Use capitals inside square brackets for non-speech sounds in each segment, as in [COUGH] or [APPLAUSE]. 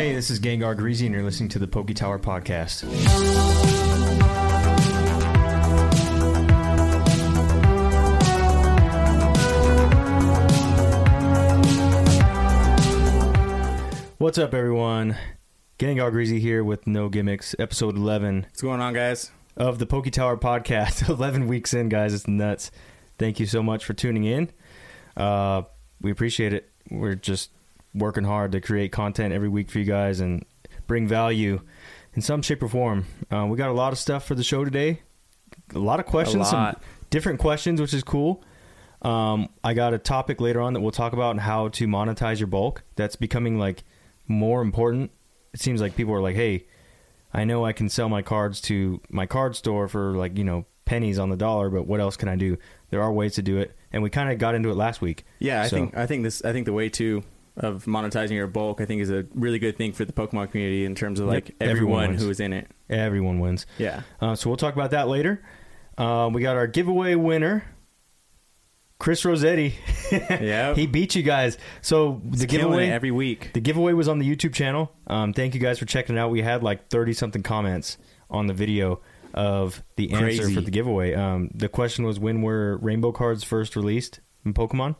Hey, this is Gengar Greasy, and you're listening to the Poke Tower Podcast. What's up, everyone? Gengar Greasy here with No Gimmicks, episode 11 What's going on, guys? of the Poke Tower Podcast. [LAUGHS] 11 weeks in, guys. It's nuts. Thank you so much for tuning in. Uh, we appreciate it. We're just working hard to create content every week for you guys and bring value in some shape or form. Uh, we got a lot of stuff for the show today. A lot of questions, some lot. different questions, which is cool. Um, I got a topic later on that we'll talk about and how to monetize your bulk. That's becoming like more important. It seems like people are like, "Hey, I know I can sell my cards to my card store for like you know pennies on the dollar, but what else can I do?" There are ways to do it, and we kind of got into it last week. Yeah, I So- think I think this I think the way too of monetizing your bulk I think is a really good thing for the Pokemon community in terms of like Yep, everyone everyone who is in it. everyone wins. Yeah. Uh, so we'll talk about that later. Uh, we got our giveaway winner, Chris Rossetti. [LAUGHS] Yeah. he beat you guys. So the giveaway every week. The giveaway was on the YouTube channel. Um, thank you guys for checking it out. We had like thirty something comments on the video of the answer Crazy. for the giveaway. Um, the question was when were rainbow cards first released in Pokemon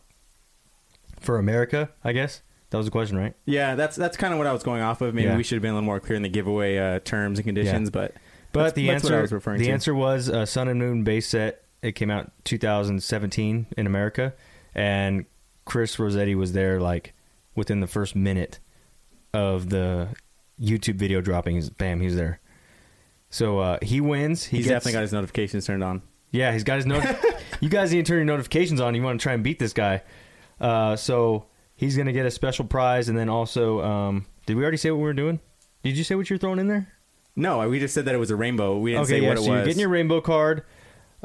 for America? I guess that was the question, right? Yeah, that's that's kind of what I was going off of. Maybe Yeah. we should have been a little more clear in the giveaway uh, terms and conditions, but But That's- the that's what answer I was referring the to. answer was uh, Sun and Moon base set. It came out 2017 in America, and Chris Rossetti was there like within the first minute of the YouTube video dropping. He's bam, he's there. So uh, he wins. He he's gets, definitely got his notifications turned on. yeah, he's got his note. [LAUGHS] you guys need to turn your notifications on. You want to try and beat this guy. Uh, so he's gonna get a special prize, and then also, um, did we already say what we were doing? Did you say what you're throwing in there? No, we just said that it was a rainbow. We didn't say yeah, what so it you're was. getting your rainbow card.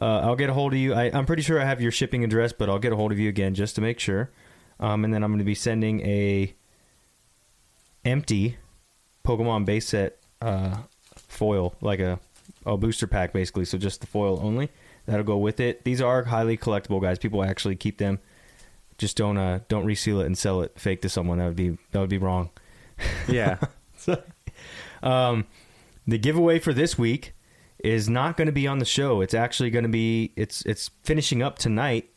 Uh, I'll get a hold of you. I, I'm pretty sure I have your shipping address, but I'll get a hold of you again just to make sure. Um, and then I'm going to be sending a empty Pokemon base set uh, foil, like a, a booster pack, basically. So just the foil only. That'll go with it. These are highly collectible, guys. People actually keep them. Just don't uh, don't reseal it and sell it fake to someone. That would be that would be wrong. yeah. [LAUGHS] Um, the giveaway for this week is not going to be on the show. It's actually going to be it's it's finishing up tonight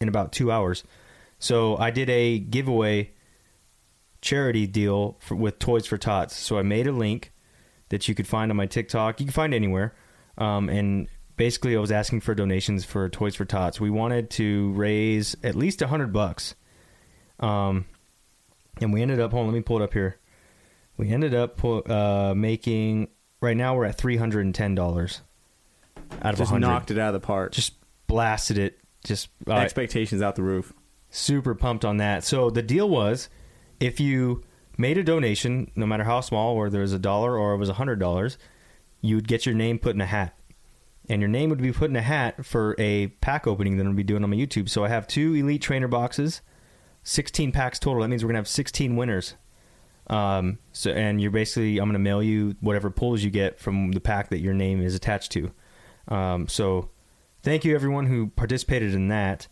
in about two hours. So I did a giveaway charity deal for, with Toys for Tots. So I made a link that you could find on my TikTok. You can find anywhere. Um, and basically, I was asking for donations for Toys for Tots. We wanted to raise at least a hundred bucks. Um, and we ended up. Hold on, let me pull it up here. We ended up uh, making. Right now, we're at three hundred and ten dollars out of just hundred. knocked it out of the park. Just blasted it. Just uh, Expectations out the roof. super pumped on that. So the deal was, if you made a donation, no matter how small, whether it was a dollar or it was a hundred dollars, you would get your name put in a hat, and your name would be put in a hat for a pack opening that I'm gonna be doing on my YouTube. So I have two elite trainer boxes, sixteen packs total. That means we're gonna have sixteen winners. Um, so and you're basically I'm gonna mail you whatever pulls you get from the pack that your name is attached to. Um, so thank you everyone who participated in that.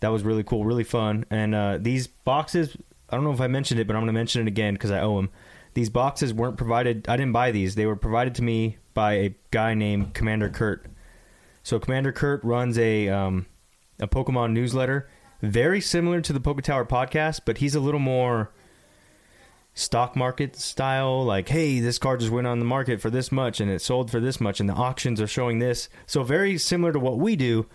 That was really cool, really fun. And uh, these boxes, I don't know if I mentioned it, but I'm going to mention it again because I owe them. These boxes weren't provided. I didn't buy these. They were provided to me by a guy named Commander Kurt. So Commander Kurt runs a um, a Pokemon newsletter, very similar to the Poke Tower podcast, but he's a little more stock market style like hey this card just went on the market for this much and it sold for this much and the auctions are showing this so very similar to what we do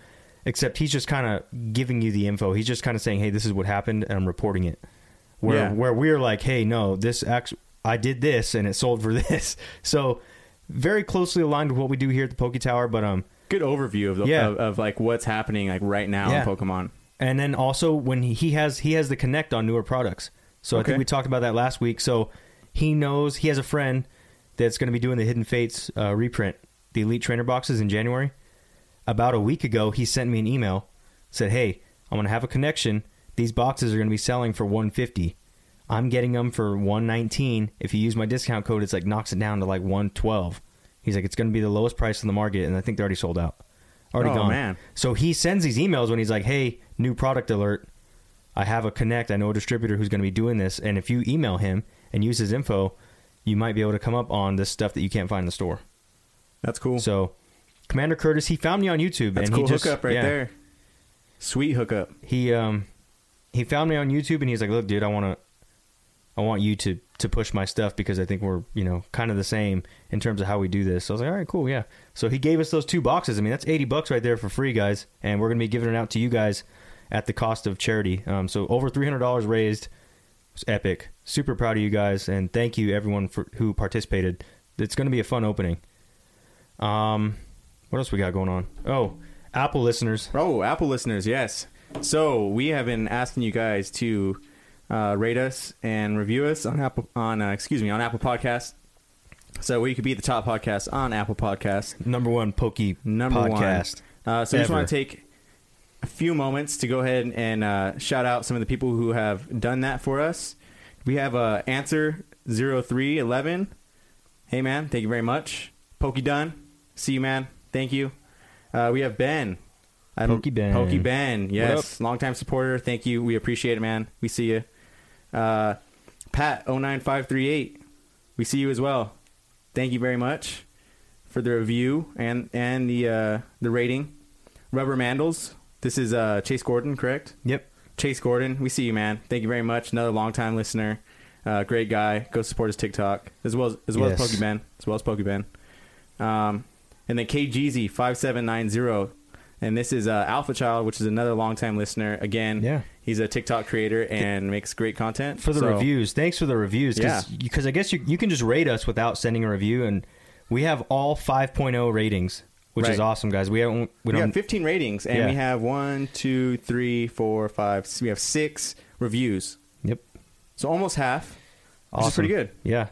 except he's just kind of giving you the info he's just kind of saying hey this is what happened and i'm reporting it where Yeah. where we're like hey no this act i did this and it sold for [LAUGHS] this so very closely aligned with what we do here at the poke tower but um Good overview of, the, Yeah. of of like what's happening like right now Yeah. in Pokemon. and then also when he, he has he has the connect on newer products so i think we talked about that last week so he knows he has a friend that's going to be doing the hidden fates uh, reprint the elite trainer boxes in january about a week ago he sent me an email said hey i'm going to have a connection these boxes are going to be selling for 150 i'm getting them for 119 if you use my discount code it's like knocks it down to like 112 he's like it's going to be the lowest price in the market and i think they're already sold out already Oh, gone man. so he sends these emails when he's like, "Hey, new product alert. I have a connect. I know a distributor who's going to be doing this, and if you email him and use his info, you might be able to come up on this stuff that you can't find in the store. That's cool. So, Commander Curtis, he found me on YouTube, That's and cool he just hookup right yeah, there. Sweet hookup. He um he found me on YouTube, and he's like, "Look, dude, I want to, I want you to to push my stuff because I think we're you know kind of the same in terms of how we do this." So I was like, "All right, cool, yeah." So he gave us those two boxes. I mean, that's eighty bucks right there for free, guys, and we're gonna be giving it out to you guys at the cost of charity. Um, so over three hundred dollars raised. It's epic. Super proud of you guys, and thank you everyone for who participated. It's to be a fun opening. Um, what else we got going on? Oh, Apple listeners. Oh, Apple listeners, yes. So we have been asking you guys to uh, rate us and review us on Apple on uh, excuse me on Apple Podcasts. So we could be the top podcast on Apple Podcasts. Number one Pokey Number podcast. one. Uh, so I just want to take a few moments to go ahead and uh, shout out some of the people who have done that for us. We have uh, Answer 0311. Hey man, thank you very much. Pokey Done. See you man. Thank you. Uh, we have Ben. Pokey Ben. Pokey Ben. Yes. Longtime supporter. Thank you. We appreciate it, man. We see you. Uh, Pat 09538. We see you as well. Thank you very much for the review and and the uh, the rating. Rubber Mandles. This is uh, Chase Gordon, correct? Yep. Chase Gordon. We see you, man. Thank you very much. Another longtime listener. Uh, great guy. Go support his TikTok as well as as well Yes. as Pokey Ben. As well as Pokey Ben. Um, and then KGZ five seven nine zero. And this is uh, Alpha Child, which is another longtime listener. Again, Yeah. He's a TikTok creator and makes great content For the So- reviews. Thanks for the reviews. Because I guess you, you can just rate us without sending a review. And we have all 5.0 ratings, which is awesome, guys. We, don't, we have 15 ratings, and Yeah. we have one, two, three, four, five. We have six reviews, Yep. so almost half, which is pretty good. Yeah.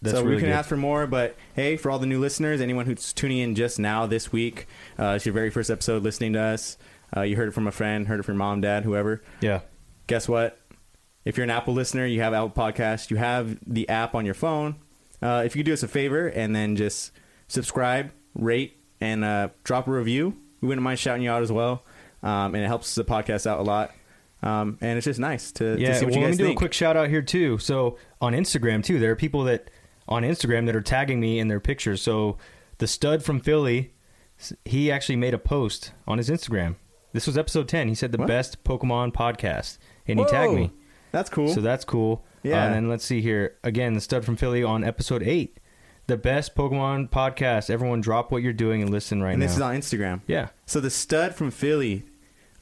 That's so really we can good. ask for more, but hey, for all the new listeners, anyone who's tuning in just now this week, uh, it's your very first episode listening to us. Uh, you heard it from a friend, heard it from mom, dad, whoever. Yeah. Guess what? If you're an Apple listener, you have Apple Podcast, you have the app on your phone. Uh, if you could do us a favor and then just subscribe, rate, and uh, drop a review, we wouldn't mind shouting you out as well. Um, and it helps the podcast out a lot. Um, and it's just nice to, to Yeah. see what well, you let me do think. a quick shout out here, too. So on Instagram, too, there are people that on Instagram that are tagging me in their pictures. So the stud from Philly, he actually made a post on his Instagram. This was episode 10. He said the What? best Pokemon podcast. And he tagged Whoa. me. That's cool. So that's cool. Yeah. Uh, and then let's see here. Again, the stud from Philly on episode eight. The best Pokemon podcast. Everyone drop what you're doing and listen right and now. this is on Instagram. yeah. So the stud from Philly,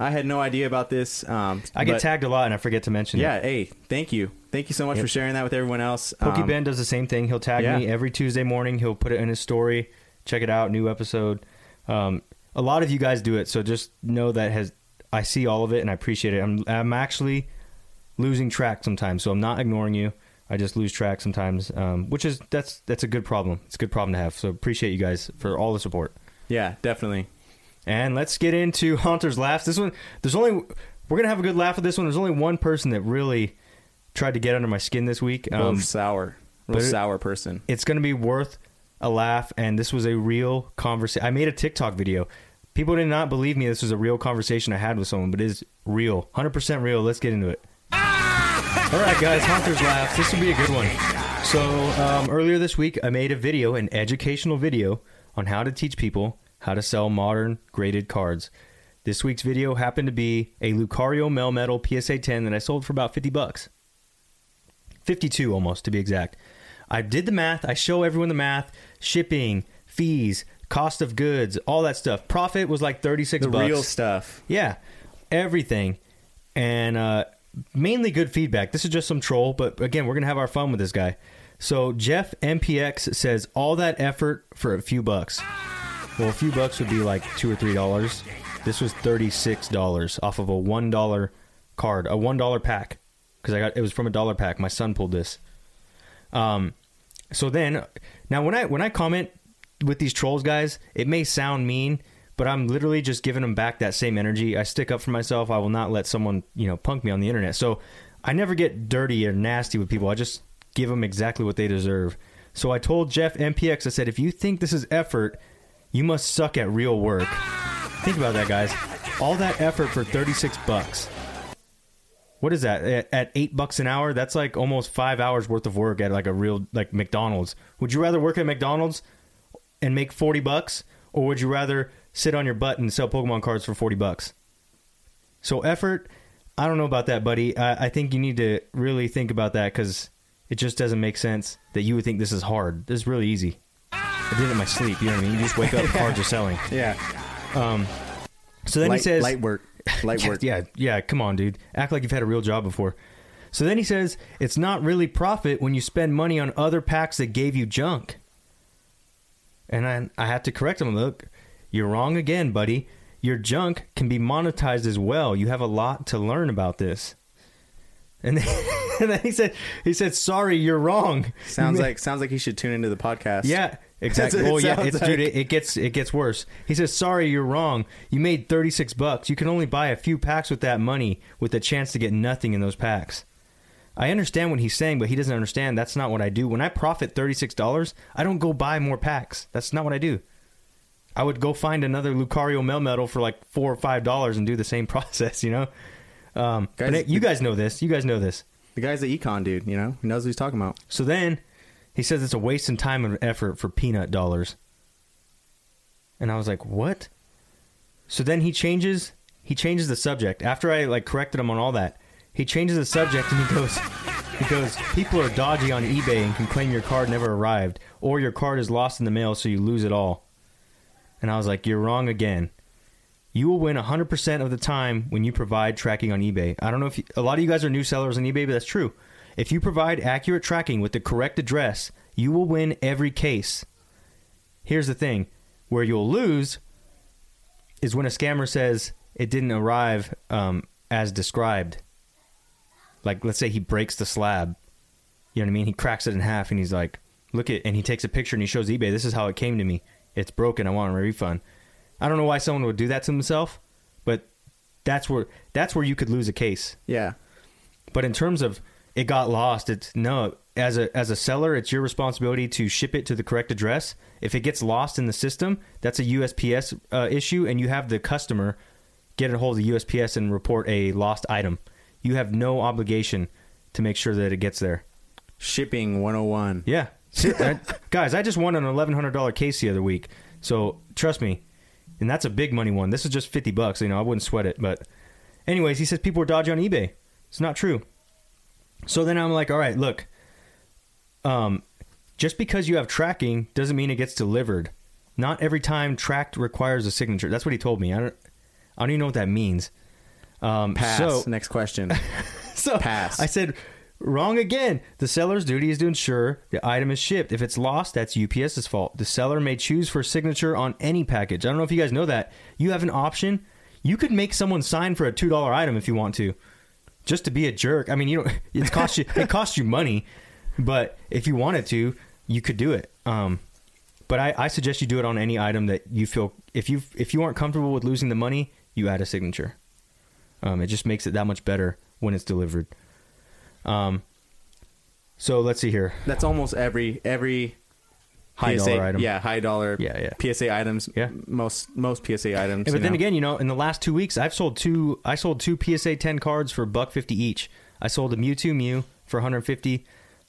I had no idea about this. Um, I get but- tagged a lot and I forget to mention Yeah, it. hey, thank you, thank you so much Yep. for sharing that with everyone else. Pokey Um, Ben does the same thing. He'll tag yeah. me every Tuesday morning. He'll put it in his story. Check it out. New episode. Um, a lot of you guys do it, so just know that has I see all of it and I appreciate it. I'm I'm actually losing track sometimes, so I'm not ignoring you. I just lose track sometimes, um, which is that's that's a good problem. It's a good problem to have. So appreciate you guys for all the support. yeah, definitely. And let's get into [LAUGHS] Haunter's laughs. This one, there's only we're gonna have a good laugh with this one. There's only one person that really tried to get under my skin this week. Real Um, sour, real sour person. it's gonna be worth a laugh, and this was a real conversation. I made a TikTok video. People did not believe me. This was a real conversation I had with someone, but it is real, hundred percent real. Let's get into it. All right, guys, Haunter's laughs. This will be a good one. So um, earlier this week, I made a video, an educational video, on how to teach people how to sell modern graded cards. This week's video happened to be a Lucario Melmetal PSA 10 that I sold for about 50 bucks. 52 almost to be exact. I did the math. I show everyone the math, shipping, fees, cost of goods, all that stuff. Profit was like 36 The bucks. real stuff. Yeah, everything, and uh, mainly good feedback. This is just some troll, but again, we're gonna have our fun with this guy. So Jeff MPX says all that effort for a few bucks. Well, a few bucks would be like two or three dollars. This was thirty six dollars off of a one dollar card, a one dollar pack, because I got it was from a dollar pack. My son pulled this. Um, so then, now when I when I comment with these trolls, guys, it may sound mean, but I'm literally just giving them back that same energy. I stick up for myself. I will not let someone you know punk me on the internet. So I never get dirty or nasty with people. I just give them exactly what they deserve. So I told Jeff MPX, I said, if you think this is effort, you must suck at real work. Think about that, guys. All that effort for 36 bucks. what is that at, eight bucks an hour? That's like almost five hours worth of work at like a real like McDonald's. Would you rather work at McDonald's and make forty bucks, or would you rather sit on your butt and sell Pokemon cards for forty bucks? So effort, I don't know about that, buddy. I, I think you need to really think about that because it just doesn't make sense that you would think this is hard. This is really easy. I did it in my sleep. You know what I mean? You just wake up, cards are selling. [LAUGHS] Yeah. Um, so then light, he says, light work. Light yeah, work. yeah, yeah. Come on, dude. Act like you've had a real job before. So then he says, it's not really profit when you spend money on other packs that gave you junk. And I, I have to correct him. Look, you're wrong again, buddy. Your junk can be monetized as well. You have a lot to learn about this. And then, [LAUGHS] and then he said, he said, sorry, you're wrong. Sounds like sounds like he should tune into the podcast. Yeah, exactly. Oh [LAUGHS] it yeah, it's dude. It, it gets it gets worse. He says, "Sorry, you're wrong. You made thirty six bucks. You can only buy a few packs with that money, with the chance to get nothing in those packs." I understand what he's saying, but he doesn't understand. That's not what I do. When I profit thirty six dollars, I don't go buy more packs. That's not what I do. I would go find another Lucario Melmetal for like four or five dollars and do the same [LAUGHS] process. You know. Um, but Guys, it- you guys know this. You guys know this. The guy's the econ dude, you know? He knows what he's talking about. So then he says it's a waste in time and effort for peanut dollars. And I was like, "What?" So then he changes he changes the subject. After I like corrected him on all that, he changes the subject and he goes he goes, "People are dodgy on eBay and can claim your card never arrived or your card is lost in the mail so you lose it all." And I was like, "You're wrong again." You will win 100% of the time when you provide tracking on eBay. I don't know if you, a lot of you guys are new sellers on eBay, but that's true. If you provide accurate tracking with the correct address, you will win every case. Here's the thing where you'll lose is when a scammer says it didn't arrive um, as described. Like, let's say he breaks the slab. You know what I mean? He cracks it in half and he's like, look at, and he takes a picture and he shows eBay, this is how it came to me. It's broken. I want a refund. I don't know why someone would do that to himself, but that's where that's where you could lose a case. Yeah. But in terms of it got lost, it's no as a as a seller, it's your responsibility to ship it to the correct address. If it gets lost in the system, that's a USPS uh, issue, and you have the customer get a hold of the USPS and report a lost item. You have no obligation to make sure that it gets there. Shipping 101. Yeah, guys, I just won an eleven hundred dollar case the other week, so trust me, and that's a big money one. This is just fifty bucks. You know, I wouldn't sweat it. But, anyways, he says people are dodgy on eBay. It's not true. So then I'm like, all right, look, um, just because you have tracking doesn't mean it gets delivered. Not every time tracked requires a signature. That's what he told me. I don't, I don't even know what that means. Um, Pass. So, Next question. [LAUGHS] so Pass. I said, wrong again. The seller's duty is to ensure the item is shipped. If it's lost, that's UPS's fault. The seller may choose for signature on any package. I don't know if you guys know that. You have an option. You could make someone sign for a two dollar item if you want to, just to be a jerk. I mean, you don't. [LAUGHS] It costs you. it costs you money, but if you wanted to, you could do it. Um, but I, I suggest you do it on any item that you feel. If you if you aren't comfortable with losing the money, you add a signature. Um, it just makes it that much better when it's delivered. Um, so let's see here. That's almost every every High PSA, dollar item. Yeah, high dollar. Yeah, yeah. PSA items. Yeah. Most most PSA items. Yeah, but then know. again, you know, in the last two weeks, I've sold two. I sold two PSA ten cards for buck fifty each. I sold a Mewtwo Mew for 150.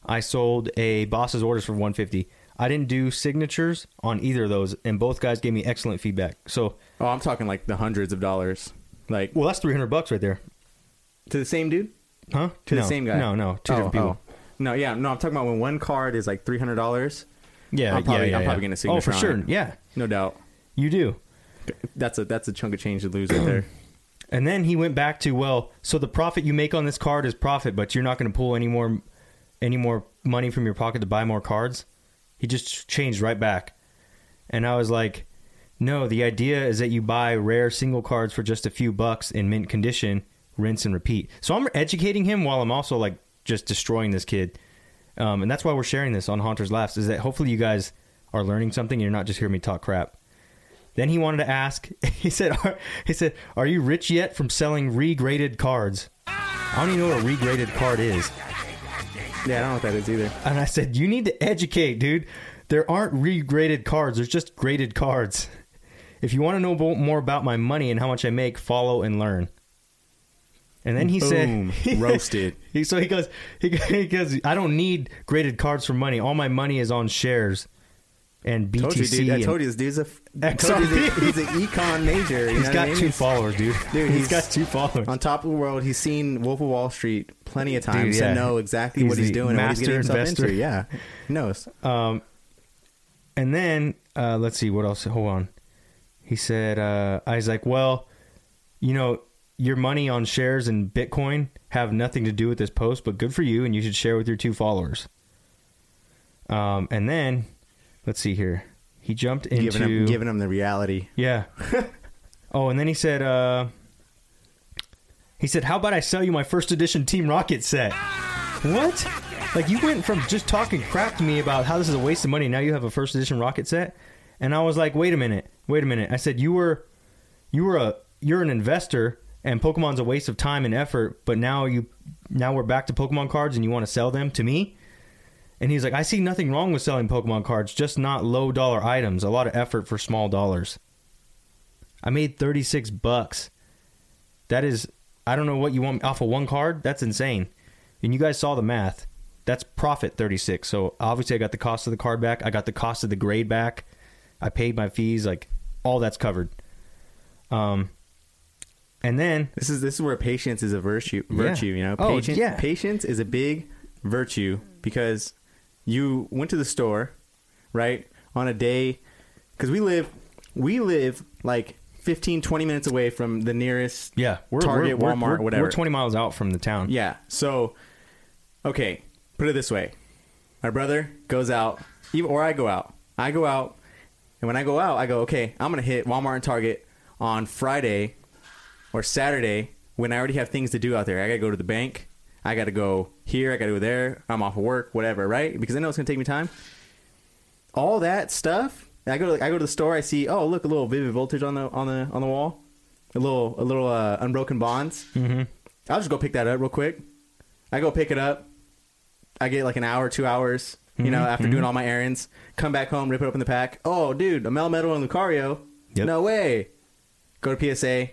I sold a Boss's Orders for 150. I didn't do signatures on either of those, and both guys gave me excellent feedback. So, Oh, I'm talking like the hundreds of dollars. Like well, that's 300 bucks right there, to the same dude? huh? To no, the same guy? No, no, two Oh, different people. oh. No, yeah, no. I'm talking about when one card is like three hundred dollars. Yeah, I'm probably- yeah, yeah, I'm yeah. probably getting a Oh, for on sure. it. Yeah, No doubt. you do. That's a that's a chunk of change to lose right there. [CLEARS THROAT] And then he went back to, well, so the profit you make on this card is profit, but you're not going to pull any more any more money from your pocket to buy more cards. He just changed right back. And I was like, no, the idea is that you buy rare single cards for just a few bucks in mint condition, rinse and repeat. So I'm educating him while I'm also like just destroying this kid. Um, and that's why we're sharing this on Haunter's Laughs is that hopefully you guys are learning something and you're not just hearing me talk crap. Then he wanted to ask. [LAUGHS] He said, are, "He said, are you rich yet from selling regraded cards?" I don't even know what a regraded card is. Yeah, I don't know what that is either. And I said, "You need to educate, dude. There aren't regraded cards. There's just graded cards. If you want to know more about my money and how much I make, follow and learn." And then he Boom. said, [LAUGHS] Roasted. He, so he goes, he, he goes, I don't need graded cards for money. All my money is on shares and BTC. Told you, dude. I told you this dude's a. You he's, a he's an econ major. You [LAUGHS] He's know got what I mean? two followers, dude. Dude, [LAUGHS] he's he's- got two followers. on top of the world. He's seen Wolf of Wall Street plenty of times Dude, yeah. to know exactly He's what he's doing and what he's getting himself investor. into. Yeah, he knows. Um, and then uh, let's see what else. Hold on. He said, uh, "I was like, well, you know, your money on shares and Bitcoin have nothing to do with this post, but good for you, and you should share with your two followers." Um, and then let's see here. He jumped into Giving him, giving him the reality. yeah. [LAUGHS] oh, and then he said, uh, he said, "How about I sell you my first edition Team Rocket set?" What? Like you went from just talking crap to me about how this is a waste of money. Now you have a first edition rocket set, and I was like, "Wait a minute, wait a minute." I said, "You were, you were a, you're an investor, and Pokemon's a waste of time and effort. But now you, now we're back to Pokemon cards, and you want to sell them to me?" And he's like, "I see nothing wrong with selling Pokemon cards, just not low dollar items. A lot of effort for small dollars." I made thirty six bucks. That is, I don't know what you want off of one card. That's insane. And you guys saw the math. That's profit 36. So obviously I got the cost of the card back. I got the cost of the grade back. I paid my fees. Like all that's covered. Um, and then This is this is where patience is a virtue. Virtue, you know. Oh, Patience, yeah. patience is a big virtue because you went to the store, right, on a day because we live we live like 15 20 minutes away from the nearest yeah, we're Target, we're, Walmart, we're, whatever. We're 20 miles out from the town. Yeah. So, okay, put it this way: my brother goes out, or I go out. I go out, and when I go out, I go, okay, I'm gonna hit Walmart and Target on Friday or Saturday when I already have things to do out there. I gotta go to the bank. I gotta go here. I gotta go there. I'm off of work, whatever, right? Because I know it's gonna take me time. All that stuff. I go. To, I go to the store. I see. Oh, look, a little vivid voltage on the on the on the wall. A little a little uh, unbroken bonds. Mm-hmm. I'll just go pick that up real quick. I go pick it up. I get like an hour, two hours, you know, Mhm, after doing all my errands. Come back home, rip it open the pack. Oh, dude, a Melmetal and Lucario. Yep. No way. Go to PSA,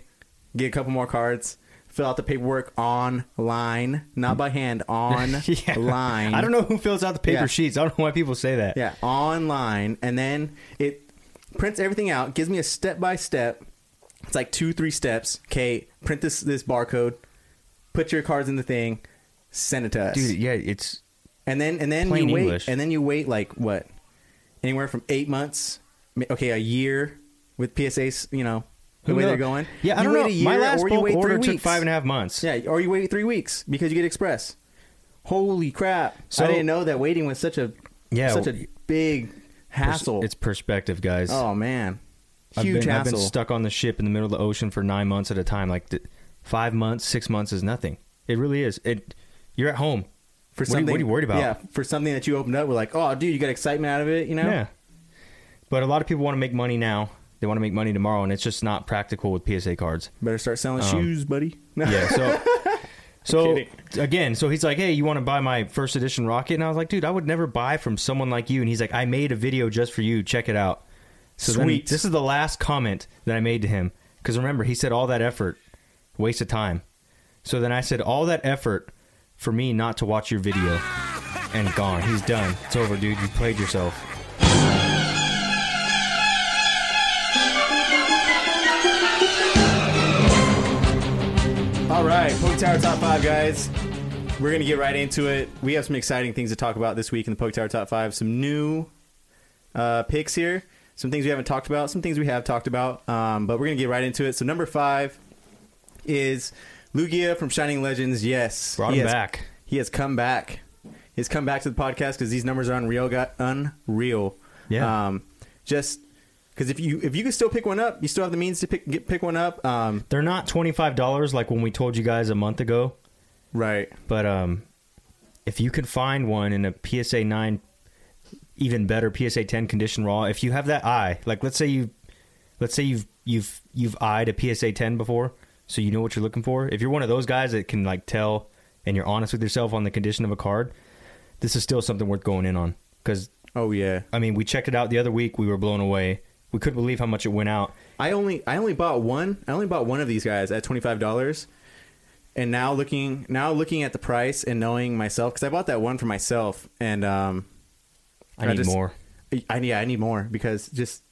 get a couple more cards, fill out the paperwork online, not by hand, [LAUGHS] online. I don't know who fills out the paper Yeah. sheets. I don't know why people say that. Yeah, online, and then it prints everything out, gives me a step by step. It's like two, three steps. Okay, print this this barcode, put your cards in the thing, send it to us. Dude, yeah, it's and then and then plain you wait, English. and then you wait like what, anywhere from eight months, okay, a year with PSAs. You know the Who way knows? they're going. Yeah, I You don't wait know. A year, My last or you bulk wait order took five and a half months. Yeah, or you wait three weeks because you get express. Holy crap! So- I didn't know that waiting was such a Yeah, such a big hassle. It's perspective, guys. Oh man, I've huge been, I've been stuck on the ship in the middle of the ocean for nine months at a time. Like five months, six months is nothing. It really is. It. You're at home. For what are you- something. what are you worried about? Yeah, for something that you opened up, we're like, oh, dude, you got excitement out of it, you know? Yeah. But a lot of people want to make money now. They want to make money tomorrow, and it's just not practical with PSA cards. Better start selling Um, shoes, buddy. Yeah. [LAUGHS] So. So again, so he's like, "Hey, you want to buy my first edition rocket?" And I was like, "Dude, I would never buy from someone like you." And he's like, "I made a video just for you. Check it out." So then Sweet. this is the last comment that I made to him because remember, he said all that effort, waste of time. So then I said all that effort for me not to watch your video, and gone. He's done. It's over, dude. You played yourself. All right, Poke Tower Top 5, guys. We're going to get right into it. We have some exciting things to talk about this week in the Poke Tower Top 5. Some new uh, picks here, some things we haven't talked about, some things we have talked about, um, but we're going to get right into it. So, number five is Lugia from Shining Legends. Yes. Brought he him has- back. He has come back. He's come back to the podcast because these numbers are unreal. Got unreal. Yeah. Um, just because if you if you can still pick one up, you still have the means to pick get, pick one up. Um, They're not twenty five dollars like when we told you guys a month ago. right. But um, if you can find one in a PSA nine, even better PSA ten condition raw, if you have that eye, like let's say you, let's say you've you've you've eyed a PSA ten before, so you know what you're looking for. If you're one of those guys that can like tell and you're honest with yourself on the condition of a card, this is still something worth going in on. Because Oh yeah. I mean, we checked it out the other week. We were blown away. We couldn't believe how much it went out. I only I only bought one. I only bought one of these guys at twenty five dollars, and now looking now looking at the price and knowing myself because I bought that one for myself and um, I need just- more. I yeah I need more because just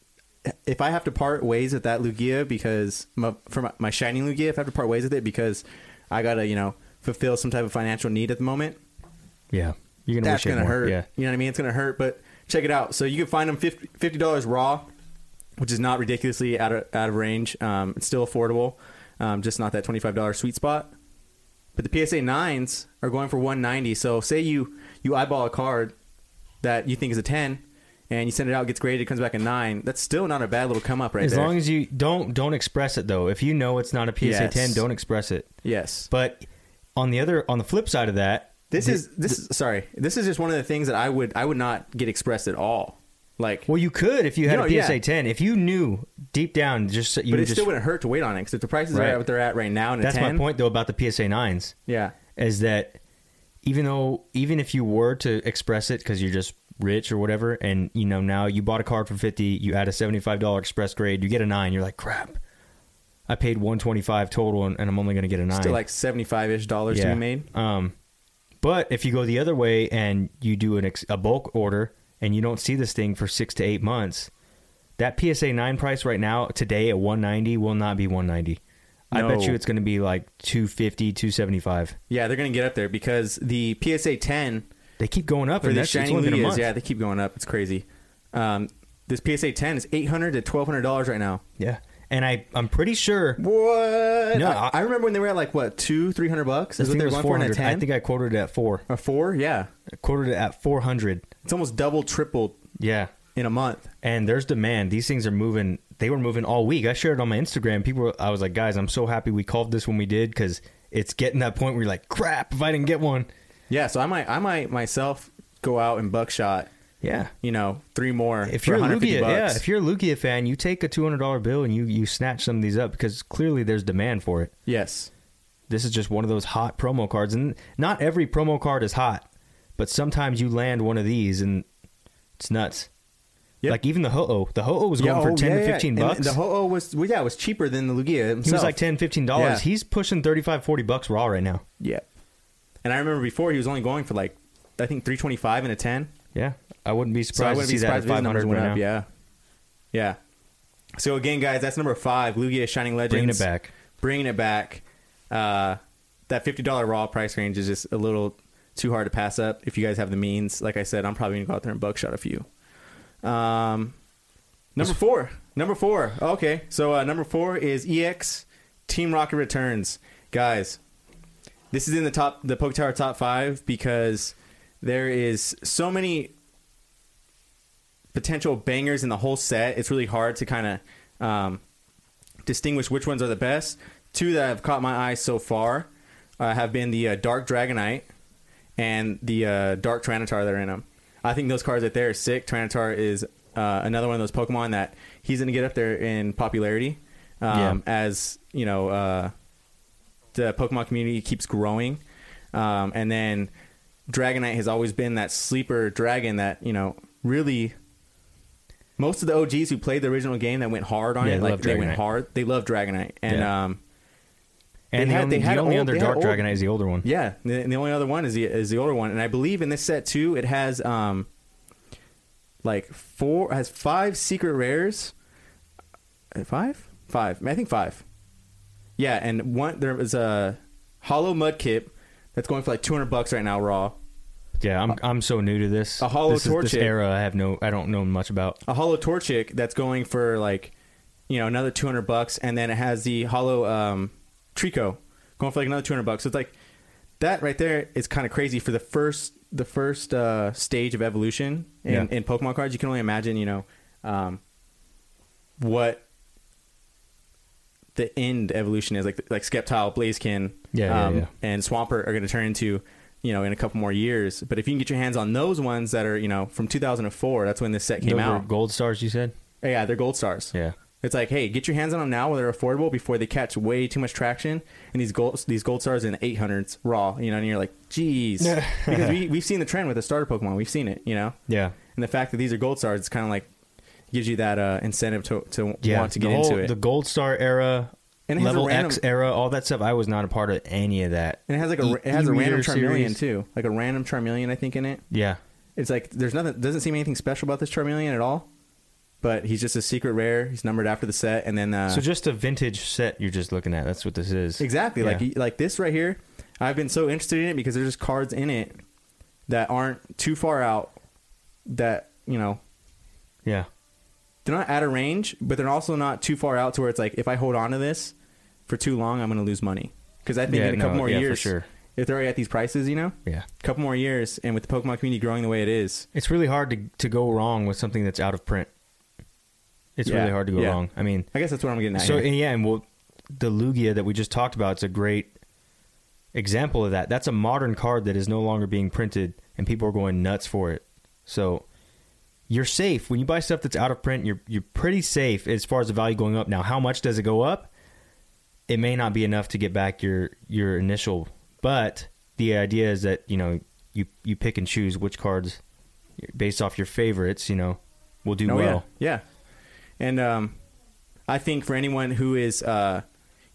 if I have to part ways with that Lugia because my, for my, my shining Lugia if I have to part ways with it because I gotta you know fulfill some type of financial need at the moment Yeah, you're gonna that's wish gonna hurt. Yeah, You know what I mean? It's gonna hurt, but check it out. So you can find them fifty dollars raw, which is not ridiculously out of out of range. Um, it's still affordable, um, just not that twenty five dollars sweet spot. But the PSA nines are going for one ninety. So say you you eyeball a card that you think is a ten, and you send it out, gets graded, comes back a nine. That's still not a bad little come up right as there. long as you don't don't express it though. If you know it's not a PSA Yes. 10, don't express it. yes. But on the other on the flip side of that, This the- is this is sorry. This is just one of the things that I would I would not get expressed at all. Like well, you could if you had No, a PSA yeah. 10. If you knew deep down, just you but it just. still wouldn't hurt to wait on it because if the prices Right. are at what they're at right now, and a that's 10, my point though about the PSA 9s Yeah, is that even though even if you were to express it because you're just rich or whatever, and you know now you bought a card for 50, you add a 75 dollar express grade, you get a nine, you're like crap. I paid 125 total, and, and I'm only going to get a nine. still like seventy five ish dollars to be made. Um, but if you go the other way and you do an ex- a bulk order and you don't see this thing for six to eight months, that PSA nine price right now today at 190 will not be 190. I bet you it's going to be like 250, 275. Yeah, they're gonna get up there because the PSA ten They keep going up, for and the that's shiny Lugias, yeah, they keep going up. It's crazy. Um, this PSA ten is eight hundred to twelve hundred dollars right now. Yeah, and I I'm pretty sure. What? No, I, I- remember when they were at like what two, three hundred bucks. I Is what think they were going for in a 400. ten. I think I quoted it at four. a four. Yeah, I quoted it at 400. it's almost double, tripled Yeah, in a month. and there's demand. These things are moving. They were moving all week. I shared it on my Instagram. People, were, I was like, guys, I'm so happy we called this when we did because it's getting that point where you're like, crap, if I didn't get one. Yeah, so I might, I might myself go out and buckshot. Yeah. You know, three more. If for you're a 150 Lugia, bucks. yeah, if you're a Lugia fan, you take a two hundred dollar bill and you you snatch some of these up because clearly there's demand for it. yes, This is just one of those hot promo cards, and not every promo card is hot, but sometimes you land one of these and it's nuts. Yep. Like even the Ho-Oh, the Ho-Oh was going for oh, ten yeah, to yeah. fifteen And bucks. The Ho-Oh was, well, yeah, it was cheaper than the Lugia himself. he was like 10 15 dollars. Yeah. He's pushing 35 40 bucks raw right now. Yeah. And I remember before he was only going for like, I think 325 and a 10. Yeah, I wouldn't be surprised. So I wouldn't to be surprised if his numbers 500 went right up. now. Yeah. Yeah. So again, guys, that's number five. Lugia Shining Legends. Bringing it back. Bringing it back. Uh, that $50 raw price range is just a little too hard to pass up. If you guys have the means, like I said, I'm probably going to go out there and buckshot a few. Um, number four. Number four. Okay. So uh, number four is EX Team Rocket Returns. Guys, this is in the top, the Poke Tower top five because there is so many potential bangers in the whole set. It's really hard to kind of um, distinguish which ones are the best. Two that have caught my eye so far uh, have been the uh, Dark Dragonite and the uh, Dark Tyranitar that are in them. I think those cards right there are sick. Tyranitar is uh, another one of those Pokemon that he's going to get up there in popularity um, Yeah. as you know uh, the Pokemon community keeps growing. Um, and then Dragonite has always been that sleeper dragon that you know really. Most of the OGs who played the original game that went hard on Yeah, it, they like they went hard. They love Dragonite, and Yeah. um, And They the had- only, they had the only old- other Dark old- Dragonite is the older one. yeah, the, and the only other one is the is the older one, and I believe in this set too, it has um, like four has five secret rares. Uh, Five, five. I think five. Yeah, and one there was a holo mudkip that's going for like two hundred bucks right now raw. Yeah, I'm I'm so new to this. A holo this, is- this Torchic. era. I have no I don't know much about. A holo torchic that's going for like, you know, another two hundred bucks, and then it has the holo um, Treecko going for like another two hundred bucks. So it's like that right there is kind of crazy for the first the first uh, stage of evolution in, Yeah. in Pokemon cards. You can only imagine, you know, um, what the end evolution is like like Sceptile, Blaziken, Yeah, yeah, um, yeah. and Swampert are going to turn into, you know, in a couple more years. But if you can get your hands on those ones that are, you know, from 2004, that's when this set came Those were out. gold stars. You said. Yeah, they're gold stars. Yeah. It's like, hey, get your hands on them now while they're affordable before they catch way too much traction. And these gold these gold stars in the 800s raw, you know, and you're like, geez, [LAUGHS] because we we've seen the trend with the starter Pokemon, we've seen it, you know, Yeah. and the fact that these are gold stars, it's kind of like gives you that uh, incentive to to Yeah. want to get whole- into it. The gold star era And it has a level random- X era, all that stuff. I was not a part of any of that. And it has like a E- it has a random Charmeleon series. too, like a random Charmeleon I think in it. Yeah, It's like there's nothing doesn't seem anything special about this Charmeleon at all. But he's just a secret rare. He's numbered after the set, and then uh, so just a vintage set you're just looking at. That's what this is. exactly Yeah. like like this right here. I've been so interested in it because there's just cards in it that aren't too far out. That you know Yeah, they're not out of range, but they're also not too far out to where it's like if I hold on to this for too long, I'm going to lose money. Because I think Yeah, in a couple no, more yeah, for years, sure. if they're already at these prices, you know, yeah. a couple more years, and with the Pokemon community growing the way it is, It's really hard to to go wrong with something that's out of print. It's Yeah, really hard to go yeah. wrong. I mean, I guess that's what I'm getting at. so here. and yeah, and well, the Lugia that we just talked about is a great example of that. That's a modern card that is no longer being printed, and people are going nuts for it. So you're safe when you buy stuff that's out of print. You're you're pretty safe as far as the value going up. Now, how much does it go up? It may not be enough to get back your your initial, but the idea is that you know you you pick and choose which cards based off your favorites. You know, will do Oh, well. yeah, yeah. And um, I think for anyone who is, uh,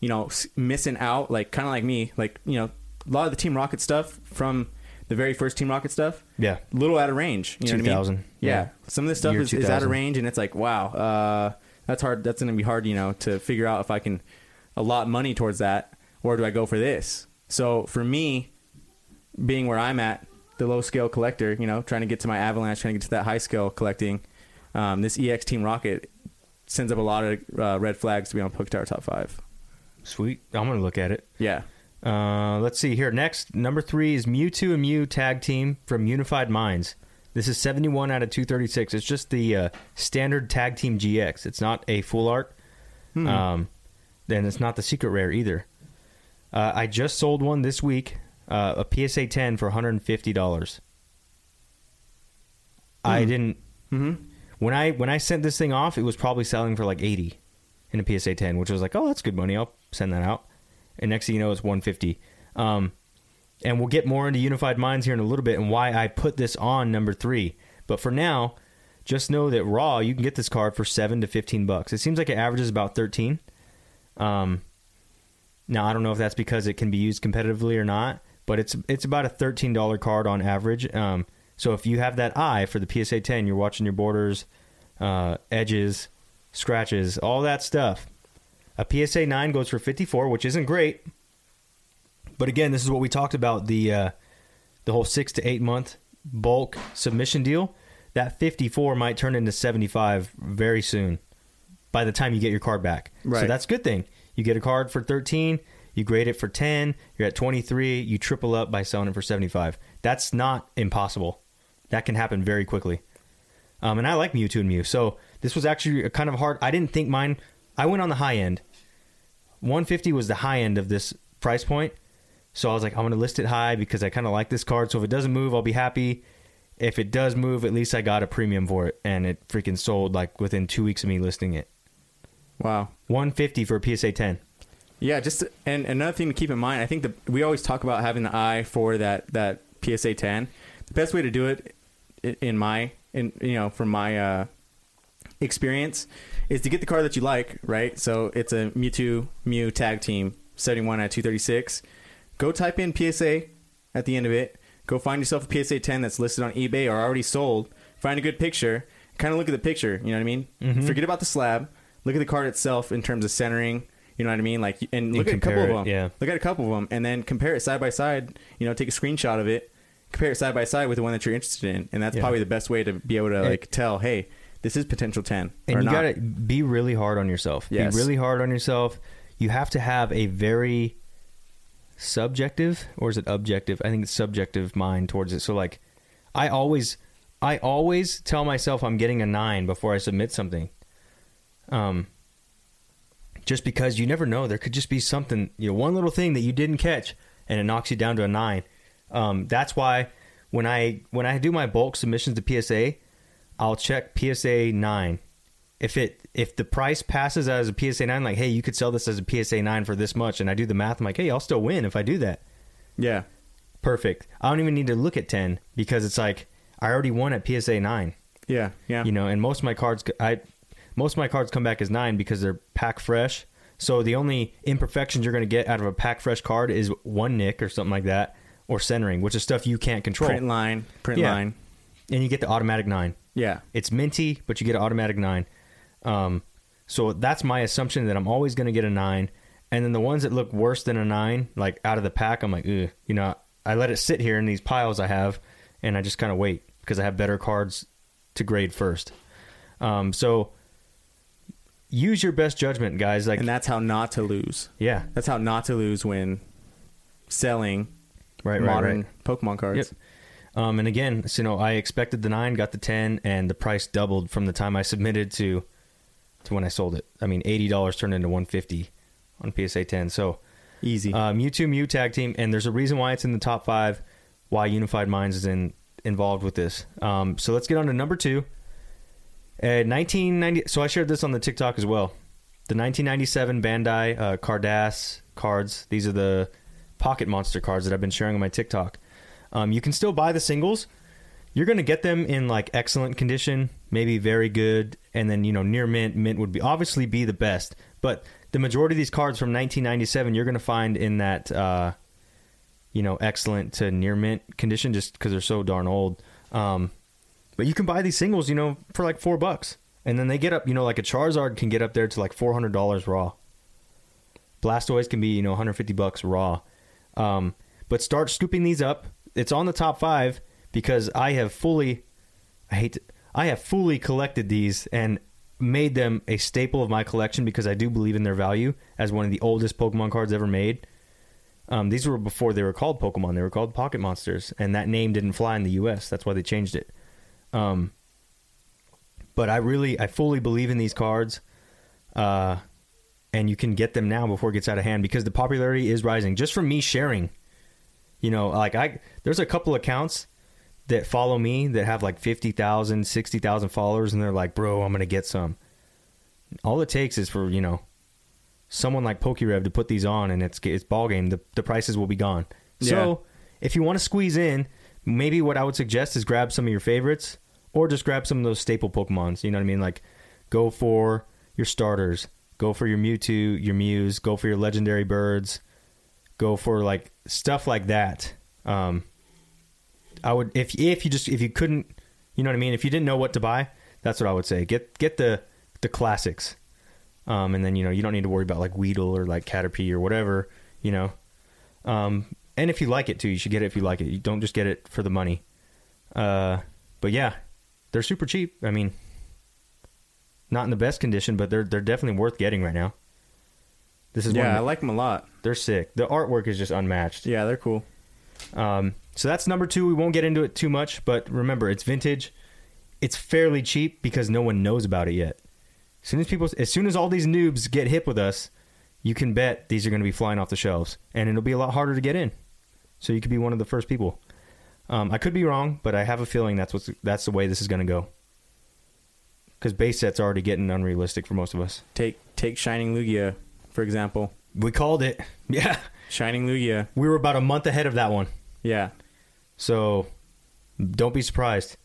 you know, missing out, like kind of like me, like you know, a lot of the Team Rocket stuff from the very first Team Rocket stuff, Yeah. little out of range. You know what I mean? 2000, Yeah. yeah. Some of this stuff is, is out of range, and it's like, wow, uh, that's hard. That's going to be hard, you know, to figure out if I can allot money towards that, or do I go for this? So for me, being where I'm at, the low scale collector, you know, trying to get to my Avalanche, trying to get to that high scale collecting, um, this EX Team Rocket sends up a lot of uh, red flags to be on Poke top five. Sweet. I'm gonna look at it. Yeah. Uh, let's see here. Next, number three is Mewtwo and Mew tag team from Unified Minds. This is 71 out of 236. It's just the uh, standard tag team GX. It's not a full art. Um, then it's not the secret rare either. Uh, I just sold one this week, uh, a PSA 10 for 150 dollars. I didn't. Mm-hmm. When I when I sent this thing off, it was probably selling for like 80 in a PSA 10, which was like, oh, that's good money. I'll send that out. And next thing you know, it's 150. Um, and we'll get more into Unified Minds here in a little bit and why I put this on number three. But for now, just know that raw, you can get this card for seven to 15 bucks. It seems like it averages about 13. Um, now I don't know if that's because it can be used competitively or not, but it's it's about a thirteen dollar card on average. Um, so if you have that eye for the PSA ten, you're watching your borders, uh, edges, scratches, all that stuff. A PSA nine goes for fifty four, which isn't great. But again, this is what we talked about the uh, the whole six to eight month bulk submission deal. That fifty four might turn into seventy five very soon. By the time you get your card back, so that's a good thing. You get a card for thirteen, you grade it for ten, you're at twenty three, you triple up by selling it for seventy five. That's not impossible. That can happen very quickly. Um, and I like Mewtwo and Mew, so this was actually a kind of hard. I didn't think mine. I went on the high end. 150 was the high end of this price point. So I was like, I'm going to list it high because I kind of like this card. So if it doesn't move, I'll be happy. If it does move, at least I got a premium for it. And it freaking sold like within two weeks of me listing it. Wow. 150 for a PSA 10. Yeah, just and another thing to keep in mind, I think that we always talk about having the eye for that that PSA 10. The best way to do it, in my in you know from my uh, experience, is to get the card that you like. Right, so it's a Mewtwo Mew tag team 71 at 236. Go type in PSA at the end of it. Go find yourself a PSA 10 that's listed on eBay or already sold. Find a good picture. Kind of look at the picture. You know what I mean? Mhm. Forget about the slab. Look at the card itself in terms of centering. You know what I mean? Like, and look at a couple of them. yeah. Look at a couple of them, and then compare it side by side. You know, take a screenshot of it, compare it side by side with the one that you're interested in, and that's Yeah. probably the best way to be able to like tell, hey, this is potential ten. And or you not. got to be really hard on yourself. Yes. Be really hard on yourself. You have to have a very subjective, or is it objective? I think it's subjective mind towards it. So, like, I always, I always tell myself I'm getting a nine before I submit something. Um, just because you never know, there could just be something, you know, one little thing that you didn't catch, and it knocks you down to a nine. Um, that's why when I when I do my bulk submissions to PSA, I'll check PSA nine. If it if the price passes as a PSA nine, like hey, you could sell this as a PSA nine for this much, and I do the math, I'm like, hey, I'll still win if I do that. Yeah, Perfect. I don't even need to look at ten because it's like I already won at PSA nine. yeah, yeah. You know, and most of my cards, I most of my cards come back as nine because they're pack fresh. So the only imperfections you're going to get out of a pack fresh card is one nick or something like that, or centering, which is stuff you can't control. Print line, print Yeah. line. And you get the automatic nine. Yeah. It's minty, but you get an automatic nine. Um, so that's my assumption that I'm always going to get a nine. And then the ones that look worse than a nine, like out of the pack, I'm like, Ugh. you know, I let it sit here in these piles I have, and I just kind of wait because I have better cards to grade first. Um, so use your best judgment, guys. Like, And that's how not to lose. yeah, That's how not to lose when selling right, right, modern right. Pokemon cards. Yep. Um, and again, so, you know, I expected the nine, got the ten, and the price doubled from the time I [LAUGHS] submitted to to when I sold it. I mean, eighty dollars turned into one fifty on PSA ten. So Easy. uh, Mewtwo Mew tag team, and there's a reason why it's in the top five. Why Unified Minds is in involved with this. Um, so let's get on to number two. Uh, 1990. So I shared this on the TikTok as well. The 1997 Bandai uh, Carddass cards. These are the Pocket Monster cards that I've been sharing on my TikTok. Um, you can still buy the singles. You're going to get them in like excellent condition, maybe very good, and then you know near mint. Mint would be obviously be the best, but the majority of these cards from 1997 you're going to find in that uh, you know excellent to near mint condition just because they're so darn old. Um, but you can buy these singles, you know, for like four bucks, and then they get up. You know, like a Charizard can get up there to like four hundred dollars raw. Blastoise can be you know 150 bucks raw. Um, but start scooping these up. It's on the top five because I have fully, I hate, to, I have fully collected these and made them a staple of my collection because I do believe in their value as one of the oldest Pokemon cards ever made. Um, these were before they were called Pokemon; they were called Pocket Monsters, and that name didn't fly in the U.S. That's why they changed it. Um, but I really, I fully believe in these cards. Uh, and you can get them now before it gets out of hand because the popularity is rising just from me sharing you know like i there's a couple accounts that follow me that have like 50,000 60,000 followers and they're like bro i'm going to get some. All it takes is for you know someone like pokerev to put these on and it's it's ball game the, the prices will be gone. So if you want to squeeze in maybe what i would suggest is grab some of your favorites or just grab some of those staple pokemons. You know what i mean? Like go for your starters. Go for your mewtwo your mews. Go for your legendary birds go for like stuff like that. Um i would if if you just if you couldn't you know what i mean? If you didn't know what to buy that's what i would say. Get get the the classics. Um and then you know you don't need to worry about like weedle or like caterpie or whatever you know? Um and if you like it too you should get it if you like it. You don't just get it for the money. Uh but yeah they're super cheap. I mean not in the best condition but they're they're definitely worth getting right now this is yeah, I like them a lot. they're sick. The artwork is just unmatched. Yeah, they're cool. Um, so that's number two. We won't get into it too much, but remember, it's vintage. It's fairly cheap because no one knows about it yet. As soon as people, as soon as all these noobs get hip with us, you can bet these are going to be flying off the shelves, and it'll be a lot harder to get in. So you could be one of the first people. Um, I could be wrong, but I have a feeling that's what's that's the way this is going to go. Because base sets are already getting unrealistic for most of us. Take take Shining Lugia for example. We called it. [LAUGHS] Yeah, Shining Lugia. we were about a month ahead of that one. Yeah. So don't be surprised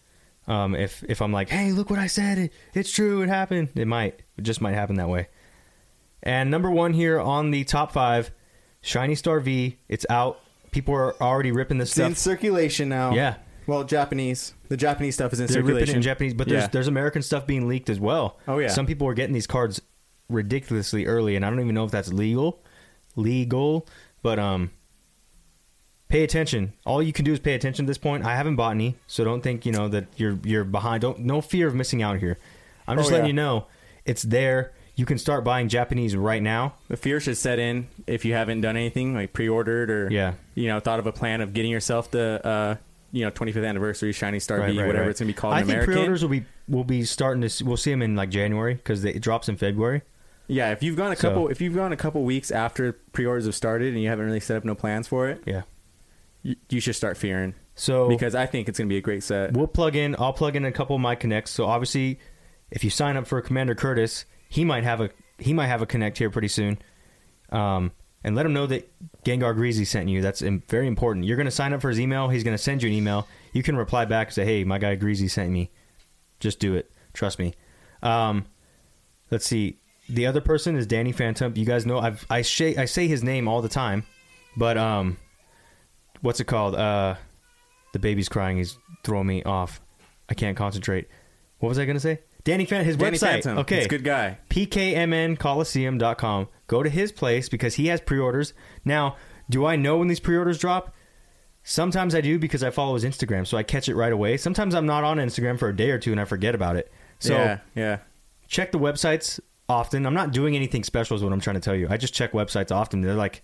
um, if if I'm like, hey, look what I said. It, it's true. It happened. It might. It just might happen that way. And number one here on the top five, Shiny Star V. It's out. People are already ripping this It's in circulation now. Yeah, Well, Japanese. The Japanese stuff is in they're ripping circulation it in Japanese, but there's Yeah. there's American stuff being leaked as well. Oh, yeah. Some people are getting these cards ridiculously early, and I don't even know if that's legal. Legal, but um, pay attention. All you can do is pay attention at this point. I haven't bought any, so don't think you know that you're you're behind. Don't no fear of missing out here. I'm just Oh, letting yeah. you know it's there. You can start buying Japanese right now. The fear should set in if you haven't done anything like pre-ordered or Yeah. you know thought of a plan of getting yourself the uh, you know 25th anniversary Shiny Star Right, V right, whatever right. it's gonna be called I in think American. pre-orders will be will be starting to. see- We'll see them in like January because it drops in February. Yeah, if you've gone a So- couple if you've gone a couple weeks after pre-orders have started and you haven't really set up no plans for it, Yeah. you, you should start fearing So because I think it's gonna be a great set. We'll plug in. I'll plug in a couple of my connects. So obviously, if you sign up for Commander Curtis, he might have a he might have a connect here pretty soon. Um, and let him know that Gengar Greasy sent you. That's im- very important. You're going to sign up for his email. He's going to send you an email. You can reply back and say, "Hey, my guy Greasy sent me." Just do it. Trust me. Um, let's see. The other person is Danny Phantom. You guys know I've I say I say his name all the time, but um, what's it called? Uh, the baby's crying. He's throwing me off. I can't concentrate. What was I gonna say? Danny Phantom. His Danny website. Phantom. Okay, He's a good guy. pkmncoliseum.com. Go to his place because he has pre-orders. Now, do I know when these pre-orders drop? Sometimes I do because I follow his Instagram, so I catch it right away. Sometimes I'm not on Instagram for a day or two and I forget about it. So yeah, yeah. check the websites often. I'm not doing anything special is what I'm trying to tell you. I just check websites often. They're like,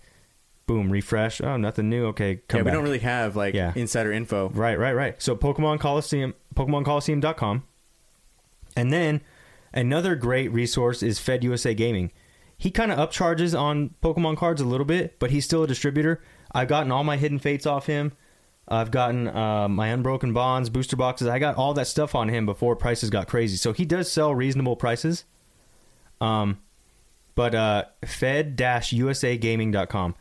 boom, refresh. Oh, nothing new. Okay, come yeah, we back. don't really have like Yeah. insider info. Right, right, right. So Pokemon Coliseum, PokemonColiseum.com. And then another great resource is Fed USA Gaming. He kind of upcharges on Pokemon cards a little bit, but he's still a distributor. I've gotten all my Hidden Fates off him. I've gotten uh, my Unbroken Bonds, booster boxes. I got all that stuff on him before prices got crazy. So he does sell reasonable prices. Um, but uh, fed-usagaming.com.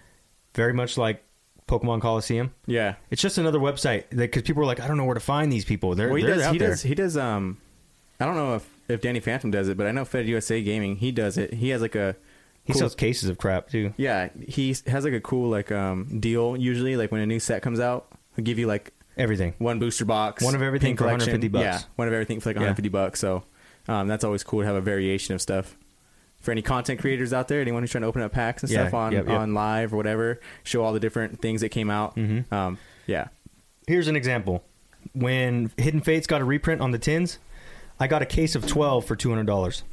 Very much like Pokemon Coliseum. Yeah. It's just another website because people are like, I don't know where to find these people. They're, Well, he they're does. out He there. does. He does. Um, I don't know if if Danny Phantom does it, but I know Fed USA Gaming. He does it. He has like a. he cool- sells cases of crap too. Yeah, he has like a cool like um deal. Usually, like when a new set comes out, he'll give you like Everything. one booster box, One of everything for collection. 150 bucks. Yeah, one of everything for like Yeah. 150 bucks. So um, that's always cool to have a variation of stuff. For any content creators out there, anyone who's trying to open up packs and Yeah, stuff on yep, yep. on live or whatever, show all the different things that came out. Mhm. Um, yeah, Here's an example. When Hidden Fates got a reprint on the tins, I got a case of 12 for $200.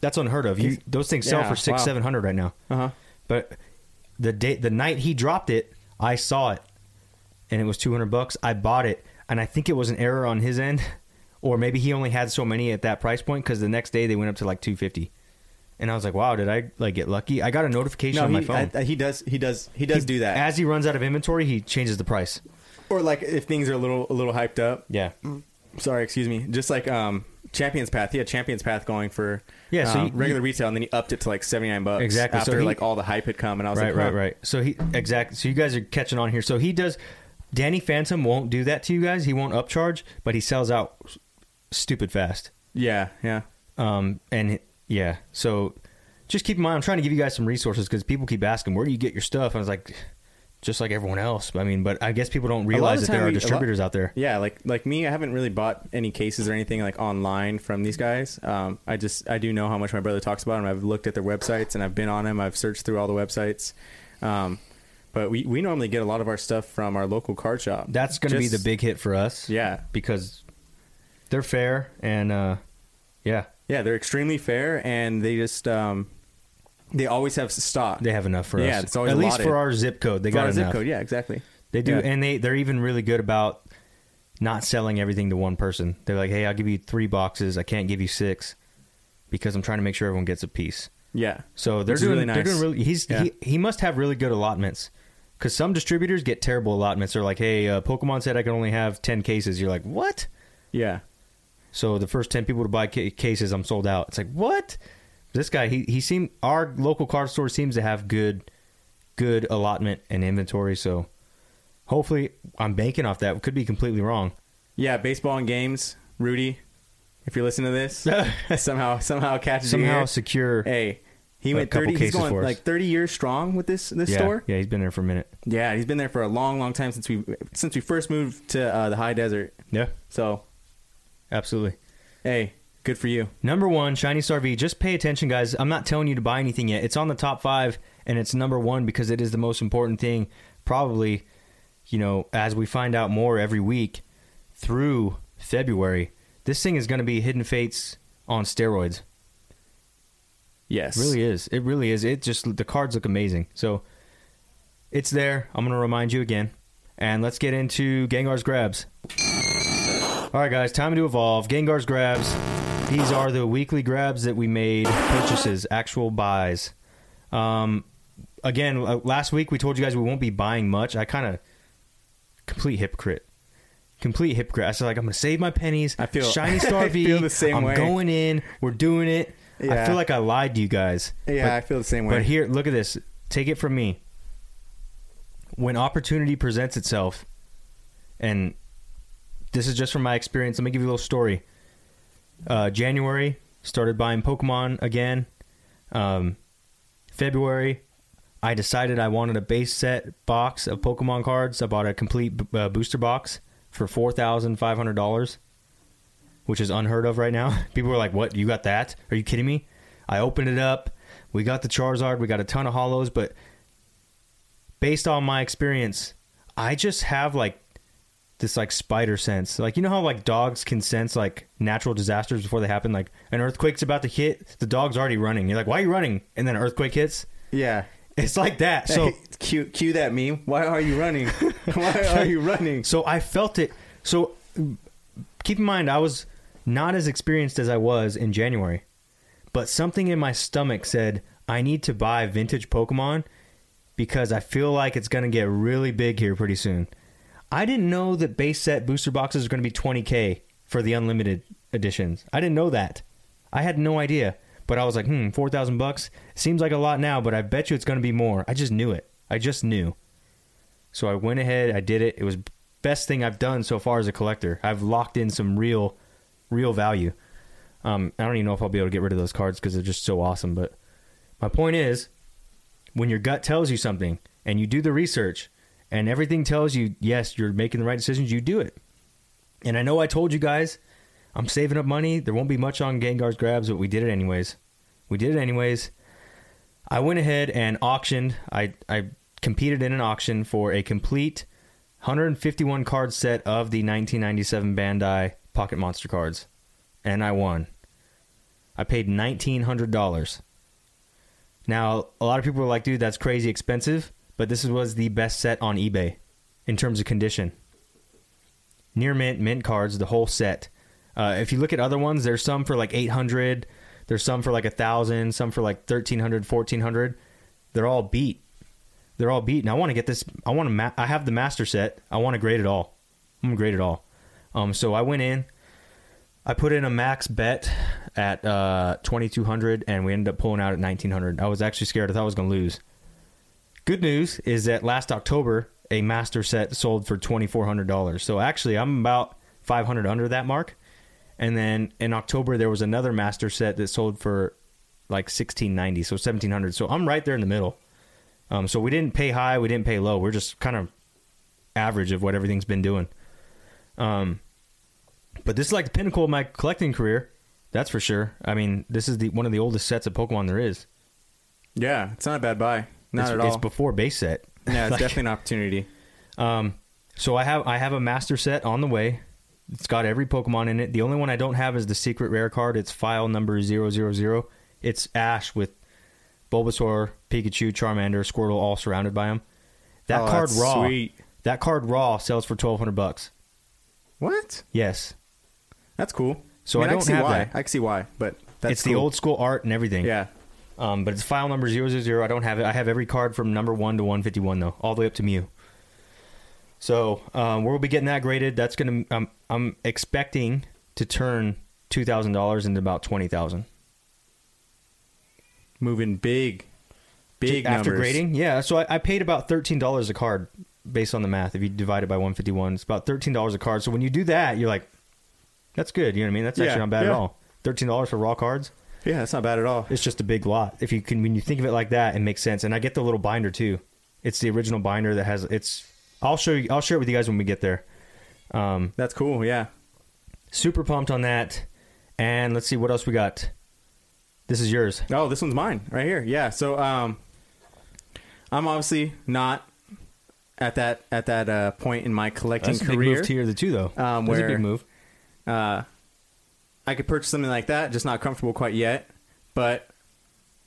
That's unheard of. You, those things sell Yeah, for six, wow. seven hundred right now. uh huh. But the day, the night he dropped it, I saw it, and it was two hundred bucks. I bought it, and I think it was an error on his end, [LAUGHS] or maybe he only had so many at that price point because the next day they went up to like two fifty, and I was like, wow, did I like get lucky? I got a notification No, on my phone. I, I- he does. He does. He does He- do that. As he runs out of inventory, he changes the price. or like if things are a little a little hyped up. Yeah, Sorry, excuse me. Just like um, Champions Path. He had Champions Path going for Yeah, so um, you- regular retail, and then he upped it to like seventy nine bucks. Exactly, so After he- like all the hype had come, and I was right, like, right, huh. right. So he exactly. So you guys are catching on here. So he does. Danny Phantom won't do that to you guys. He won't upcharge, but he sells out stupid fast. Yeah, yeah. Um, and yeah, so just keep in mind, I'm trying to give you guys some resources because people keep asking, where do you get your stuff? And I was like, just like everyone else. I mean, but I guess people don't realize that there are we- a lot- distributors out there. Yeah, like like me, I haven't really bought any cases or anything like online from these guys. Um, I just I do know how much my brother talks about them. I've looked at their websites and I've been on them. I've searched through all the websites. Um, but we, we normally get a lot of our stuff from our local card shop. That's going to be the big hit for us. Yeah, because they're fair and uh, yeah, yeah, they're extremely fair and they just um, they always have stock. they have enough for us. Yeah, us. it's always At least allotted. for our zip code, they For got our enough. zip code. Yeah, exactly. They do, Yeah. and they they're even really good about not selling everything to one person. They're like, hey, I'll give you three boxes. I can't give you six because I'm trying to make sure everyone gets a piece. Yeah. So they're Which is doing really they're doing really. He's Yeah. he, he must have really good allotments because some distributors get terrible allotments. They're like, hey, uh, Pokemon said I can only have ten cases. You're like, what? Yeah. So the first ten people to buy ca- cases, I'm sold out. It's like what? This guy, he he seemed our local card store seems to have good good allotment and inventory. So hopefully, I'm banking off that. Could be completely wrong. Yeah, baseball and games, Rudy. If you're listening to this, [LAUGHS] somehow somehow catches Somehow secure. Hey, he went thirty. He's going like thirty years strong with this this yeah, store. yeah, he's been there for a minute. Yeah, he's been there for a long, long time since we since we first moved to uh, the high desert. Yeah, So, absolutely. hey, good for you. Number one, Shiny Star V. Just pay attention, guys. I'm not telling you to buy anything yet. It's on the top five, and it's number one because it is the most important thing. Probably, you know, as we find out more every week through February, this thing is going to be Hidden Fates on steroids. Yes, It really is. It really is. It just the cards look amazing. So it's there. I'm going to remind you again, and let's get into Gengar's grabs. All right, guys, time to evolve. Gengar's grabs. These are the weekly grabs that we made purchases, actual buys. Um, again, uh, last week we told you guys we won't be buying much. I kind of complete hypocrite. Complete hypocrite. I said like I'm gonna save my pennies. I feel- shiny [LAUGHS] star I V. feel the same way. I'm way. going in. We're doing it. I feel like I lied to you guys. Yeah, But- I feel the same way. but here, look at this. Take it from me. When opportunity presents itself, and this is just from my experience, let me give you a little story. Uh, January, started buying Pokemon again. Um, February, I decided I wanted a base set box of Pokemon cards. I bought a complete b- uh, booster box for four thousand five hundred dollars, which is unheard of right now. [LAUGHS] People were like, "What? You got that? Are you kidding me?" I opened it up. We got the Charizard. We got a ton of holos, but based on my experience, I just have like this like spider sense. Like you know how like dogs can sense like natural disasters before they happen. Like an earthquake's about to hit, the dog's already running. You're like, "Why are you running?" And then an earthquake hits. Yeah. It's like that. So [LAUGHS] cue, cue that meme. Why are you running? [LAUGHS] Why are you running? So I felt it. So keep in mind, I was not as experienced as I was in January, but something in my stomach said I need to buy vintage Pokemon because I feel like it's going to get really big here pretty soon. I didn't know that base set booster boxes are going to be 20k for the unlimited editions. I didn't know that. I had no idea. But I was like, hmm, 4,000 bucks seems like a lot now, but I bet you it's going to be more. I just knew it. I just knew. So I went ahead, I did it. It was best thing I've done so far as a collector. I've locked in some real, real value. Um, I don't even know if I'll be able to get rid of those cards because they're just so awesome. But my point is, when your gut tells you something and you do the research and everything tells you yes, you're making the right decisions, you do it. And I know I told you guys I'm saving up money. There won't be much on Gengar's grabs, but we did it anyways. We did it anyways. I went ahead and auctioned. I I competed in an auction for a complete 151 card set of the 1997 Bandai Pocket Monster cards, and I won. I paid $1,900. Now, a lot of people are like, dude, that's crazy expensive, but this was the best set on eBay in terms of condition. Near mint, mint cards, the whole set. Uh, if you look at other ones, there's some for like 800, there's some for like a thousand, some for like 1300, 1400. They're all beat. They're all beat. And I want to get this. I want to. Ma- I have the master set. I want to grade it all. I'm gonna grade it all. Um, so I went in. I put in a max bet at uh, 2200, and we ended up pulling out at 1900. I was actually scared. I thought I was gonna lose. Good news is that last October, a master set sold for twenty four hundred dollars. So actually, I'm about 500 under that mark. And then in October, there was another master set that sold for like 1690, so 1700. So I'm right there in the middle. Um, so we didn't pay high, we didn't pay low. We're just kind of average of what everything's been doing. Um, but this is like the pinnacle of my collecting career. That's for sure. I mean, this is the one of the oldest sets of Pokemon there is. Yeah, it's not a bad buy. Not it's, at all. It's before base set. yeah, it's [LAUGHS] Like- definitely an opportunity. Um, so I have I have a master set on the way. It's got every Pokemon in it. The only one I don't have is the secret rare card. It's file number 000. It's Ash with Bulbasaur, Pikachu, Charmander, Squirtle all surrounded by him. That Oh, card raw. Sweet. That card raw sells for 1200 bucks. What? Yes. That's cool. So I, mean, I I don't can see have why. that. I can see why, but that's it's the old school art and everything. Yeah. Um, but it's file number 000. I don't have it. I have every card from number 1 to 151 though, all the way up to Mew. So, um, we'll be getting that graded. That's going to I'm I'm expecting to turn $2,000 into about 20,000. Moving big, big after grading. Yeah, so I, I paid about $13 a card based on the math. If you divide it by 151, it's about $13 a card. So when you do that, you're like that's good, you know what I mean? That's Yeah, actually not bad yeah. at all. $13 for raw cards. Yeah, that's not bad at all. It's just a big lot. If you can, when you think of it like that, it makes sense. And I get the little binder too. It's the original binder that has. It's. I'll show you. I'll share it with you guys when we get there. Um, That's cool. Yeah. super pumped on that. And let's see what else we got. This is yours. Oh, this one's mine right here. Yeah. So, um, I'm obviously not at that at that uh, point in my collecting That's a big career. move tier the two though. Um, That's a where- big move. uh, I could purchase something like that, just not comfortable quite yet. But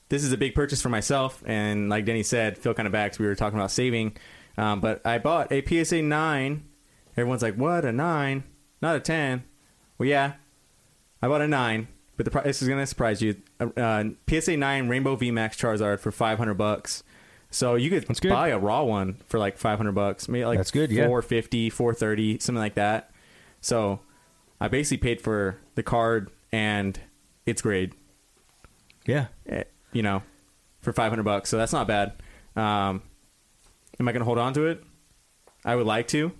this is a big purchase for myself, and like Denny said, feel kind of bad 'cause we were talking about saving. Um, but I bought a PSA nine. Everyone's like, "What a nine? Not a 10. Well, yeah, I bought a nine. But the this is gonna surprise you. Uh, uh, PSA nine Rainbow VMAX Charizard for five hundred bucks. So you could buy a raw one for like five hundred bucks, maybe like That's good, yeah. 450, 430, something like that. So I basically paid for the card and its grade, Yeah. eh, you know, for 500 bucks. So that's not bad. Um, am I going to hold on to it? I would like to.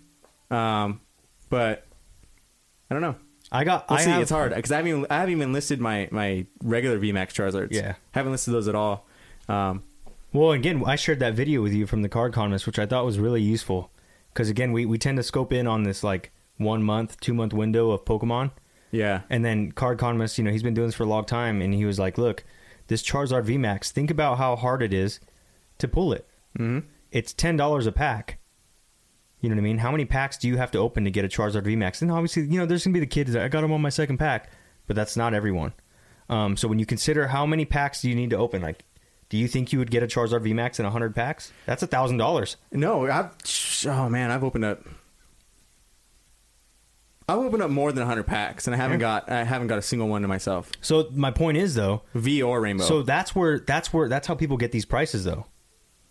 Um, but I don't know. I got. We'll I see. have, it's hard because I haven't even, I haven't even listed my my regular VMAX Charizards. Yeah. haven't listed those at all. Um, Well, again, I shared that video with you from the card economist, which I thought was really useful. Because again, we, we tend to scope in on this like one month, two month window of Pokemon, yeah, and then card economist, you know, he's been doing this for a long time, and he was like, "Look, this Charizard VMAX. Think about how hard it is to pull it. hmm It's ten dollars a pack. You know what I mean? How many packs do you have to open to get a Charizard VMAX? And obviously, you know, there's gonna be the kids that I got them on my second pack, but that's not everyone. Um, so when you consider how many packs do you need to open, like, do you think you would get a Charizard VMAX in hundred packs? That's a thousand dollars. No, I've oh man, I've opened up. I've opened up more than hundred packs, and I haven't got I haven't got a single one to myself. So my point is though, V or rainbow. so that's where that's where that's how people get these prices though.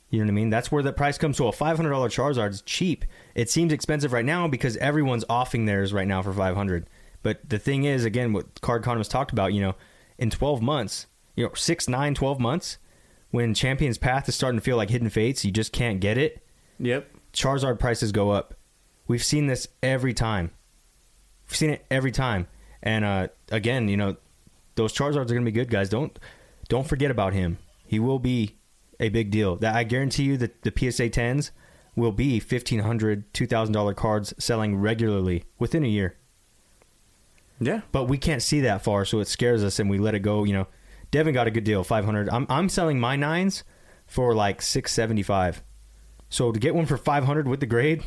You know what I mean? That's where the price comes. So a five hundred dollar Charizard is cheap. It seems expensive right now because everyone's offing theirs right now for five hundred. But the thing is, again, what Card Economist talked about, you know, in twelve months, you know, six, nine, 12 months, when Champion's Path is starting to feel like Hidden Fates, you just can't get it. yep. Charizard prices go up. We've seen this every time. We've seen it every time. And uh, again, you know, those Charizards are going to be good, guys. Don't don't forget about him. He will be a big deal. That I guarantee you that the PSA 10s will be $1500, $2000 cards selling regularly within a year. Yeah. But we can't see that far, so it scares us and we let it go, you know. Devin got a good deal, 500. I'm I'm selling my 9s for like 675. So to get one for 500 with the grade,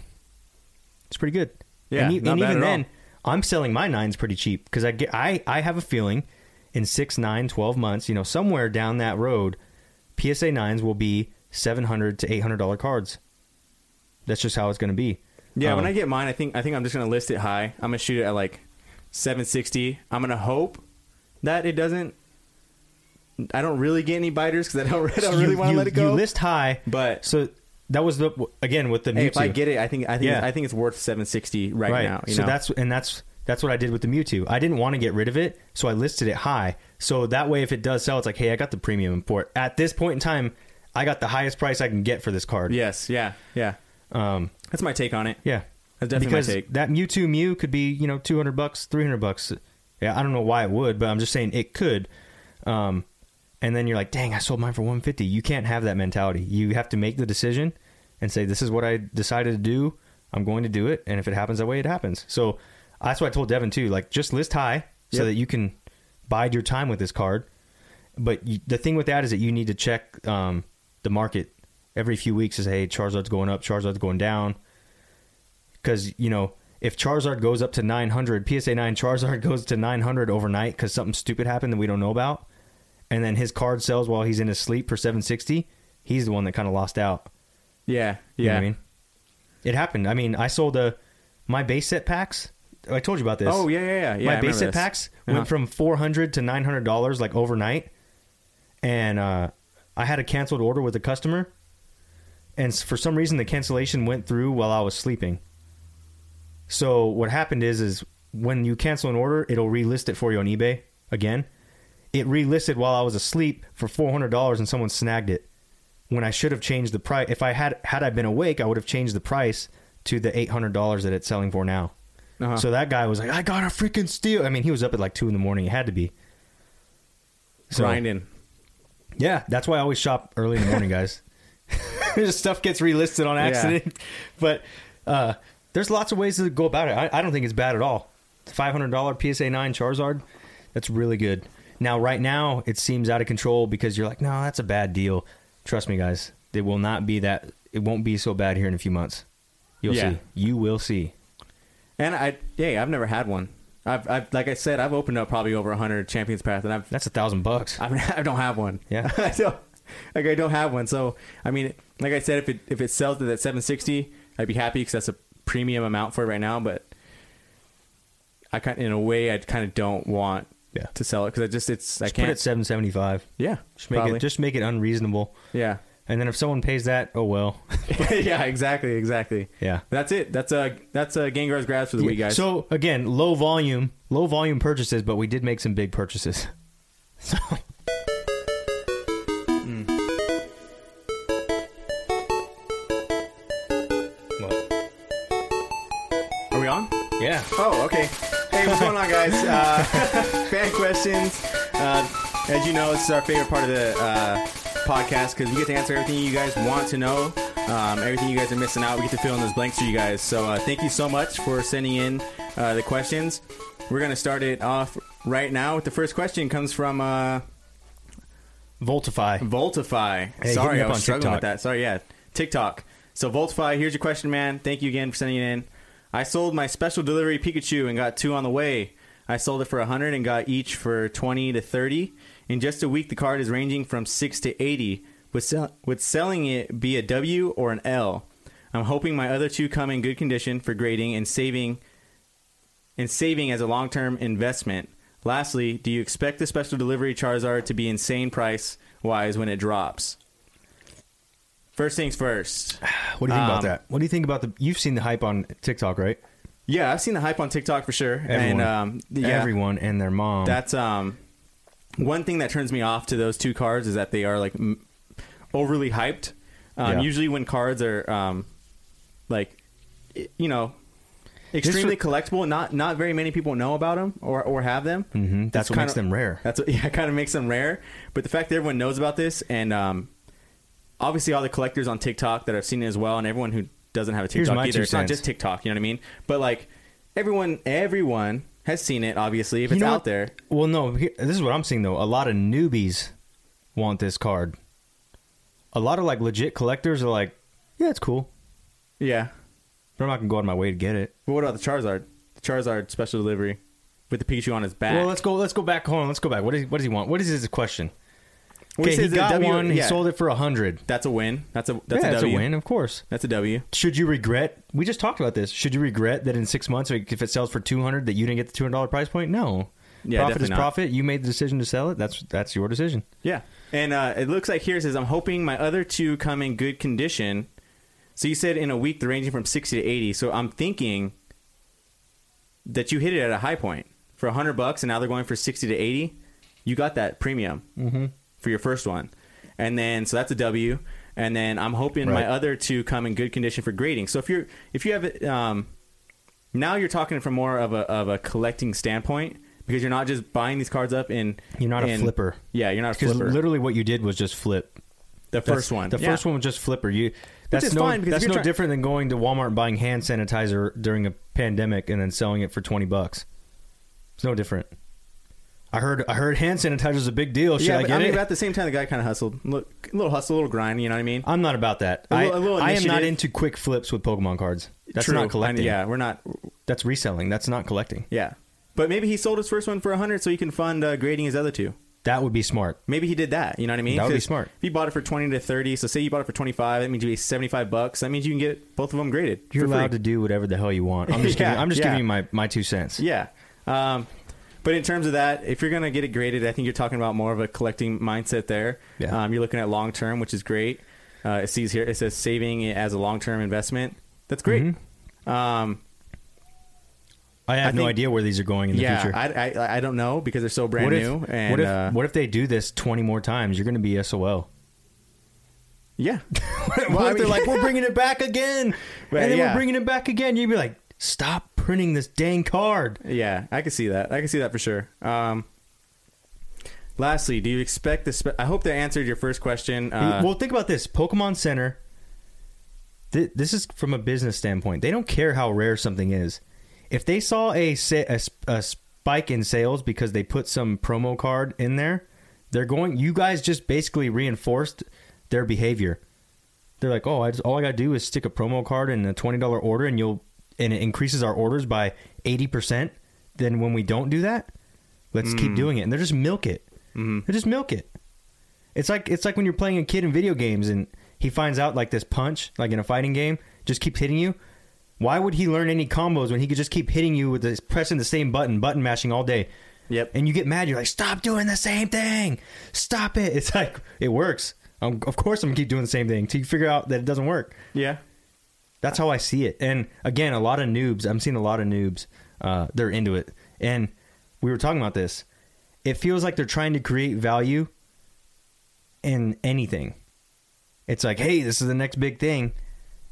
it's pretty good. Yeah, and, e- not and bad even at then. I'm selling my nines pretty cheap because I get I I have a feeling in six, nine, 12 months, you know, somewhere down that road, PSA nines will be 700 to 800 dollar cards. That's just how it's going to be. Yeah, when Um, I get mine, I think I think I'm just gonna list it high. I'm gonna shoot it at like 760. I'm gonna hope that it doesn't. I don't really get any biters because I don't, [LAUGHS] I don't really want to let it go. You list high, but so that was the again with the Mewtwo. hey, if I get it, I think I think Yeah. I think it's worth 760 right, now. You so know? that's and that's that's what I did with the Mewtwo. I didn't want to get rid of it, so I listed it high. So that way, if it does sell, it's like, hey, I got the premium import. At this point in time, I got the highest price I can get for this card. yes, yeah, yeah. Um, That's my take on it. yeah. That's definitely because my take. that Mewtwo Mew could be you know two hundred bucks, three hundred bucks. Yeah, I don't know why it would, but I'm just saying it could. Um, and then you're like, dang, I sold mine for one fifty. You can't have that mentality. You have to make the decision and say, this is what I decided to do. I'm going to do it, and if it happens that way, it happens. So that's what I told Devin too. Like, just list high so Yep. that you can bide your time with this card. But you, the thing with that is that you need to check um, the market every few weeks. Is hey, Charizard's going up, Charizard's going down because you know if Charizard goes up to 900, PSA 9 Charizard [LAUGHS] goes to 900 overnight because something stupid happened that we don't know about, and then his card sells while he's in his sleep for 760, he's the one that kind of lost out. Yeah, You know yeah. I mean, it happened. I mean, I sold a my base set packs. I told you about this. Oh yeah, yeah, yeah. yeah I my base set this. packs Uh-huh. went from 400 to 900 dollars like overnight, and uh, I had a canceled order with a customer, and for some reason the cancellation went through while I was sleeping. So what happened is is when you cancel an order, it'll relist it for you on eBay again. It relisted while I was asleep for four hundred dollars, and someone snagged it. When I should have changed the price, if I had had I been awake, I would have changed the price to the eight hundred dollars that it's selling for now. Uh-huh. So that guy was like, "I got a freaking steal." I mean, he was up at like two in the morning. It had to be. So, grinding. yeah, that's why I always shop early in the morning, guys. [LAUGHS] Stuff gets relisted on accident, [LAUGHS] but uh, there's lots of ways to go about it. I, I don't think it's bad at all. Five hundred dollar PSA nine Charizard, that's really good. Now, right now, it seems out of control because you're like, no, that's a bad deal. Trust me, guys, it will not be that. It won't be so bad here in a few months. You'll Yeah. see. You will see. And I, yeah, I've never had one. I've, I've, like I said, I've opened up probably over hundred Champions Path, and I've, That's a thousand bucks. I've, [LAUGHS] I don't have one. Yeah. [LAUGHS] I don't, like I don't have one. So I mean, like I said, if it if it sells at that seven sixty, I'd be happy because that's a premium amount for it right now. But I kind, in a way, I kind of don't want Yeah. to sell it because I just it's I Just put can't. put it seven seventy five. yeah, Just make probably. it. Just make it unreasonable. yeah, And then if someone pays that, oh well. [LAUGHS] yeah, exactly, exactly. Yeah. That's it. That's a that's a Gengar's grabs for the week, guys. So again, low volume, low volume purchases, but we did make some big purchases. [LAUGHS] So hmm. What? Are we on? Yeah. Oh, okay. Hey, what's going on, guys? Uh, [LAUGHS] fan questions. Uh, as you know, this is our favorite part of the uh, podcast because we get to answer everything you guys want to know, um, everything you guys are missing out. We get to fill in those blanks for you guys. So uh, thank you so much for sending in uh, the questions. We're gonna start it off right now with the first question. Comes from uh, Voltify. Voltify. Hey, hit Sorry, me I up was on struggling TikTok. with that. Sorry, yeah, TikTok. So Voltify, here's your question, man. Thank you again for sending it in. I sold my special delivery Pikachu and got two on the way. I sold it for 100 and got each for 20 to 30. In just a week, the card is ranging from 6 to 80. Would, sell- would selling it be a W or an L? I'm hoping my other two come in good condition for grading and saving and saving as a long-term investment. Lastly, do you expect the special delivery Charizard to be insane price wise when it drops? First things first. What do you think about Um, that? What do you think about the? You've seen the hype on TikTok, right? Yeah, I've seen the hype on TikTok for sure, Everyone. and um, yeah, Everyone and their mom. that's um, one thing that turns me off to those two cards is that they are like m- overly hyped. Um, Yeah. Usually, when cards are um, like, i- you know, extremely collectible, not not very many people know about them or or have them. Mhm, that's what makes them rare. That's what, [LAUGHS] yeah, kind of makes them rare. But the fact that everyone knows about this, and um, obviously all the collectors on TikTok that I've seen it as well, and everyone who doesn't have a Here's TikTok my either. two It's not cents. just TikTok, you know what I mean? But like everyone, everyone has seen it. Obviously, if it's know out what? there, Well, no. This is what I'm seeing though. A lot of newbies want this card. A lot of like legit collectors are like, yeah, it's cool, yeah. but I'm not gonna go out of my way to get it. But what about the Charizard? The Charizard special delivery with the Pikachu on his back. Well, let's go. Let's go back. Hold on. Let's go back. What does what does he want? What is his question? Well, he he got W- one. He sold it for a hundred. That's a win. That's a that's yeah, a that's a win, of course. That's a W. Should you regret? We just talked about this. Should you regret that in six months, if it sells for two hundred, that you didn't get the two hundred dollar price point? No. Yeah, profit is not. profit. You made the decision to sell it. That's that's your decision. Yeah. And uh, it looks like here it says, I'm hoping my other two come in good condition. So you said in a week they're ranging from 60 to 80. So I'm thinking that you hit it at a high point for 100 bucks and now they're going for 60 to 80. You got that premium Mm-hmm. For your first one. And then, so that's a W. And then I'm hoping my other two come in good condition for grading. So if you're, if you have it, um, now you're talking from more of a, of a collecting standpoint because you're not just buying these cards up in, You're not a flipper. Yeah, you're not a Because flipper. literally, what you did was just flip. The That's- first one. The Yeah. first one was just flipper. You. That's is no. fine, because that's no you're try- different than going to Walmart and buying hand sanitizer during a pandemic and then selling it for twenty bucks. It's no different. I heard. I heard hand sanitizer is a big deal. Should yeah, I but get I mean, it? but at the same time, the guy kind of hustled. Look, a little hustle, a little grind. You know what I mean? I'm not about that. A I, little- a little I am not initiative. into quick flips with Pokemon cards. That's True. not collecting. And yeah, we're not. That's reselling. That's not collecting. Yeah, but maybe he sold his first one for a hundred so he can fund uh, grading his other two. That would be smart. Maybe he did that. You know what I mean? That would be 'Cause smart. If you bought it for twenty to thirty, so say you bought it for twenty five, that means you pay seventy five bucks. That means you can get both of them graded. You're for free. allowed to do whatever the hell you want. I'm just [LAUGHS] Yeah, giving. I'm just yeah. giving you my, my two cents. Yeah. Um, but in terms of that, if you're going to get it graded, I think you're talking about more of a collecting mindset there. Yeah. Um, you're looking at long term, which is great. Uh, it sees here it says saving it as a long term investment. That's great. Mhm. Um, I have I no think- idea where these are going in the yeah, future. I, I I don't know because they're so brand what if, new. And what if uh, what if they do this 20 more times? You're going to be SOL. yeah, [LAUGHS] what Well, I if they're like, we're bringing it [LAUGHS] back again, and then yeah. we're bringing it back again? You'd be like, stop printing this dang card. yeah, I can see that. I can see that for sure. Um, lastly, do you expect this? Spe- I hope that answered your first question. Uh, well, think about this: Pokemon Center. Th- this is from a business standpoint. They don't care how rare something is. If they saw a, sa- a, a spike in sales because they put some promo card in there, they're going. You guys just basically reinforced their behavior. They're like, oh, I just, all I got to do is stick a promo card in a twenty dollar order, and you'll and it increases our orders by eighty percent. Then when we don't do that, let's keep doing it, and they're just milk it. mhm. They just milk it. It's like it's like when you're playing a kid in video games and he finds out like this punch, like in a fighting game, just keeps hitting you. Why would he learn any combos when he could just keep hitting you with this pressing the same button, button mashing all day? Yep. And you get mad. You're like, stop doing the same thing. Stop it. It's like it works. Um, of course, I'm gonna keep doing the same thing until you figure out that it doesn't work. Yeah. That's how I see it. And again, a lot of noobs. I'm seeing a lot of noobs. Uh, they're into it. And we were talking about this. It feels like they're trying to create value in anything. It's like, hey, this is the next big thing.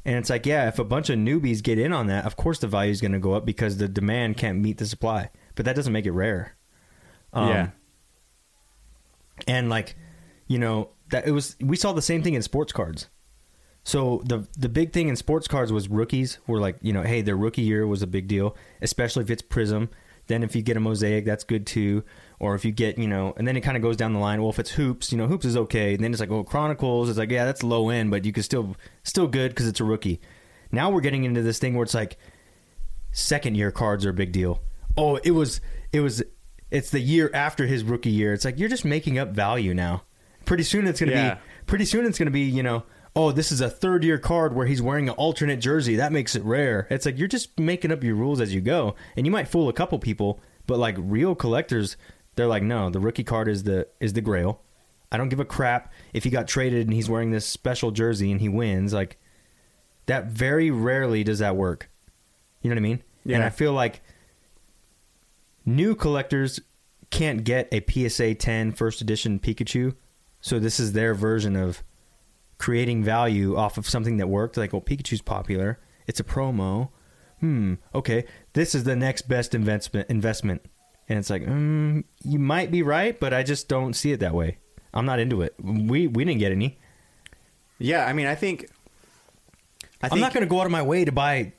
And it's like, yeah, if a bunch of newbies get in on that, of course the value is going to go up because the demand can't meet the supply. But that doesn't make it rare. Um, yeah. and like you know that it was we saw the same thing in sports cards so the the big thing in sports cards was rookies were like you know hey their rookie year was a big deal especially if it's Prizm then if you get a mosaic that's good too or if you get you know and then it kind of goes down the line well if it's hoops you know hoops is okay and then it's like oh chronicles it's like yeah that's low end but you can still still good because it's a rookie now we're getting into this thing where it's like second year cards are a big deal. Oh, it was it was it's the year after his rookie year. It's like you're just making up value now. Pretty soon it's to Yeah. be pretty soon it's going to be, you know, oh, this is a third year card where he's wearing an alternate jersey. That makes it rare. It's like you're just making up your rules as you go. And you might fool a couple people, but like real collectors, they're like, "No, the rookie card is the is the grail." I don't give a crap if he got traded and he's wearing this special jersey and he wins. Like that very rarely does that work. You know what I mean? Yeah. And I feel like new collectors can't get a PSA 10 first edition Pikachu. So this is their version of creating value off of something that worked. Like, well, Pikachu's popular. It's a promo. Hmm. Okay. This is the next best investment. Investment. And it's like, mm, you might be right, but I just don't see it that way. I'm not into it. We we didn't get any. Yeah, I mean, I think. I I'm not going to go out of my way to buy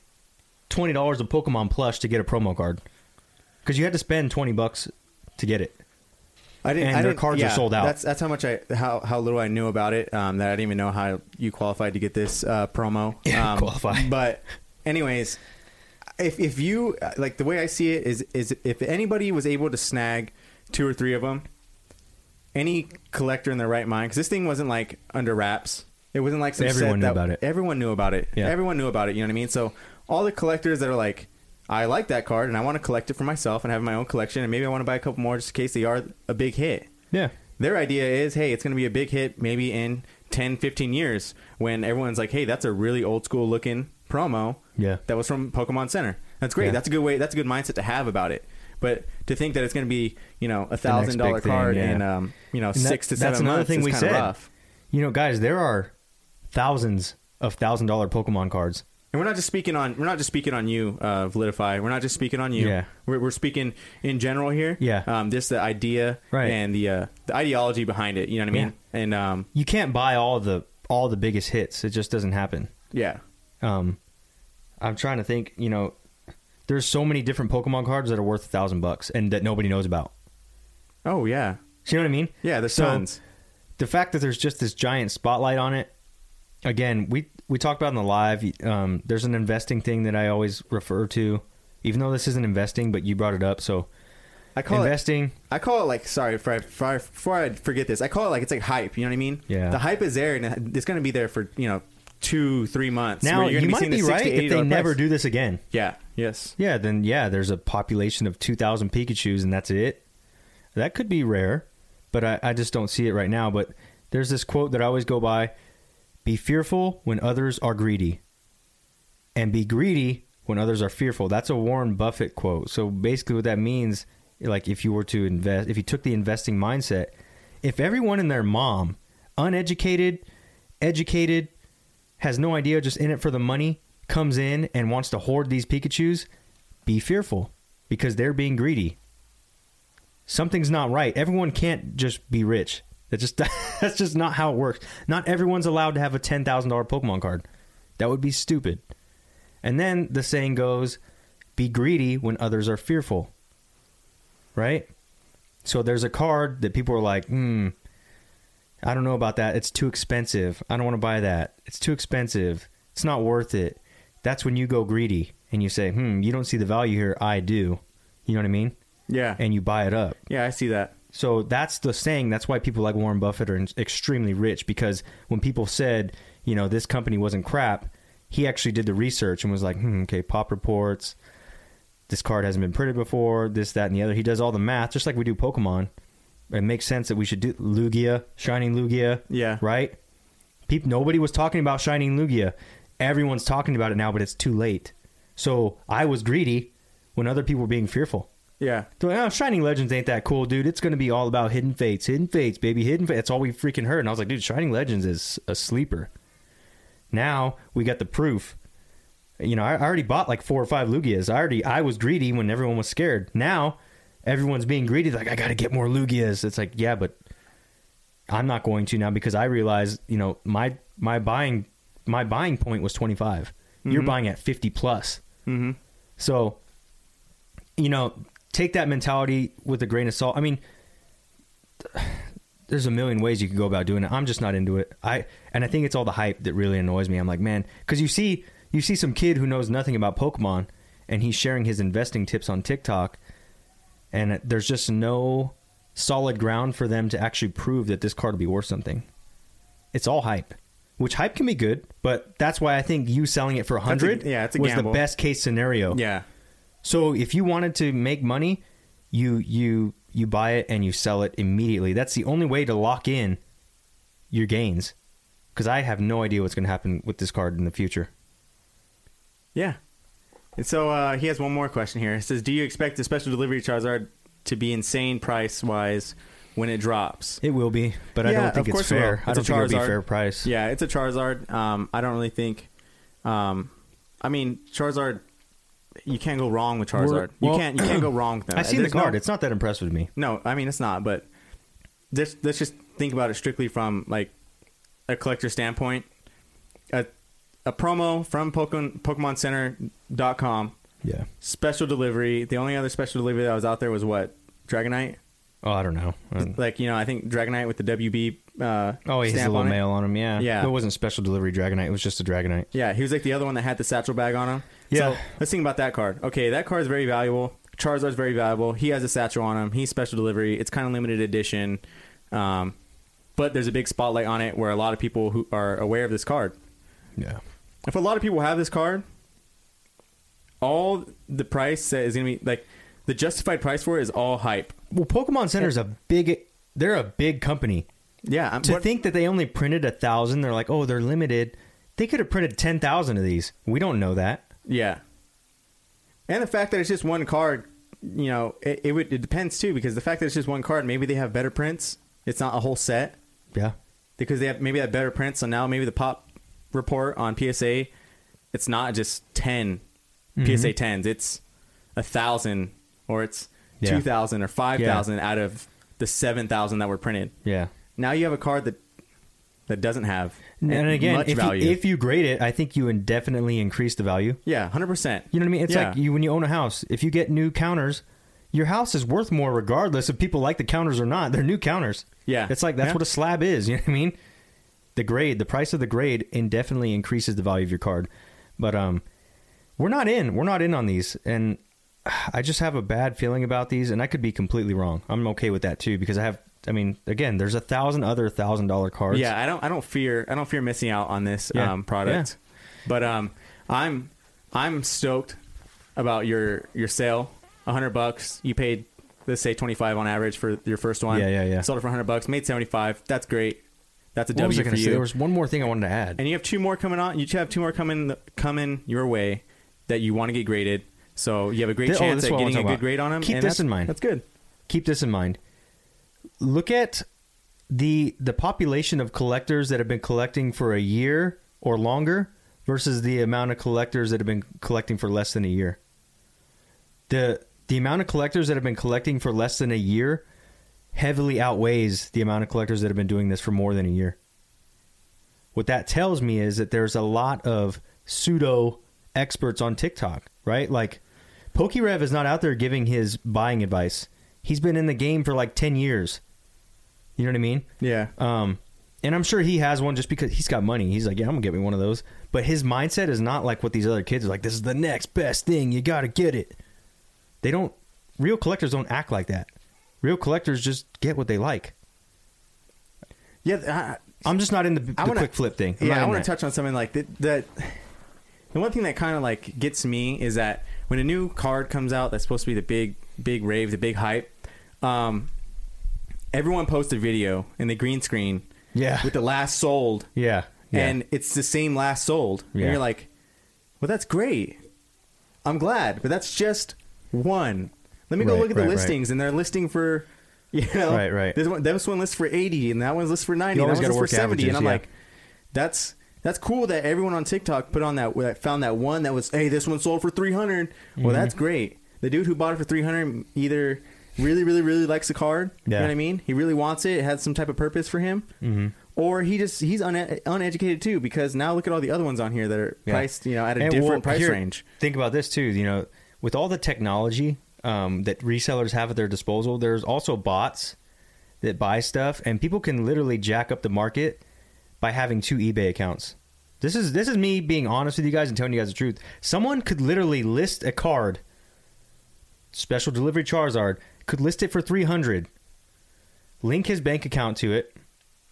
twenty dollars of Pokemon plush to get a promo card because you had to spend twenty bucks to get it. I didn't. and I their didn't- cards are sold out. That's that's how much I how how little I knew about it. Um, that I didn't even know how you qualified to get this uh, promo. [LAUGHS] Yeah, um, qualify. But anyways, if if you like the way I see it is is if anybody was able to snag two or three of them, any collector in their right mind, because this thing wasn't like under wraps. It wasn't like some Everyone knew that- about it. Everyone knew about it. Yeah. Everyone knew about it. You know what I mean? So all the collectors that are like, I like that card and I want to collect it for myself and have my own collection and maybe I want to buy a couple more just in case they are a big hit. Yeah. Their idea is, hey, it's going to be a big hit maybe in 10, 15 years when everyone's like, hey, that's a really old school looking promo Yeah. that was from Pokemon Center. That's great. Yeah. That's a good way. That's a good mindset to have about it. But to think that it's going to be, you know, a thousand dollar big thing, card yeah. in, um, you know, And that- six to that's seven another months thing we kind of said. rough. You know, guys, there are thousands of thousand dollar Pokemon cards. And we're not just speaking on we're not just speaking on you, uh, Validify. We're not just speaking on you. Yeah. We're, we're speaking in general here. Yeah. Um, just the idea Right. and the uh, the ideology behind it. You know what I mean? And um, You can't buy all the all the biggest hits. It just doesn't happen. yeah. Um, I'm trying to think. You know, there's so many different Pokemon cards that are worth a thousand bucks and that nobody knows about. Oh yeah. So you know what I mean? Yeah. There's So- tons. the fact that there's just this giant spotlight on it again we we talked about in the live um, there's an investing thing that i always refer to even though this isn't investing but you brought it up so I call it investing I call it like sorry before I, before I before I forget this. I call it like it's like hype. You know what I mean? Yeah. The hype is there and it's going to be there for you know two three months. now you're you might be right if they $80 never price. do this again Yeah. Yes. yeah then yeah there's a population of 2000 pikachus and that's it that could be rare but I, I just don't see it right now but there's this quote that i always go by be fearful when others are greedy and be greedy when others are fearful. That's a Warren Buffett quote. So basically, what that means, like if you were to invest, if you took the investing mindset, if everyone and their mom, uneducated, educated, has no idea, just in it for the money, comes in and wants to hoard these Pikachu's, be fearful because they're being greedy. Something's not right. Everyone can't just be rich. That just [LAUGHS] that's just not how it works. Not everyone's allowed to have a ten thousand dollar Pokemon card. That would be stupid. And then the saying goes, be greedy when others are fearful. Right? So there's a card that people are like, hmm, I don't know about that. It's too expensive. I don't want to buy that. It's too expensive. It's not worth it. That's when you go greedy and you say, hmm, you don't see the value here. I do. You know what I mean? Yeah. And you buy it up. yeah. I see that. So that's the saying. That's why people like Warren Buffett are extremely rich because when people said, you know, this company wasn't crap, he actually did the research and was like, hmm, okay, pop reports. This card hasn't been printed before. This, that, and the other. He does all the math, just like we do Pokemon. It makes sense that we should do Lugia, Shining Lugia, Yeah. right? People, nobody was talking about Shining Lugia. Everyone's talking about it now, but it's too late. So I was greedy when other people were being fearful. Yeah. Oh, Shining Legends ain't that cool, dude. It's going to be all about Hidden Fates. Hidden Fates, baby. Hidden Fates. That's all we freaking heard. And I was like, dude, Shining Legends is a sleeper. Now we got the proof. You know, I already bought like four or five Lugias. I already I was greedy when everyone was scared. Now everyone's being greedy. Like I got to get more Lugias. It's like yeah, but I'm not going to now because I realize you know my my buying my buying point was 25. You're buying at 50 plus. Mm-hmm. So, you know, take that mentality with a grain of salt. I mean, there's a million ways you could go about doing it. I'm just not into it. I and I think it's all the hype that really annoys me. I'm like, man, because you see, you see some kid who knows nothing about Pokemon, and he's sharing his investing tips on TikTok, and there's just no solid ground for them to actually prove that this card will be worth something. It's all hype, which hype can be good, but that's why I think you selling it for a That's a- hundred yeah, it's a was gamble. the best case scenario. Yeah. So if you wanted to make money, you you you buy it and you sell it immediately. That's the only way to lock in your gains. Because I have no idea what's going to happen with this card in the future. Yeah. And so uh, he has one more question here. It says, "Do you expect the special delivery Charizard to be insane price wise when it drops?" It will be, but I don't think it's it fair. I It's a don't think it'll be fair price. Yeah, it's a Charizard. Um, I don't really think. Um, I mean, Charizard. You can't go wrong with Charizard. We're- you can't. You can't go wrong with [CLEARS THROAT] them. I've seen the There's no- card. it's not that impressive to me. No, I mean it's not. But this, let's just think about it strictly from like a collector standpoint. A, a promo from Pokemon PokemonCenter.com Yeah. special delivery. The only other special delivery that was out there was what Dragonite. Oh, I don't know. Um, Like you know, I think Dragonite with the WB. Uh, oh, he has a little on mail on him. Yeah. Yeah. It wasn't special delivery Dragonite. It was just a Dragonite. Yeah, he was like the other one that had the satchel bag on him. Yeah. So let's think about that card. Okay, that card is very valuable. Charizard's very valuable. He has a satchel on him. He's special delivery. It's kind of limited edition, um, but there's a big spotlight on it where a lot of people who are aware of this card. Yeah. If a lot of people have this card, all the price is going to be like the justified price for it is all hype. Well, Pokemon Center is a big. They're a big company. Yeah, I'm, to what- think that they only printed a thousand, they're like, oh, they're limited. They could have printed ten thousand of these. We don't know that. Yeah. And the fact that it's just one card, you know, it, it would it depends too because the fact that it's just one card, maybe they have better prints. It's not a whole set Yeah. because they have maybe have better prints. So now maybe the pop report on PSA, it's not just 10 mm-hmm. PSA tens. It's a thousand or it's Yeah. two thousand or five thousand out of the seven thousand that were printed. Yeah. Now you have a card that that doesn't have And again, much if value. you, if you grade it, I think you indefinitely increase the value. yeah, hundred percent. You know what I mean? It's Yeah. like you when you own a house. If you get new counters, your house is worth more regardless if people like the counters or not. They're new counters. Yeah. It's like that's Yeah. what a slab is. [LAUGHS] You know what I mean? The grade, the price of the grade, indefinitely increases the value of your card. But um, we're not in. We're not in on these, and [SIGHS] I just have a bad feeling about these. And I could be completely wrong. I'm okay with that too because I have. I mean, again, there's a thousand other thousand dollar cards. Yeah, I don't. I don't fear. I don't fear missing out on this Yeah. um, product. But um, I'm I'm stoked about your your sale. A hundred bucks. You paid let's say twenty five on average for your first one. Yeah, yeah, yeah. Sold it for hundred bucks. Made seventy five. That's great. That's a What W for to say? you. There was one more thing I wanted to add. and you have two more coming on. You have two more coming coming your way that you want to get graded. So you have a great oh, chance is at what I wanna getting a good about. grade on them. Keep this in mind. That's good. keep this in mind. Look at the the population of collectors that have been collecting for a year or longer versus the amount of collectors that have been collecting for less than a year. The the amount of collectors that have been collecting for less than a year heavily outweighs the amount of collectors that have been doing this for more than a year. What that tells me is that there's a lot of pseudo experts on TikTok, right? Like PokeRev is not out there giving his buying advice. He's been in the game for like 10 years. You know what I mean? Yeah. Um, and I'm sure he has one just because he's got money. He's like, yeah, I'm gonna get me one of those. But his mindset is not like what these other kids are like. This is the next best thing. You got to get it. They don't. Real collectors don't act like that. Real collectors just get what they like. Yeah. I, I'm just not in the, the wanna- quick flip thing. I'm yeah, I want to touch on something like that. that the one thing that kind of like gets me is that when a new card comes out that's supposed to be the big, big rave, the big hype, um, everyone posts a video in the green screen Yeah. with the last sold, Yeah. yeah. and it's the same last sold, Yeah. and you're like, well, that's great. I'm glad, but that's just one. Let me go Right, look at the right, right. listings, and they're listing for. You know, Right, right. This one, this one lists for eighty, and that one's lists for ninety. And that gotta one lists work for seventy, and I'm yeah. like, that's That's cool that everyone on TikTok put on that that found that one that was hey this one sold for three hundred. Well, Mm-hmm. that's great. The dude who bought it for three hundred either really really really likes the card. You Yeah. know what I mean? He really wants it. It has some type of purpose for him. Mm-hmm. Or he just he's une- uneducated too because now look at all the other ones on here that are Yeah. priced you know at a And different well, price here, range. Think about this too. You know, with all the technology um, that resellers have at their disposal, there's also bots that buy stuff, and people can literally jack up the market by having two eBay accounts. This is this is me being honest with you guys and telling you guys the truth. Someone could literally list a card, special delivery Charizard, could list it for three hundred, link his bank account to it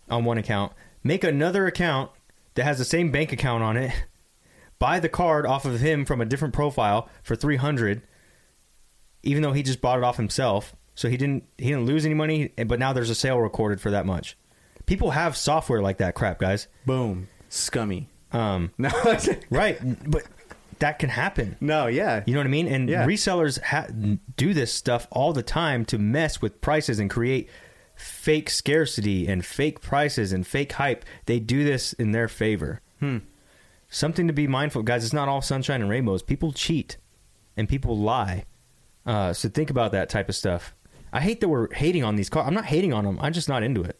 on one account, make another account that has the same bank account on it, [LAUGHS] buy the card off of him from a different profile for 300 even though he just bought it off himself. So he didn't he didn't lose any money but now there's a sale recorded for that much. People have software like that crap guys. Boom, scummy. um [LAUGHS] No, right but that can happen. No, yeah, you know what i mean? And Yeah. resellers ha- do this stuff all the time to mess with prices and create fake scarcity and fake prices and fake hype. They do this in their favor. Hmm. something to be mindful of, guys it's not all sunshine and rainbows. People cheat and people lie. Uh, so think about that type of stuff. I hate that we're hating on these cars i'm not hating on them i'm just not into it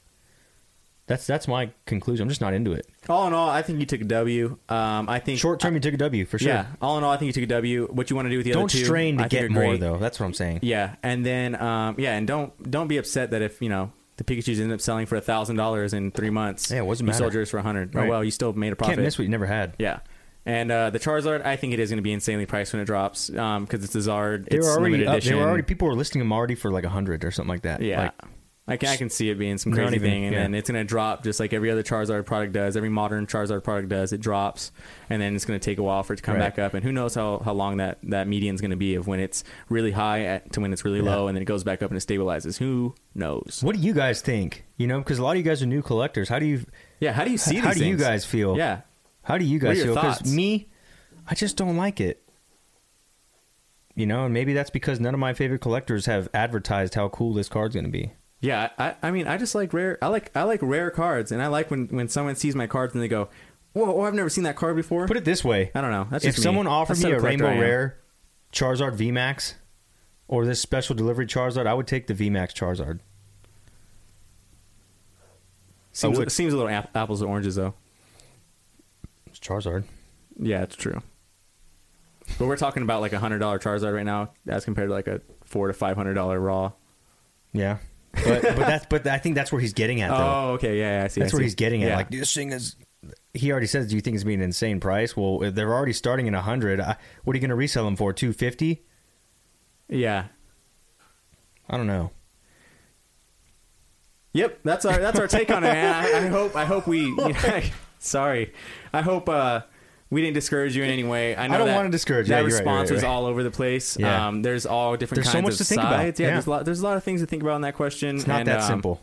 that's that's my conclusion i'm just not into it All in all, I think you took a W. Um, I think short term you took a w for sure Yeah. All in all, I think you took a W. What you want to do with the don't other two? strain to I think get are more great. though that's what i'm saying Yeah, and then um, yeah, and don't don't be upset that if you know the Pikachu's end up selling for a thousand dollars in three months. Yeah, it doesn't you matter. sold yours for a hundred. Right. Oh well, you still made a profit. can't miss what you never had Yeah. And uh, the Charizard, I think it is going to be insanely priced when it drops because it's a Zard. they it's were already limited up, they were already people were listing them already for like a hundred or something like that Yeah. Like, I can, I can see it being some crazy thing, and yeah. then it's going to drop just like every other Charizard product does. Every modern Charizard product does. It drops, and then it's going to take a while for it to come Right. back up. And who knows how, how long that that median is going to be of when it's really high at, to when it's really Yeah. low, and then it goes back up and it stabilizes. Who knows? what do you guys think you know because a lot of you guys are new collectors how do you Yeah, how do you see? This? How these do you guys feel Yeah, How do you guys feel? Because me, I just don't like it. You know, and maybe that's because none of my favorite collectors have advertised how cool this card's going to be. Yeah. I, I mean, I just like rare. I like I like rare cards, and I like when when someone sees my cards and they go, "Whoa, oh, I've never seen that card before." Put it this way: I don't know. That's if just me. someone offered That's me a Rainbow Rare Charizard VMAX or this special delivery Charizard, I would take the VMAX Charizard. seems, would. seems a little ap- apples to oranges though. It's Charizard. Yeah, it's true. But we're talking about like a hundred dollar Charizard right now, as compared to like a four to five hundred dollar raw. Yeah, but but [LAUGHS] that's but I think that's where he's getting at though. Oh, okay, yeah, yeah I see. That's I where see. he's getting at. Yeah. Like this thing is. He already says, "Do you think it's being an insane price?" Well, they're already starting at a hundred. What are you going to resell them for? Two fifty? yeah, I don't know. yep. That's our that's our take on it. Man. I, I hope I hope we. [LAUGHS] [LAUGHS] sorry, I hope uh, we didn't discourage you in any way. I know don't that- wanna discourage you. That Yeah, right, response you're right, was all over the place. Yeah. Um, there's all different There's so kinds much of to think about. Yeah, Yeah. there's a lot. There's a lot of things to think about in that question. It's not and, that um, simple.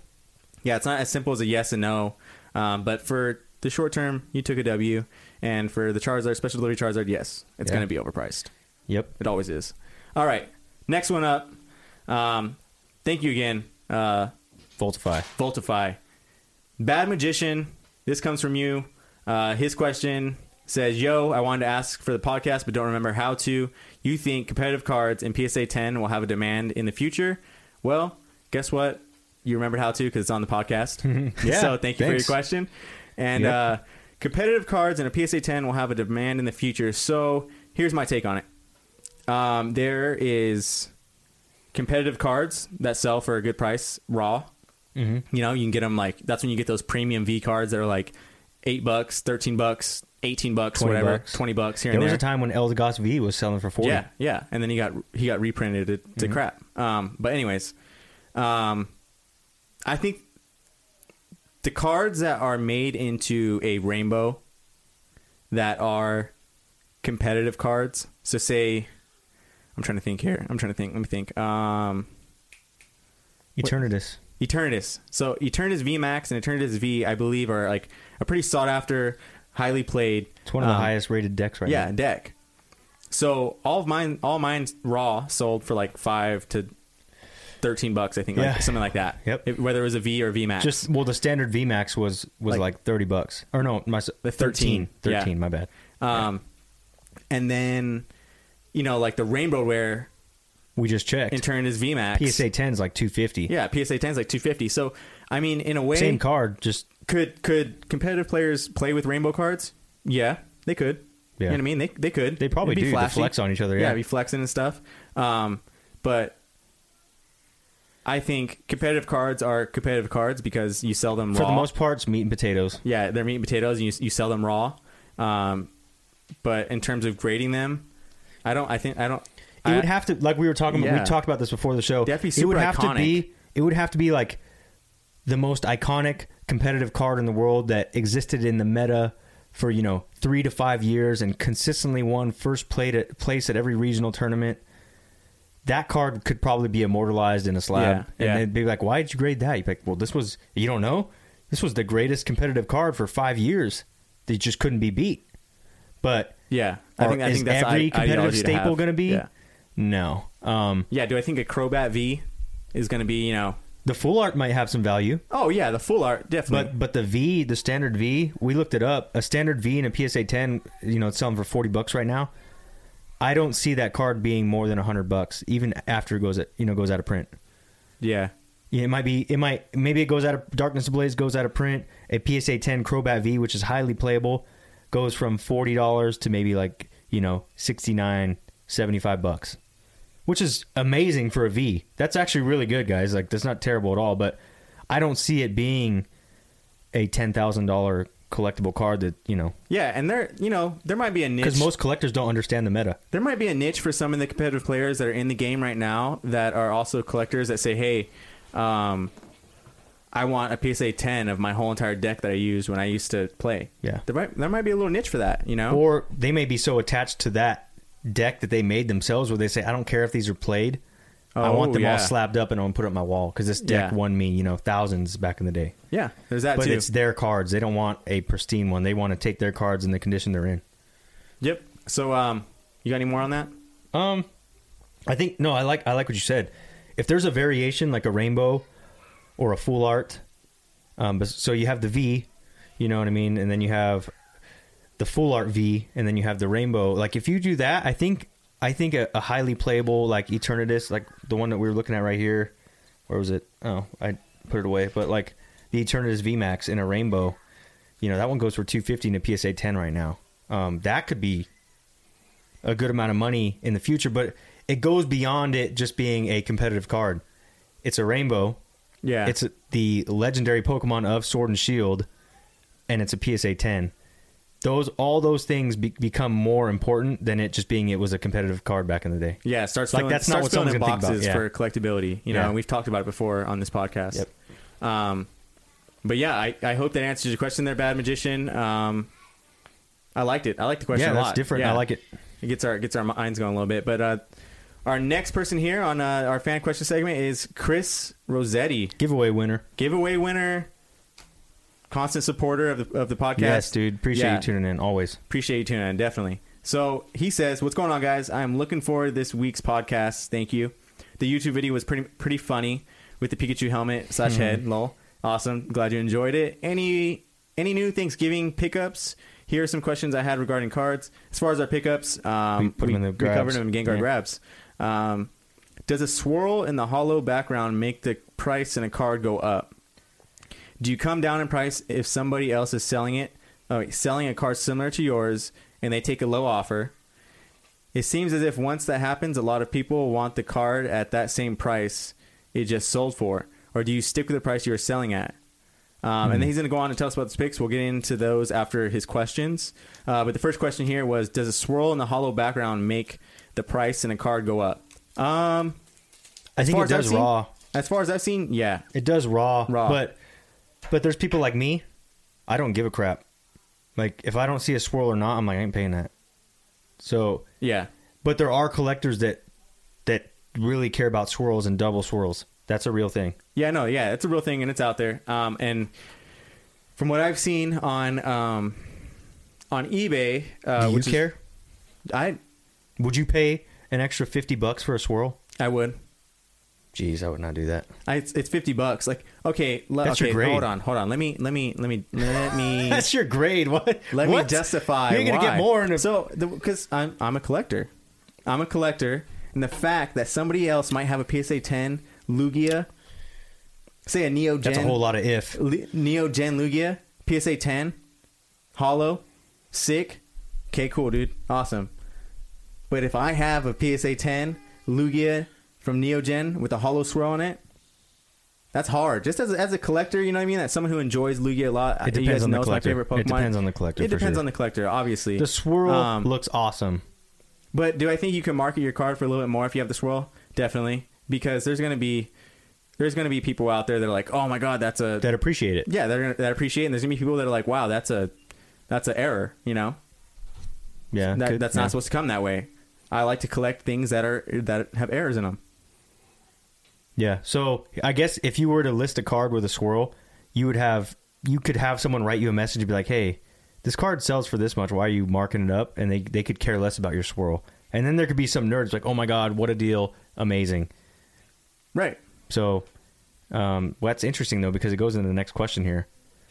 Yeah, it's not as simple as a yes and no. Um, but for the short term, you took a W, and for the Charizard special delivery Charizard, yes, it's Yeah. going to be overpriced. Yep. It always is. All right, next one up. Um, thank you again, uh, Voltify. Voltify. Bad Magician. This comes from you. Uh, his question says, "Yo, I wanted to ask for the podcast, but don't remember how to. You think competitive cards in PSA 10 will have a demand in the future? Well, guess what? You remembered how to because it's on the podcast. [LAUGHS] Yeah, [LAUGHS] so thank you thanks. for your question. And Yep. uh, competitive cards in a PSA 10 will have a demand in the future. So here's my take on it. Um, there is competitive cards that sell for a good price raw. Mm-hmm. You know, you can get them like that's when you get those premium V cards that are like eight bucks, thirteen bucks, eighteen bucks, 20 whatever, bucks. twenty bucks here There and was there. a time when Eldegoss V was selling for 40. Yeah, yeah, and then he got he got reprinted to, to Mhm. crap. Um, but anyways, um, I think the cards that are made into a rainbow that are competitive cards. So say, I'm trying to think here. I'm trying to think. Let me think. Um, Eternatus. Eternatus. So Eternatus V Max and Eternatus V, I believe, are like a pretty sought after, highly played. It's one of the um, highest rated decks right yeah, now. deck. So all of mine, all mine raw sold for like five to thirteen bucks. I think, Yeah. like something like that. Yep. If- whether it was a V or V Max. Just well, the standard VMAX was was Like- like, thirty bucks, or no, my The 13, 13, 13, yeah. My bad. um, and then you know, like the rainbow wear We just checked. in turn is V Max. PSA 10 is like two fifty. Yeah, PSA 10 is like 250. So, I mean, in a way, Same card, just could could competitive players play with rainbow cards? Yeah, they could. You Yeah. know what I mean? They they could. They probably do. They flex on each other, Yeah, yeah. be flexing and stuff. Um, but I think competitive cards are competitive cards because you sell them for raw. the most part, it's meat and potatoes. yeah, they're meat and potatoes, and you you sell them raw. Um, but in terms of grading them, I don't. I think I don't. It I- would have to, like we were talking, Yeah. we talked about this before the show. They have to be it would have iconic. to be. It would have to be like the most iconic competitive card in the world that existed in the meta for you know three to five years and consistently won first at, place at every regional tournament. That card could probably be immortalized in a slab, Yeah, and yeah. they'd be like, "Why did you grade that?" You'd be like, "Well, this was you don't know. This was the greatest competitive card for five years. They just couldn't be beat." But yeah, I think I is think that's every i- competitive staple going to be? Yeah. No. Um, Yeah, do I think a Crobat V is going to be, you know, the full art might have some value, oh yeah, the full art definitely. but but the V, the standard V, we looked it up. A standard V and a PSA 10, you know, it's selling for 40 bucks right now. I don't see that card being more than 100 bucks even after it goes at, you know, goes out of print. yeah, Yeah, it might be it might maybe it goes out of Darkness Ablaze goes out of print. A PSA 10 Crobat V, which is highly playable, goes from $40 to maybe like, you know, 69, 75 bucks. Which is amazing for a V. That's actually really good, guys. Like that's not terrible at all, but I don't see it being a $10,000 collectible card that, you know, yeah, and there, you know, there might be a niche. cuz most collectors don't understand the meta. there might be a niche for some of the competitive players that are in the game right now that are also collectors that say, hey, um, I want a PSA 10 of my whole entire deck that I used when I used to play. Yeah. There might there might be a little niche for that, you know. Or they may be so attached to that deck that they made themselves where they say, I don't care if these are played. I Oh, want them yeah. all slabbed up and I want to put it on my wall because this deck Yeah. won me, you know, thousands back in the day. yeah, there's that But too. it's their cards. They don't want a pristine one. They want to take their cards in the condition they're in. Yep. So, um, you got any more on that? Um, I think no. I like I like what you said. If there's a variation like a rainbow or a full art, um, so you have the V, you know what I mean, and then you have the full art V, and then you have the rainbow. Like if you do that, I think I think a, a highly playable like Eternatus, like the one that we were looking at right here. Where was it? Oh, I put it away. But like the Eternatus V Max in a rainbow, you know that one goes for two fifty in a PSA ten right now. Um, that could be a good amount of money in the future, but it goes beyond it just being a competitive card. It's a rainbow. Yeah. It's a, the legendary Pokemon of Sword and Shield, and it's a PSA 10. Those all those things be, become more important than it just being it was a competitive card back in the day. Yeah, it starts Like, filling, that's not what someone's in gonna think about, boxes yeah. for collectability. You know, Yeah. and we've talked about it before on this podcast. Yep. Um, but yeah, I, I hope that answers your question there, Bad Magician. Um, I liked it. I like the question yeah, a that's lot. different. Yeah. I like it. It gets our gets our minds going a little bit. But uh, our next person here on uh, our fan question segment is Chris Rossetti, Giveaway winner. giveaway winner, constant supporter of the of the podcast. Yes, dude. Appreciate Yeah. you tuning in always. Appreciate you tuning in, definitely. So he says, "What's going on, guys? I'm looking forward to this week's podcast. Thank you. The YouTube video was pretty pretty funny with the Pikachu helmet slash Mm-hmm. head. Lol, awesome. Glad you enjoyed it. Any any new Thanksgiving pickups? Here are some questions I had regarding cards. As far as our pickups, um, We put 'em in the we covered grabs. them in Gengar Yeah. grabs. Um, does a swirl in the holo background make the price in a card go up? Do you come down in price if somebody else is selling it, oh, selling a card similar to yours, and they take a low offer? It seems as if once that happens, a lot of people want the card at that same price it just sold for. Or do you stick with the price you were selling at? Um, And then he's going to go on and tell us about the picks. We'll get into those after his questions. Uh, but the first question here was Does a swirl in the holo background make the price in a card go up? Um, I think it does seen- raw. as far as I've seen, yeah. It does raw, Raw. but but there's people like me. I don't give a crap. Like if I don't see a swirl or not, I'm like I ain't paying that. So, Yeah. but there are collectors that that really care about swirls and double swirls. That's a real thing. Yeah, no, yeah, it's a real thing and it's out there. Um, and from what I've seen on um, on eBay, uh, Do you which is- care? I Would you pay an extra fifty bucks for a swirl? I would. Jeez, I would not do that. I, it's, it's fifty bucks. Like, okay, le- That's your okay, grade. hold on, hold on. Let me, let me, let me, let me. [LAUGHS] That's your grade. What? Let what? me justify. You're gonna why. get more in a so because I'm I'm a collector. I'm a collector, and the fact that somebody else might have a PSA 10 Lugia, say a Neo Gen, That's a whole lot of if. Li- Neo Gen Lugia, PSA 10, holo, sick. Okay, cool, dude, awesome. But if I have a PSA 10 Lugia from Neo Gen with a holo swirl on it. That's hard. Just as a, as a collector, you know what I mean. As someone who enjoys Lugia a lot, It you depends guys on know the it's my collector. favorite Pokemon. It depends on the collector. It depends sure. on the collector, obviously. The swirl Um, looks awesome. But do I think you can market your card for a little bit more if you have the swirl? Definitely, because there's gonna be there's gonna be people out there that are like, oh my god, that's a That appreciate it. yeah, they're gonna that appreciate, it. and there's gonna be people that are like, wow, that's a that's an error, you know, Yeah, that, could- that's yeah. not supposed to come that way. I like to collect things that are that have errors in them. Yeah. So I guess if you were to list a card with a swirl, you would have you could have someone write you a message and be like, "Hey, this card sells for this much. Why are you marking it up?" And they they could care less about your swirl. And then there could be some nerds like, "Oh my god, what a deal! Amazing." Right. So, um, well, that's interesting though because it goes into the next question here.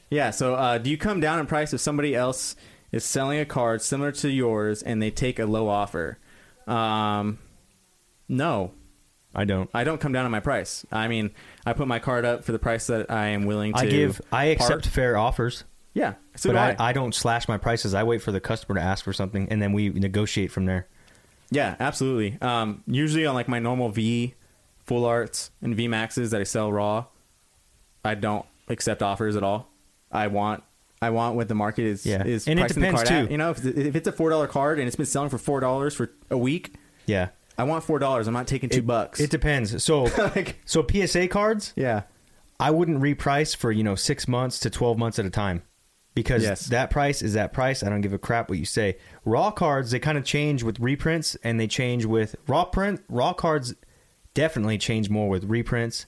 Yeah. So, uh, do you come down in price if somebody else is selling a card similar to yours and they take a low offer? Um, no, I don't. I don't come down on my price. I mean, I put my card up for the price that I am willing to. I give. I accept part. fair offers, Yeah. So but do I, I. I don't slash my prices. I wait for the customer to ask for something, and then we negotiate from there. Yeah, absolutely. Um, usually on like my normal V full arts and V maxes that I sell raw, I don't accept offers at all. I want I want what the market is Yeah. is And it pricing the depends, card at. too. You know, if, if it's a four dollar card and it's been selling for four dollars for a week, Yeah. I want four dollars. I'm not taking two It- bucks. It depends. So, [LAUGHS] like, so PSA cards. yeah, I wouldn't reprice for you know six months to twelve months at a time, because Yes. that price is that price. I don't give a crap what you say. Raw cards they kind of change with reprints, and they change with raw print. Raw cards definitely change more with reprints.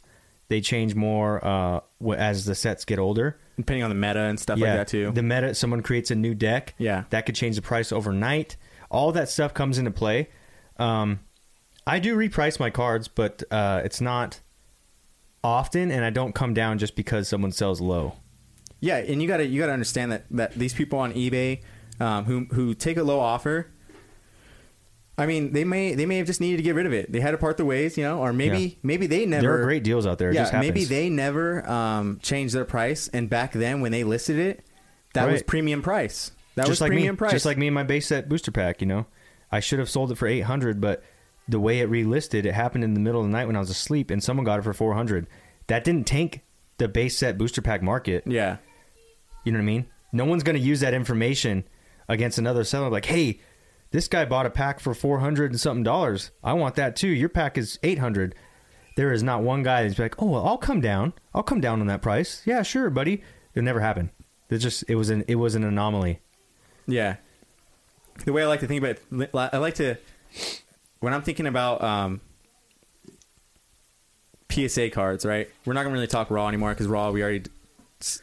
They change more uh, as the sets get older. depending on the meta and stuff like that too. The meta, someone creates a new deck. Yeah. That could change the price overnight. All that stuff comes into play. Um, I do reprice my cards, but uh, it's not often, and I don't come down just because someone sells low. Yeah, and you gotta you gotta understand that that these people on eBay um, who who take a low offer. I mean, they may they may have just needed to get rid of it. They had to part the ways, you know, or maybe Yeah. maybe they never. there are great deals out there. It yeah, maybe they never um, changed their price, and back then when they listed it, that was premium price. That just was like premium me, price. just like me and my base set booster pack. You know, I should have sold it for eight hundred, but the way it relisted, it happened in the middle of the night when I was asleep, and someone got it for four hundred. That didn't tank the base set booster pack market. yeah, You know what I mean? No one's going to use that information against another seller. Like, hey, this guy bought a pack for four hundred and something dollars. I want that too. Your pack is eight hundred. There is not one guy that's like, oh, well, I'll come down. I'll come down on that price. Yeah, sure, buddy. It never happened. It just it was an it was an anomaly. yeah. The way I like to think about it, I like to when I'm thinking about um, PSA cards, right? We're not gonna really talk raw anymore because raw we already,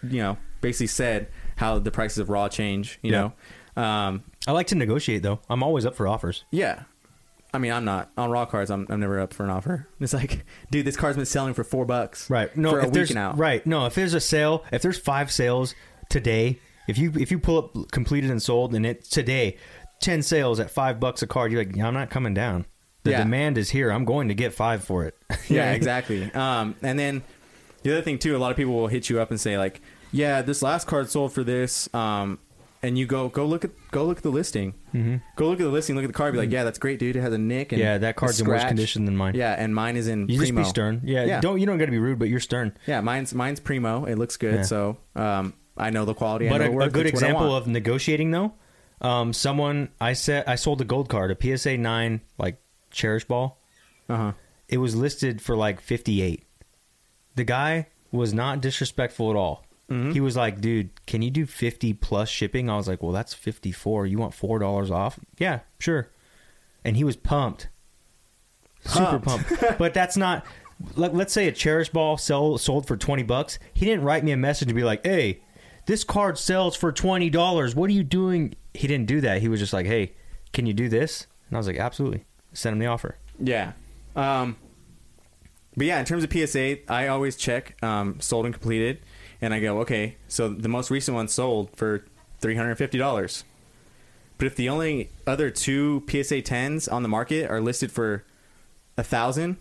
you know, basically said how the prices of raw change. You Yeah. know, um, I like to negotiate though. I'm always up for offers. yeah. I mean, I'm not on raw cards. I'm, I'm never up for an offer. It's like, [LAUGHS] dude, this card's been selling for four bucks, Right. No, for a week now, right. No, if there's a sale, if there's five sales today, if you if you pull up completed and sold and it today, ten sales at five bucks a card, you're like, yeah, I'm not coming down. The Yeah. demand is here. I'm going to get five for it. [LAUGHS] yeah, exactly. Um, and then the other thing too, a lot of people will hit you up and say like, "Yeah, this last card sold for this." Um, and you go go look at go look at the listing. Mm-hmm. Go look at the listing. Look at the card. Be like, "Yeah, that's great, dude. It has a nick." And Yeah, that card's in worse condition than mine. Yeah, and mine is in You just be stern. Yeah, Yeah. Don't you don't got to be rude, but you're stern. Yeah, mine's mine's primo. It looks good. Yeah. So um, I know the quality. I but know a, a good It's what I example of negotiating though, um, someone I said I sold a gold card, a PSA nine like cherish ball. uh-huh. It was listed for like 58. The guy was not disrespectful at all. Mm-hmm. He was like, "Dude, can you do 50 plus shipping?" I was like, "Well, that's 54. You want $4 off?" Yeah, sure. And he was pumped. Super Pumped. pumped. [LAUGHS] but that's not let, let's say a cherish ball sell, sold for 20 bucks. He didn't write me a message to be like, "Hey, this card sells for $20. What are you doing?" He didn't do that. He was just like, "Hey, can you do this?" And I was like, "Absolutely." Send him the offer. Yeah. Um, but yeah, in terms of PSA, I always check um, sold and completed, and I go, okay, so the most recent one sold for three hundred and fifty dollars. But if the only other two PSA tens on the market are listed for a thousand,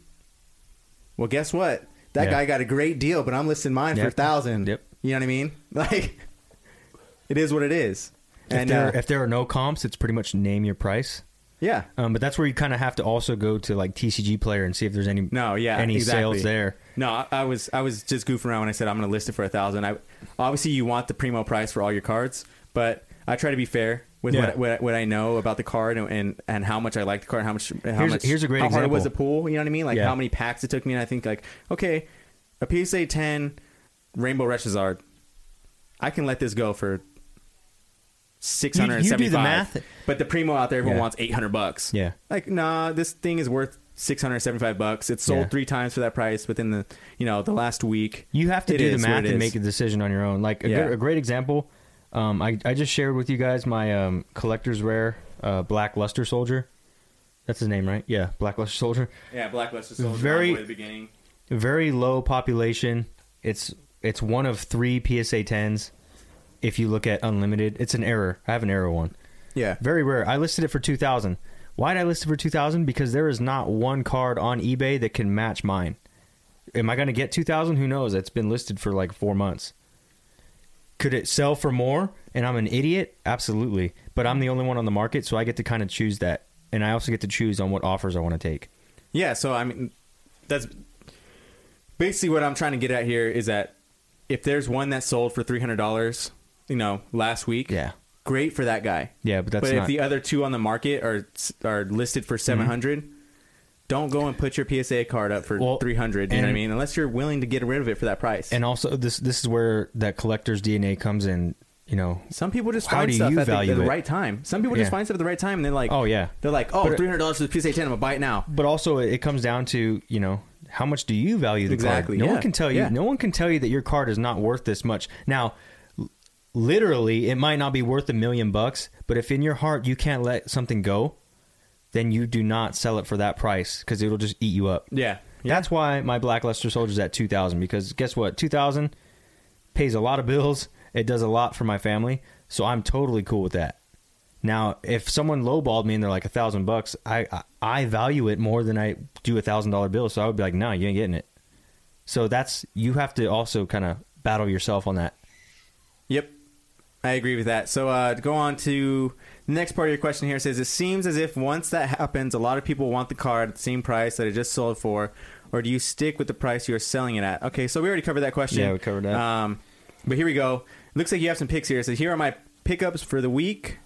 well, guess what? That Yeah. guy got a great deal, but I'm listing mine for a thousand. Yep. You know what I mean? [LAUGHS] Like, it is what it is. If there uh, if there are no comps, it's pretty much name your price. yeah, Um, but that's where you kind of have to also go to like TCG player and see if there's any No, yeah, any exactly. sales there. No, I, I was I was just goofing around when I said I'm going to list it for a thousand. I obviously you want the primo price for all your cards, but I try to be fair with Yeah. what, what what I know about the card and, and and how much I like the card, how much how Here's- much here's a great how hard it was to pool. You know what I mean? Like Yeah. how many packs it took me. And I think like okay, a PSA ten Rainbow Rare Charizard, I can let this go for. Six hundred and You- you do the seventy-five, math. but the primo out there everyone Yeah. wants eight hundred bucks. Yeah. Like, nah, this thing is worth six hundred seventy-five bucks. It's sold Yeah. three times for that price within the, you know, the last week. You have to It do the math and make a decision on your own. Like a, Yeah. good, a great example, um, I, I just shared with you guys my um, collector's rare uh, Black Luster Soldier. That's his name, right? Yeah, Black Luster Soldier. Yeah, black luster Soldier, Very- the the beginning. Very low population. It's it's one of three PSA tens. If you look at unlimited, it's an error. I have an error one. Yeah, Very rare. I listed it for two thousand. Why did I list it for two thousand? Because there is not one card on eBay that can match mine. Am I going to get two thousand? Who knows? It's been listed for like four months. Could it sell for more? And I'm an idiot. Absolutely. But I'm the only one on the market, so I get to kind of choose that, and I also get to choose on what offers I want to take. yeah. So I mean, that's basically what I'm trying to get at here is that if there's one that sold for three hundred dollars, you know, last week, Yeah. great for that guy. Yeah, but that's but not. if the other two on the market are are listed for seven don't go and put your PSA card up for Mm-hmm. Well, three hundred. You know what I and- mean? Unless you're willing to get rid of it for that price. and also, this this is where that collector's DNA comes in. You know. Some people just How find do stuff you at the, value at the it? right time. Some people just Yeah. find stuff at the right time and they're like, Oh yeah. they're like, oh, But three hundred dollars for the PSA ten. I'm gonna buy it now. But also, it comes down to you know how much do you value the Exactly, card? No yeah, one can tell you. yeah. No one can tell you that your card is not worth this much. Now, literally, it might not be worth a million bucks, but if in your heart you can't let something go, then you do not sell it for that price because it'll just eat you up. Yeah, That's why my Blackluster Soldier's at two thousand because guess what? Two thousand pays a lot of bills. It does a lot for my family, so I'm totally cool with that. Now, if someone lowballed me and they're like a thousand bucks, I, I I value it more than I do a thousand dollar bill. So I would be like, no, you ain't getting it. So that's you have to also kind of battle yourself on that. Yep. I agree with that. So uh, to go on to the next part of your question here it says it seems as if once that happens, a lot of people want the card at the same price that it just sold for, or do you stick with the price you are selling it at? Okay, so we already covered that question. Yeah, we covered that. Um, but here we go. Looks like you have some picks here. It says here are my pickups for the week.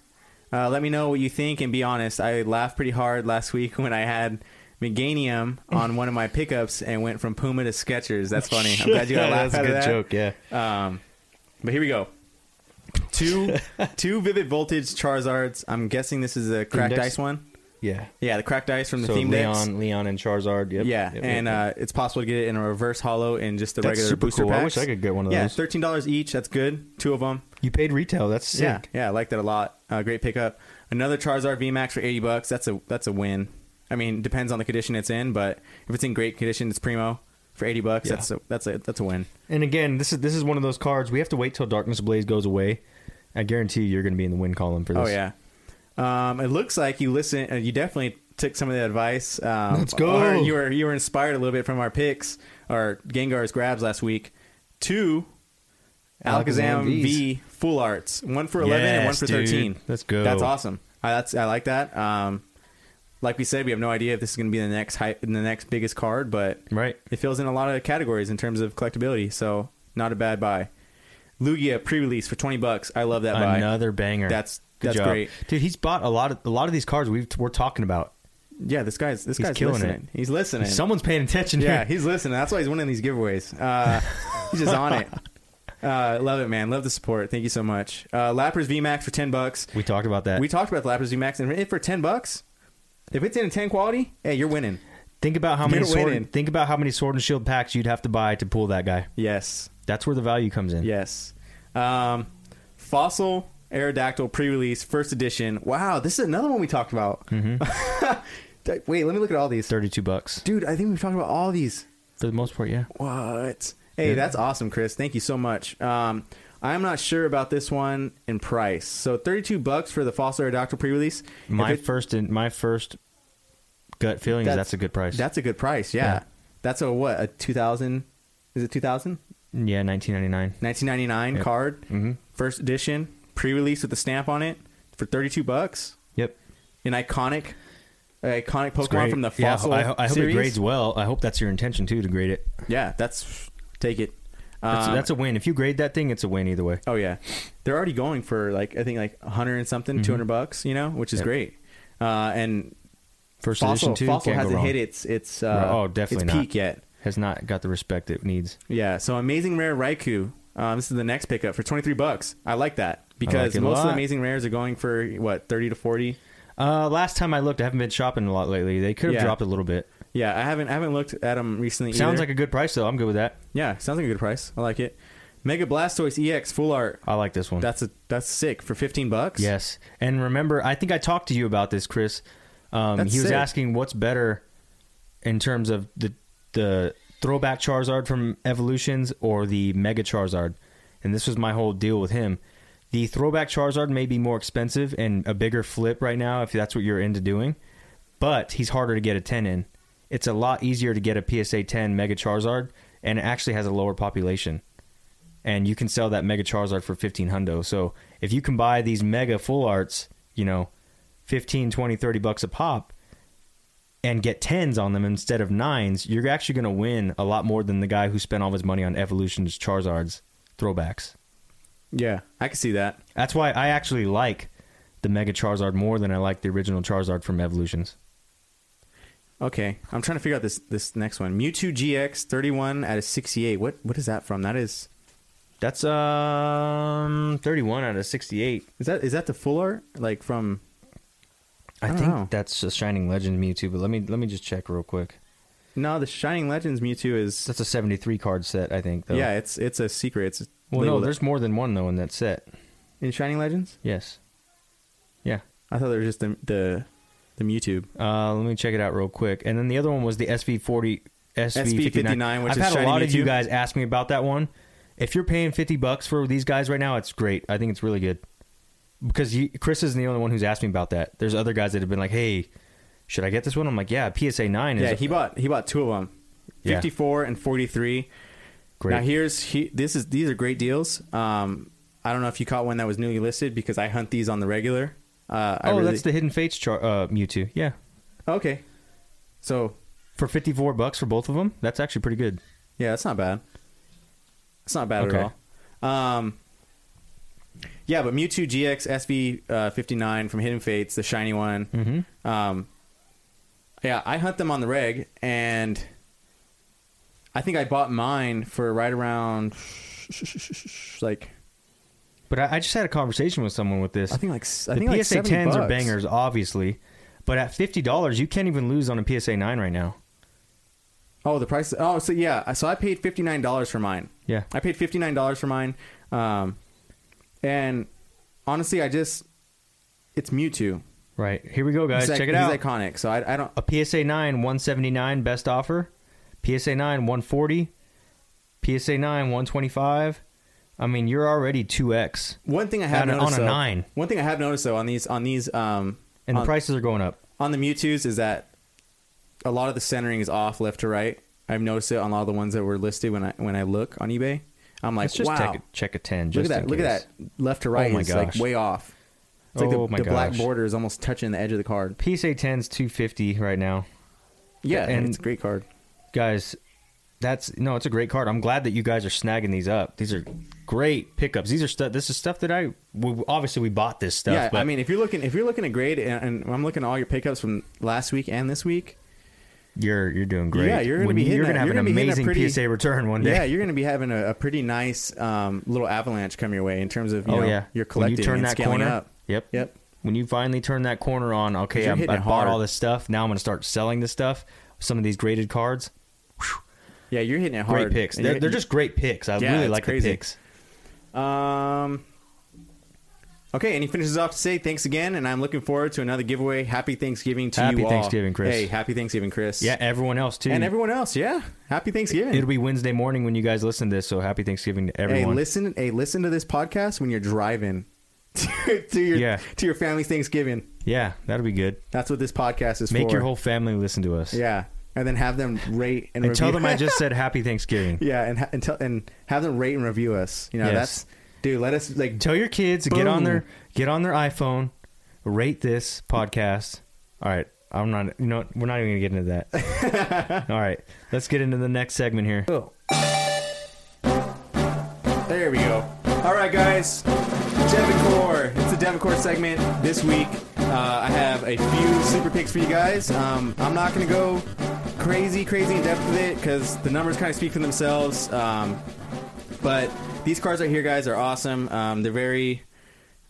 Uh, let me know what you think and be honest. I laughed pretty hard last week [LAUGHS] when I had Meganium on one of my pickups and went from Puma to Skechers. That's funny. I'm glad you got a [LAUGHS] laugh that's a good that. joke. Yeah. Um, but here we go. Two two vivid voltage Charizards. I'm guessing this is a cracked Index? ice one. Yeah. Yeah, the cracked ice from the so theme Leon, decks. Leon, and Charizard. Yep. yeah, Yep, and yep. Uh, it's possible to get it in a reverse holo in just the that's regular super booster cool. packs. I wish I could get one of those. yeah, thirteen dollars each. That's good. Two of them. you paid retail. That's sick. Yeah, yeah, I like that a lot. Uh, great pickup. Another Charizard VMAX for eighty bucks. That's a that's a win. I mean, depends on the condition it's in, but if it's in great condition, it's primo for eighty bucks. Yeah. That's a that's a that's a win. And again, this is this is one of those cards we have to wait till Darkness Ablaze goes away. I guarantee you, you're going to be in the win column for this. Oh yeah. Um, it looks like you listen. Uh, you definitely took some of the advice. Um, Let's go. or you were you were inspired a little bit from our picks, our Gengar's grabs last week. Two Alakazam Alakazam V full arts, one for eleven and one Yes, for dude. thirteen. Let's go. That's awesome. I, that's I like that. Um, like we said, we have no idea if this is going to be the next hype, the next biggest card, but Right. it fills in a lot of categories in terms of collectability. So not a bad buy. Lugia pre-release for twenty bucks. I love that buy. Another banger. That's Good that's job. great. dude. He's bought a lot of a lot of these cards we've, we're talking about. Yeah, this guy's this He's guy's killing listening. He's listening. Someone's paying attention. yeah, here. he's listening. That's why he's winning these giveaways. Uh, he's just on it. [LAUGHS] Uh, love it, man. Love the support. Thank you so much. Uh, Lapras VMAX for ten bucks. we talked about that. We talked about the Lapras VMAX, and for ten bucks, if it's in a ten quality, hey, you're winning. think about how You're many sword, winning. think about how many sword and shield packs you'd have to buy to pull that guy. Yes, That's where the value comes in. yes. Um, Fossil Aerodactyl pre-release first edition. Wow, this is another one we talked about. Mm-hmm. [LAUGHS] Wait, let me look at all these. Thirty-two bucks. Dude, I think we've talked about all these. For the most part, yeah. What? Hey, that's awesome, Chris. Thank you so much. Um, I'm not sure about this one in price. So 32 bucks for the Fossil Aerodactyl pre-release. My it- first in my first gut feeling is That's- that's a good price. That's a good price. Yeah. Yeah. That's a what? A 2000? Is it 2000? yeah, 1999. 1999 Yep. card, Mm-hmm. first edition, pre-release with the stamp on it for 32 bucks. Yep. An iconic, iconic Pokemon from the yeah, Fossil I, I hope series. it grades well. I hope that's your intention too to grade it. Yeah, that's take it. That's, Um, that's a win. If you grade that thing, it's a win either way. Oh yeah, they're already going for like I think like 100 and something, Mhm. 200 bucks. You know, which is Yep. great. Uh, and First Fossil, edition too Fossil hasn't hit its its uh, Oh, definitely its not. peak yet. Has not got the respect it needs. Yeah, so amazing rare Raikou. Um, this is the next pickup for 23 bucks. I like that because a most of the amazing rares are going for what 30 to 40. Uh, last time I looked, I haven't been shopping a lot lately. They could have Yeah. dropped a little bit. Yeah, I haven't I haven't looked at them recently. Sounds either. like a good price though. I'm good with that. yeah, sounds like a good price. I like it. Mega Blastoise EX full art. I like this one. That's a that's sick for 15 bucks. Yes, and remember, I think I talked to you about this, Chris. Um, he was sick. asking what's better in terms of the the throwback Charizard from Evolutions or the Mega Charizard, and this was my whole deal with him. The throwback Charizard may be more expensive and a bigger flip right now if that's what you're into doing, but he's harder to get a 10 in. It's a lot easier to get a PSA 10 Mega Charizard, and it actually has a lower population. And you can sell that Mega Charizard for 15 hundo. So if you can buy these Mega Full Arts, you know, 15, 20, 30 bucks a pop, and get tens on them instead of nines, you're actually going to win a lot more than the guy who spent all his money on Evolutions Charizards throwbacks. Yeah, I can see that. That's why I actually like the Mega Charizard more than I like the original Charizard from Evolutions. Okay, I'm trying to figure out this this next one. Mewtwo GX 31 out of 68. What what is that from? That is That's um 31 out of 68. is that is that the full art like from? I, I think know. that's a Shining Legend Mewtwo, but let me let me just check real quick. No, the Shining Legends Mewtwo is. That's a 73 card set, I think. Though. Yeah, it's it's a secret. It's Well, no, there's more than one though in that set. in Shining Legends. Yes. Yeah. I thought there was just the the the Mewtwo. Uh, let me check it out real quick. And then the other one was the SV40 SV59, SV59, which I've is had a lot of you guys ask me about that one. If you're paying 50 bucks for these guys right now, it's great. I think it's really good. Because you, Chris isn't the only one who's asked me about that. There's other guys that have been like, "Hey, should I get this one?" I'm like, "Yeah, PSA 9 is Yeah, he bought he bought two of them. Yeah. 54 and 43. great." Now here's he, this is these are great deals. Um, I don't know if you caught one that was newly listed because I hunt these on the regular. Uh, I oh, really, that's the Hidden Fates char- uh, Mewtwo. Yeah. okay. So For 54 bucks for both of them? That's actually pretty good. yeah, that's not bad. It's not bad Okay. at all. Um, yeah, but Mewtwo GX SV uh, 59 from Hidden Fates, the shiny one. Mhm. Um, yeah, I hunt them on the reg, and I think I bought mine for right around like But I, I just had a conversation with someone with this. I think like s- I the think like PSA 70 10s are bucks. bangers, obviously. But at $50, you can't even lose on a PSA 9 right now. Oh, the price. Oh, so yeah. So I paid fifty nine dollars for mine. Yeah. I paid fifty nine dollars for mine. Um, and honestly, I just it's Mewtwo. Right. Here we go, guys. He's Check it he's out. iconic. So I, I don't. a PSA 9 179 best offer. PSA 9 140. PSA 9 125. I mean, you're already 2x. One thing I have On a- on noticed a though- nine. One thing I have noticed though on these on these um And on, the prices are going up. on the Mewtwo's is that a lot of the centering is off left to right. I've noticed it on a lot of the ones that were listed when I when I look on eBay. I'm like, Let's just wow, check, a, check a 10. look at that, look at that, left to right Oh my is like gosh. way off. It's like Oh the, my the black border is almost touching the edge of the card. PSA 10's 250 right now. Yeah, And- it's a great card. Guys, that's no, it's a great card. I'm glad that you guys are snagging these up. These are great pickups. These are stuff. This is stuff that I we, obviously we bought this stuff. yeah, but I mean, if you're looking, if you're looking at grade, and, and I'm looking at all your pickups from last week and this week, you're you're doing great. Yeah, you're gonna When be you're gonna have you're an gonna a amazing pretty- PSA return one day. yeah, you're going to be having a, a pretty nice um, little avalanche come your way in terms of you oh know, yeah, your when collecting you turn and that scaling corner. up. Yep. Yep. When you finally turn that corner on, okay, I, I bought all this stuff. Now I'm going to start selling this stuff. Some of these graded cards, Yeah, you're hitting it hard. great picks. They're, they're just great picks. I Yeah, really like crazy. the picks. Um, Okay, and he finishes off to say thanks again, and I'm looking forward to another giveaway. Happy Thanksgiving to Happy you all. Happy Thanksgiving, Chris. Hey, happy Thanksgiving, Chris. Yeah, everyone else too. and everyone else. Yeah, happy Thanksgiving. It'll be Wednesday morning when you guys listen to this, so happy Thanksgiving to everyone. hey, listen. Hey, listen to this podcast when you're driving [LAUGHS] to, to your Yeah. to your family's Thanksgiving. yeah, that'll be good. That's what this podcast is for. Make for. your whole family listen to us. yeah, and then have them rate and, And tell them I [LAUGHS] just said happy Thanksgiving. yeah, and ha- and, tell, and have them rate and review us. You know, Yes. that's dude. Let us like Tell your kids to get on their get on their iPhone, rate this podcast. All right, I'm not. You know, we're not even gonna get into that. [LAUGHS] All right, let's get into the next segment here. Oh. There we go. All right, guys. Devicore. It's the Devicore segment this week. Uh, I have a few super picks for you guys. Um, I'm not going to go crazy, crazy in depth with it because the numbers kind of speak for themselves. Um, but these cards right here, guys, are awesome. Um, they're very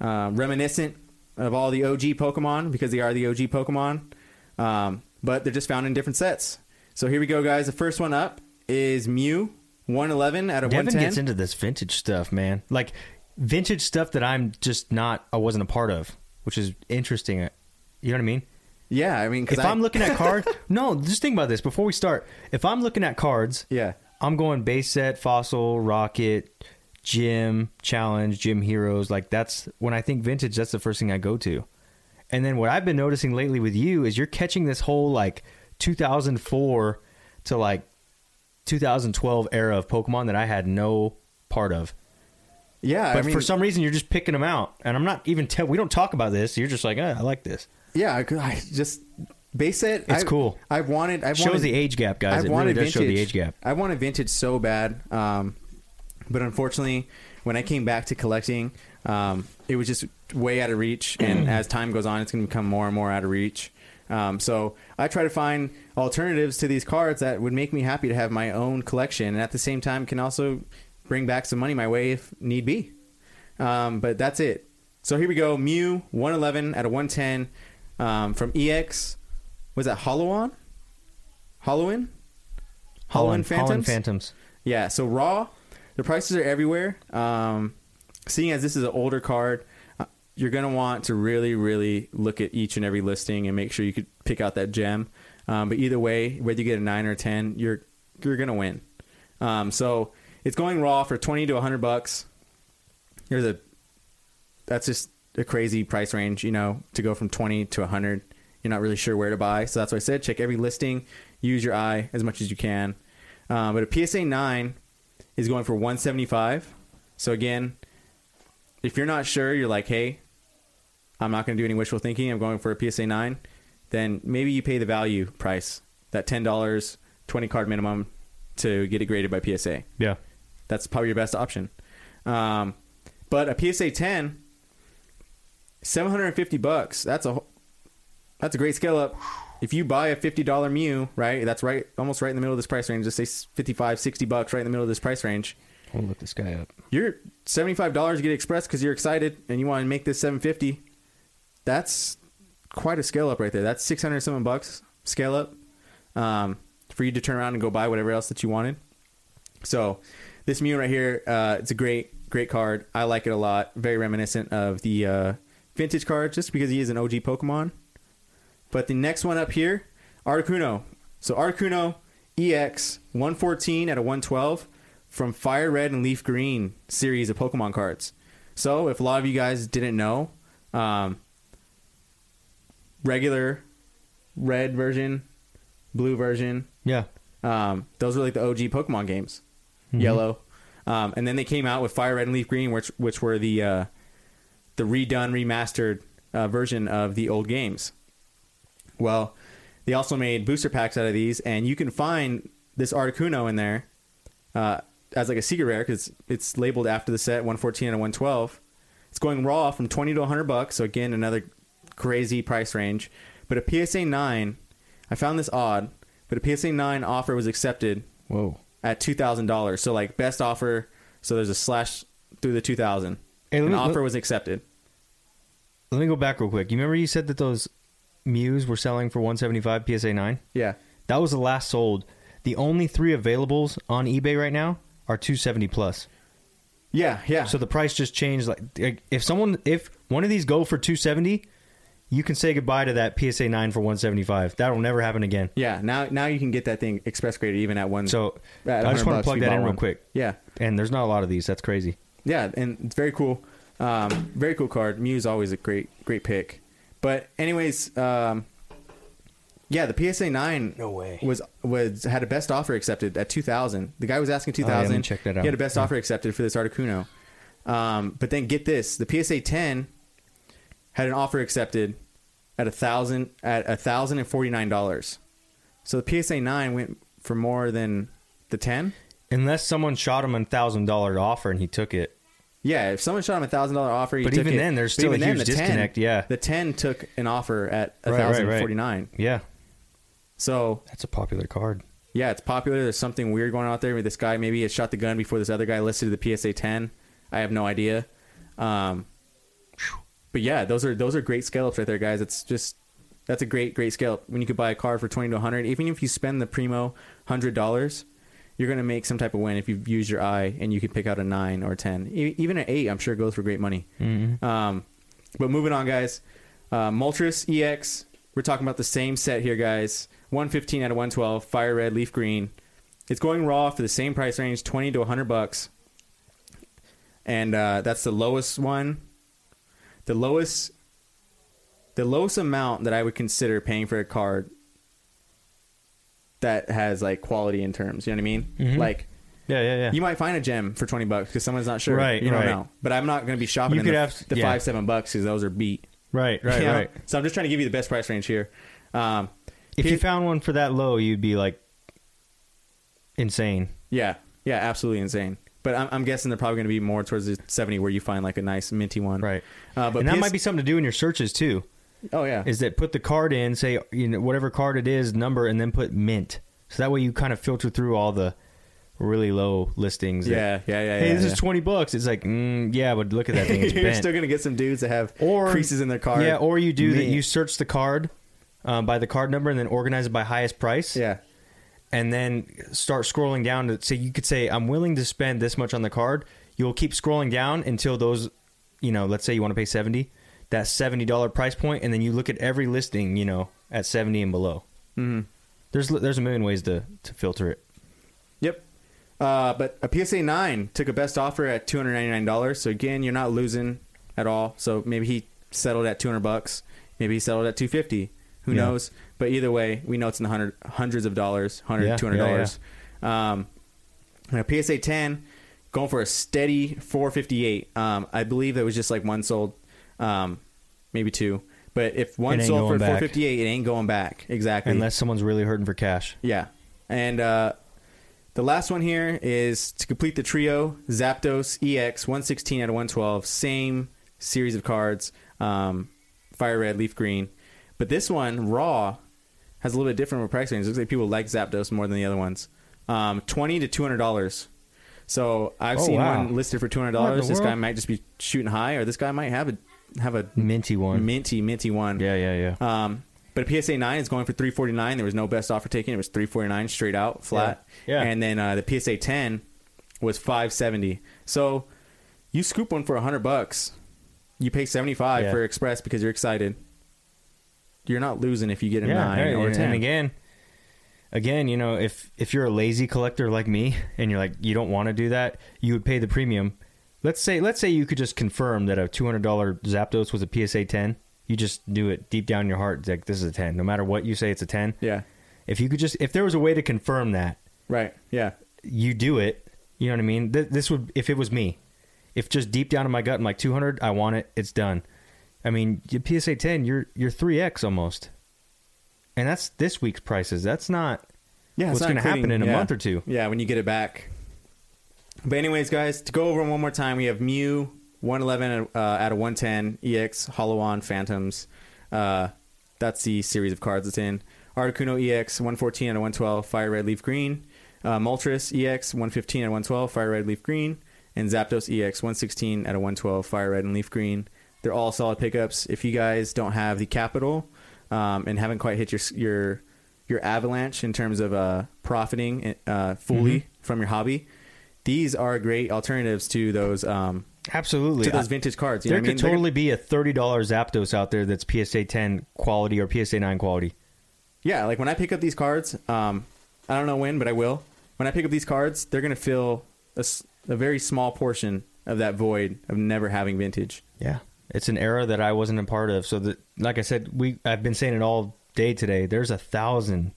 uh, reminiscent of all the OG Pokemon because they are the OG Pokemon. Um, but they're just found in different sets. So here we go, guys. The first one up is Mew, 111 out of Devin 110. gets into this vintage stuff, man. Like vintage stuff that I'm just not. I wasn't a part of, which is interesting. You know what I mean? Yeah, I mean, 'cause If I, I'm looking at cards, [LAUGHS] no, just think about this before we start. If I'm looking at cards, yeah, I'm going base set, fossil, rocket, gym, challenge, gym heroes. Like that's when I think vintage, that's the first thing I go to. And then what I've been noticing lately with you is you're catching this whole like 2004 to like 2012 era of Pokemon that I had no part of. yeah. But I mean, for some reason, you're just picking them out, and I'm not even. Te- we don't talk about this. You're just like, eh, I like this. Yeah, I, I just base it. It's I, cool. I've wanted. I've Shows wanted, the age gap, guys. I've it wanted really does vintage. show the age gap. I wanted vintage so bad, um, but unfortunately, when I came back to collecting, um, it was just way out of reach. [CLEARS THROAT] And as time goes on, it's going to become more and more out of reach. Um, so I try to find alternatives to these cards that would make me happy to have my own collection, and at the same time can also bring back some money my way if need be. Um, but that's it. So here we go. Mew 111 out of 110 um, from EX. Was that Hollowon? Hollowin? Holon Phantoms? Holon Phantoms. Yeah, so raw, the prices are everywhere. Um, seeing as this is an older card, uh, you're gonna want to really, really look at each and every listing and make sure you could pick out that gem. Um, but either way, whether you get a nine or a ten, you're you're gonna win. Um, so it's going raw for twenty to hundred bucks. Here's a that's just a crazy price range, you know, to go from twenty to hundred. You're not really sure where to buy, so that's why I said check every listing, use your eye as much as you can. Um, but a PSA nine is going for 175. So again, if you're not sure, you're like, hey, I'm not going to do any wishful thinking. I'm going for a PSA nine. Then maybe you pay the value price, that ten dollars, twenty card minimum, to get it graded by PSA. Yeah. That's probably your best option. Um, but a PSA 10, 750 bucks. That's a that's a great scale up. If you buy a $50 Mew, right? That's right almost right in the middle of this price range. Just say 55, 60 bucks right in the middle of this price range. I'll look this guy up. You're $75 to get express cuz you're excited and you want to make this 750. That's quite a scale up right there. That's 600 something bucks scale up. Um, for you to turn around and go buy whatever else that you wanted. So this Mew right here, uh, it's a great, great card. I like it a lot. Very reminiscent of the uh, vintage card, just because he is an OG Pokemon. But the next one up here, Articuno. So Articuno EX 114 out of 112 from Fire Red and Leaf Green series of Pokemon cards. So if a lot of you guys didn't know, um, regular red version, blue version, Yeah. um, those were like the OG Pokemon games, Mm-hmm. yellow, um, and then they came out with Fire Red and Leaf Green, which which were the uh, the redone, remastered uh, version of the old games. Well, they also made booster packs out of these, and you can find this Articuno in there uh, as like a secret rare because it's labeled after the set 114 and 112. It's going raw from 20 to 100 bucks. So again, another crazy price range. But a PSA 9, I found this odd, but a PSA 9 offer was accepted Whoa. at $2,000. So like best offer, so there's a slash through the 2000. Hey, An me- offer let- was accepted. Let me go back real quick. You remember you said that those Mews were selling for 175 PSA 9? Yeah. That was the last sold. The only three availables on eBay right now are 270 plus. Yeah, yeah. So the price just changed. Like, if someone, if one of these go for 270, you can say goodbye to that PSA 9 for 175. That'll never happen again. Yeah, now now you can get that thing express graded even at one. So at I just want to plug that in real quick. Yeah, And there's not a lot of these. That's crazy. Yeah, and it's very cool. Um, very cool card. Mew's always a great great pick. But anyways, um, yeah, the PSA nine No way. was was had a best offer accepted at two thousand. The guy was asking two Oh, yeah, thousand. check that out. He had a best Yeah. offer accepted for this Articuno. Um, but then get this: the PSA ten had an offer accepted at a thousand at a thousand and forty nine dollars. So the PSA nine went for more than the ten. Unless someone shot him a thousand dollar offer and he took it. Yeah, if someone shot him a thousand dollar offer, he But took even it. then, there's still a huge the 10 disconnect, yeah. the ten took an offer at a thousand forty nine. Yeah, So that's a popular card. yeah, it's popular. There's something weird going on out there this guy. Maybe he shot the gun before this other guy listed the PSA 10. I have no idea. Um, but yeah, those are those are great scale ups right there, guys. It's just that's a great great scale up. When you could buy a car for twenty to hundred, even if you spend the primo hundred dollars, you're gonna make some type of win if you use your eye and you can pick out a nine or a ten, E- even an eight. I'm sure goes for great money. Um, but moving on, guys. Uh, Moltres EX. We're talking about the same set here, guys. 115 out of 112. Fire red, leaf green. It's going raw for the same price range, 20 to 100 bucks. And uh, that's the lowest one. The lowest, the lowest amount that I would consider paying for a card that has like quality in terms. You know what I mean? Mhm. Like Yeah, yeah, yeah. you might find a gem for 20 bucks because someone's not sure. Right, You don't right. know. But I'm not going to be shopping You in could the, have- the yeah. five, seven bucks because those are beat. right, [LAUGHS] right, You know? right. So I'm just trying to give you the best price range here. Um, If you found one for that low, you'd be like insane. yeah, yeah, absolutely insane. But I'm, I'm guessing they're probably going to be more towards the 70 where you find like a nice minty one. Right. Uh, but and that PS might be something to do in your searches too. Oh, yeah. Is that put the card in, say you know whatever card it is, number, and then put mint. So that way you kind of filter through all the really low listings. that, Yeah, yeah, yeah. hey, yeah, this yeah. is twenty bucks. It's like, mm, yeah, but look at that thing. [LAUGHS] It's You're bent. still going to get some dudes that have or creases in their card. Yeah, or you do that. You search the card um, by the card number and then organize it by highest price. Yeah. and then start scrolling down to say you could say I'm willing to spend this much on the card. You'll keep scrolling down until those, you know, let's say you want to pay seventy, that seventy dollar price point, and then you look at every listing, you know, at seventy and below. hmm There's there's a million ways to to filter it. Yep. Uh, but a PSA 9 took a best offer at $299. So again, you're not losing at all. So maybe he settled at 200 bucks. Maybe he settled at 250. Who Yeah. knows? But either way, we know it's in the hundred, hundreds of dollars, 100 Yeah, 200 yeah, dollars. Um, and a PSA 10 going for a steady 458. Um, I believe there was just like one sold, um, maybe two. But if one It ain't sold for going back. 458, it ain't going back. Exactly. Unless someone's really hurting for cash. Yeah. And uh, the last one here is to complete the trio Zapdos EX 116 out of 112. Same series of cards um, Fire Red, Leaf Green. But this one, Raw, has a little bit different of a price range. looks like people like Zapdos more than the other ones. Um, 20 to $200. So I've Oh, seen wow. one listed for What in $200. the This guy world? might just be shooting high, or this guy might have a have a Minty one. minty, minty one. yeah, yeah, yeah. Um, but a PSA nine is going for three forty nine. There was no best offer taken. It was three forty nine straight out flat. Yeah. Yeah. And then uh, the PSA ten was five seventy. So you scoop one for hundred bucks. You pay seventy five Yeah. for Express because you're excited. You're not losing if you get a yeah, nine right, or ten. and again, again, you know, if if you're a lazy collector like me and you're like you don't want to do that, you would pay the premium. Let's say let's say you could just confirm that a two hundred dollar Zapdos was a PSA ten. You just do it deep down in your heart. Like this is a ten. No matter what you say, it's a ten. yeah. If you could just if there was a way to confirm that, Right. Yeah. you do it. You know what I mean? Th- this would if it was me. If just deep down in my gut, I'm like 200, I want it. It's done. I mean, PSA 10, you're you're 3x almost, and that's this week's prices. That's not Yeah. what's going to happen in a yeah. month or two. Yeah, when you get it back. But anyways, guys, to go over one more time, we have Mew 111 uh, out of 110, EX, Hollow-On, Phantoms. Uh, that's the series of cards it's in. Articuno EX 114 out of 112, Fire Red, Leaf Green. Uh, Moltres EX 115 out of 112, Fire Red, Leaf Green. And Zapdos EX 116 out of 112, Fire Red and Leaf Green. They're all solid pickups. If you guys don't have the capital um, and haven't quite hit your your your avalanche in terms of uh, profiting uh, fully from your hobby, these are great alternatives to those um, Absolutely. to those vintage cards. You know there what I mean? could They're totally be a thirty dollars Zapdos out there that's PSA ten quality or PSA nine quality. Yeah, like when I pick up these cards, um, I don't know when, but I will. When I pick up these cards, they're gonna fill a very small portion of that void of never having vintage. Yeah, it's an era that I wasn't a part of. So that, like I said, we I've been saying it all day today. There's a thousand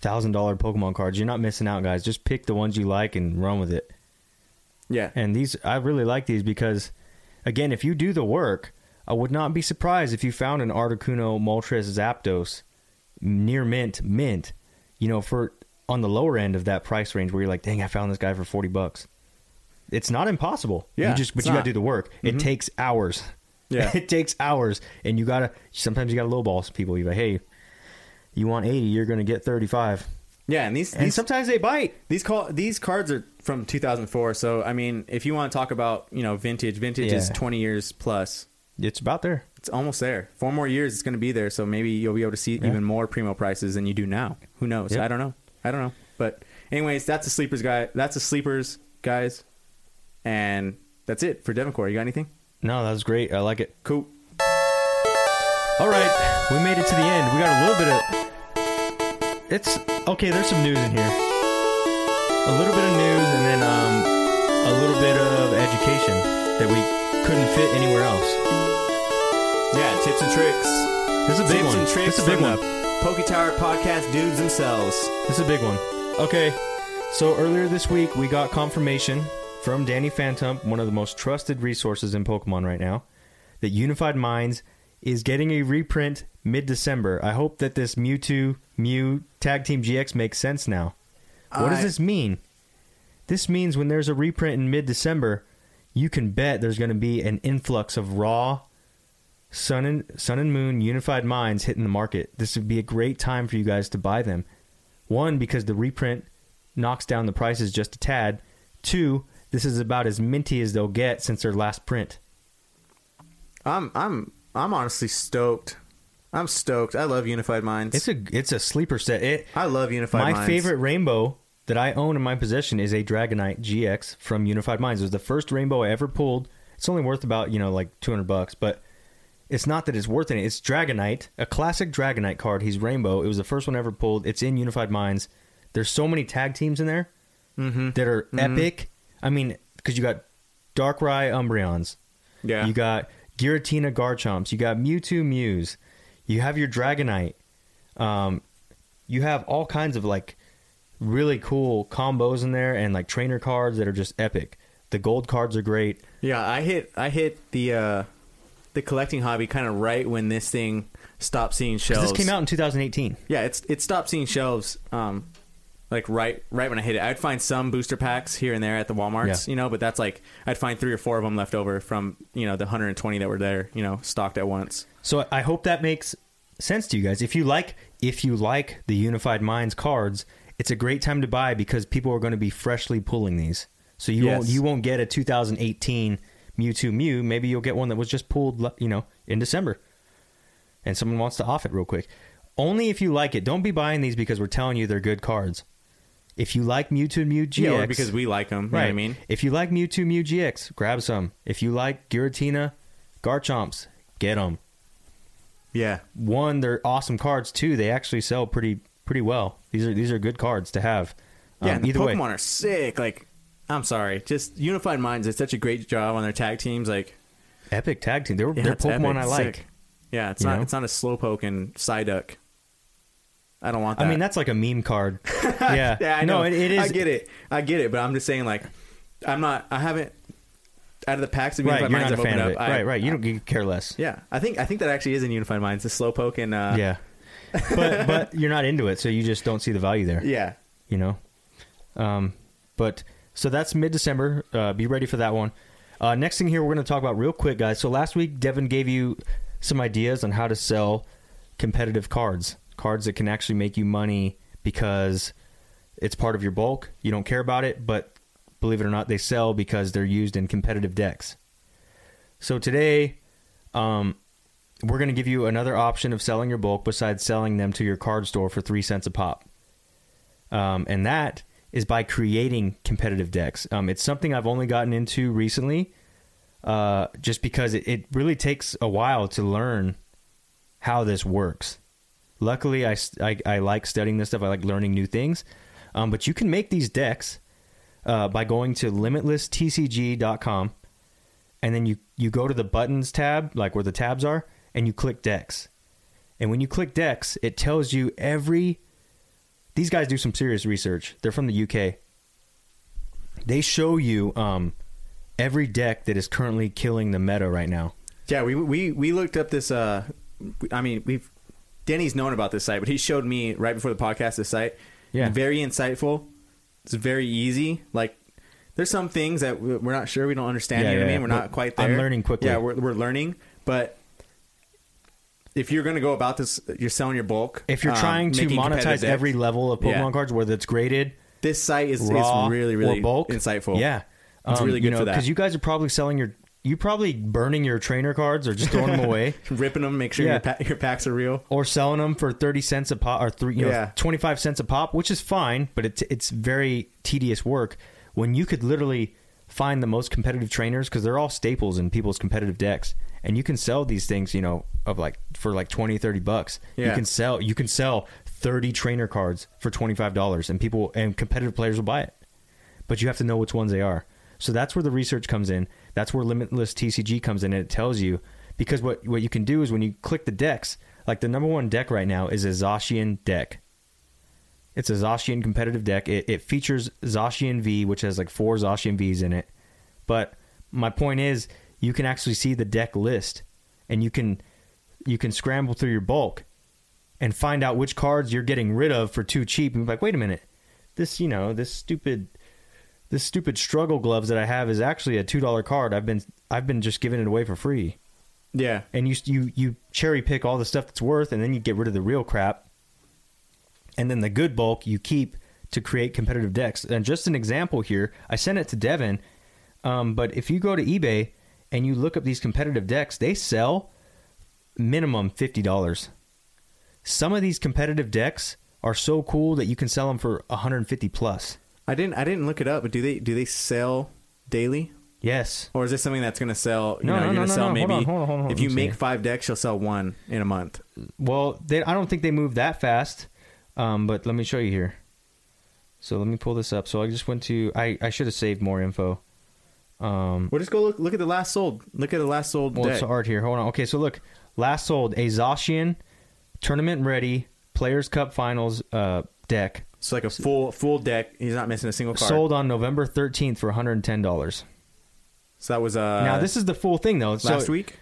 thousand dollar Pokemon cards. You're not missing out, guys. Just pick the ones you like and run with it. Yeah, And these, I really like these because, again, if you do the work, I would not be surprised if you found an Articuno Moltres Zapdos near mint, mint, you know, for on the lower end of that price range where you're like, dang, I found this guy for 40 bucks. It's not impossible. Yeah, you just, but you got to do the work. It Mhm. takes hours. Yeah. [LAUGHS] it takes hours. And you got to, sometimes you got to lowball some people. You're like, hey, you want 80, you're going to get 35. yeah, and these And these sometimes they bite. these call these cards are from 2004. So I mean, if you want to talk about you know vintage, vintage is 20 years plus. It's about there. It's almost there. Four more years, it's going to be there. So maybe you'll be able to see Yeah. even more primo prices than you do now. Who knows? Yep. I don't know. I don't know. But anyways, that's a sleepers guy. That's a sleepers guys, and that's it for Devoncore. You got anything? No, that was great. I like it. Cool. All right, we made it to the end. We got a little bit of. It's okay. There's some news in here. A little bit of news, and then um, a little bit of education that we couldn't fit anywhere else. Yeah, tips and tricks. This is a big tips one. and tricks This is a big one. Poke Tower podcast dudes themselves. This is a big one. Okay, so earlier this week we got confirmation from Danny Phantom, one of the most trusted resources in Pokemon right now, that Unified Minds is getting a reprint mid-December. I hope that this Mewtwo Mew Tag Team GX makes sense now. What does this mean? This means when there's a reprint in mid-December, you can bet there's going to be an influx of raw Sun and Sun and Moon Unified Minds hitting the market. This would be a great time for you guys to buy them. One, because the reprint knocks down the prices just a tad. Two, this is about as minty as they'll get since their last print. I'm I'm I'm honestly stoked. I'm stoked. I love Unified Minds. It's a it's a sleeper set. It I love Unified my Minds. favorite rainbow that I own in my possession is a Dragonite GX from Unified Minds. It was the first rainbow I ever pulled. It's only worth about you know like two hundred bucks, but it's not that it's worth it. It's Dragonite, a classic Dragonite card. He's rainbow. It was the first one I ever pulled. It's in Unified Minds. There's so many tag teams in there Mm-hmm. that are epic. I mean, because you got Darkrai Umbreons, Yeah. you got Giratina Garchomps. You got Mewtwo Mews. You have your Dragonite. Um, you have all kinds of like really cool combos in there and like trainer cards that are just epic. The gold cards are great. Yeah, I hit I hit the uh the collecting hobby kind of right when this thing stopped seeing shelves. this came out in 2018. Yeah, it's it stopped seeing shelves. Um, like right right when I hit it, I'd find some booster packs here and there at the WalMarts, Yeah. you know, but that's like I'd find three or four of them left over from you know the 120 that were there, you know, stocked at once. So I hope that makes sense to you guys. If you like if you like the Unified Minds cards, it's a great time to buy because people are going to be freshly pulling these. So you won't you won't get a 2018 Mewtwo Mew. Maybe you'll get one that was just pulled, you know, in December. And someone wants to off it real quick. Only if you like it. Don't be buying these because we're telling you they're good cards. If you like Mewtwo and Mew GX, Yeah, or because we like them. You know what I mean? if you like Mewtwo Mew GX, grab some. If you like Giratina, Garchomps, get them Yeah. one, they're awesome cards. Two, they actually sell pretty pretty well. These are these are good cards to have. Yeah, Um, and the either Pokemon way, are sick. Like, I'm sorry, just Unified Minds did such a great job on their tag teams. Like, epic tag team. They're yeah, they're Pokemon epic. I like. sick. Yeah, it's You not know? it's not a slowpoke and Psyduck. I don't want that. I mean, that's like a meme card. [LAUGHS] yeah, yeah, I no, know. it, it is. I get it. I get it. But I'm just saying, like, I'm not. I haven't. Out of the packs of Right, Unified Minds I've fan opened of it. up, I- right, right. You don't you care less. Yeah, I think I think that actually is in Unified Minds. The slowpoke and uh, yeah, but [LAUGHS] but you're not into it, so you just don't see the value there. yeah. You know, um, but so that's mid December. Uh, be ready for that one. Uh, next thing here, we're going to talk about real quick, guys. So last week, Devin gave you some ideas on how to sell competitive cards, cards that can actually make you money because it's part of your bulk. You don't care about it, but believe it or not, they sell because they're used in competitive decks. So today, um, we're going to give you another option of selling your bulk besides selling them to your card store for three cents a pop. Um, and that is by creating competitive decks. Um, it's something I've only gotten into recently. uh, just because it, it really takes a while to learn how this works. Luckily, I I like studying this stuff. I like learning new things. Um, but you can make these decks uh, by going to limitlesstcg.com and then you, you go to the buttons tab, like where the tabs are, and you click decks. And when you click decks, it tells you every. These guys do some serious research. They're from the UK. They show you um, every deck that is currently killing the meta right now. Yeah, we we we looked up this. Uh, I mean, we've Denny's known about this site, but he showed me right before the podcast this site. Yeah. very insightful. It's very easy. Like, there's some things that we- we're not sure, we don't understand. Yeah, you know what I mean? We're not quite there. I'm learning quickly. Yeah, we're we're learning, but. If you're going to go about this, you're selling your bulk. If you're um, trying to monetize every level of Pokemon Yeah. cards, whether it's graded, this site is, is really really bulk, insightful. Yeah, It's really good for that. because you guys are probably selling your, you probably burning your trainer cards or just throwing them away. [LAUGHS] ripping them, make sure Yeah. your, pa- your packs are real. or selling them for 30 cents a pop or three, you know, Yeah. 25 cents a pop, which is fine, but it's it's very tedious work when you could literally find the most competitive trainers because they're all staples in people's competitive decks and you can sell these things, you know, of like for like 20, 30 bucks. You can sell you can sell 30 trainer cards for $25 and people and competitive players will buy it. But you have to know which ones they are. So that's where the research comes in. That's where Limitless TCG comes in and it tells you because what what you can do is when you click the decks, like the number one deck right now is a Zacian deck. It's a Zacian competitive deck. It, it features Zacian V, which has like four Zacian Vs in it. But my point is, you can actually see the deck list, and you can you can scramble through your bulk and find out which cards you're getting rid of for too cheap. And be like, wait a minute, this you know this stupid this stupid struggle gloves that I have is actually a two dollar card. I've been I've been just giving it away for free Yeah, and you you you cherry pick all the stuff that's worth, and then you get rid of the real crap, and then the good bulk you keep to create competitive decks. And just an example here, I sent it to Devin, um, but if you go to eBay and you look up these competitive decks, they sell minimum fifty dollars. Some of these competitive decks are so cool that you can sell them for 150 plus. I didn't I didn't look it up, but do they do they sell daily? Yes. Or is this something that's going to sell? You No, know, no, you're no, going to no, sell no. Hold maybe on, hold on, hold on. if you Let me make see. five decks, you'll sell one in a month. Well, they, I don't think they move that fast. Um, but let me show you here. So let me pull this up. So I just went to. I, I should have saved more info. Um, Well, just go look look at the last sold. Look at the last sold well, deck. it's art here. Hold on. Okay, so look, last sold a Zacian tournament ready Players Cup Finals uh, deck It's like a full full deck. He's not missing a single card. sold on November thirteenth for one hundred and ten dollars. So that was uh now this is the full thing though. So, last week.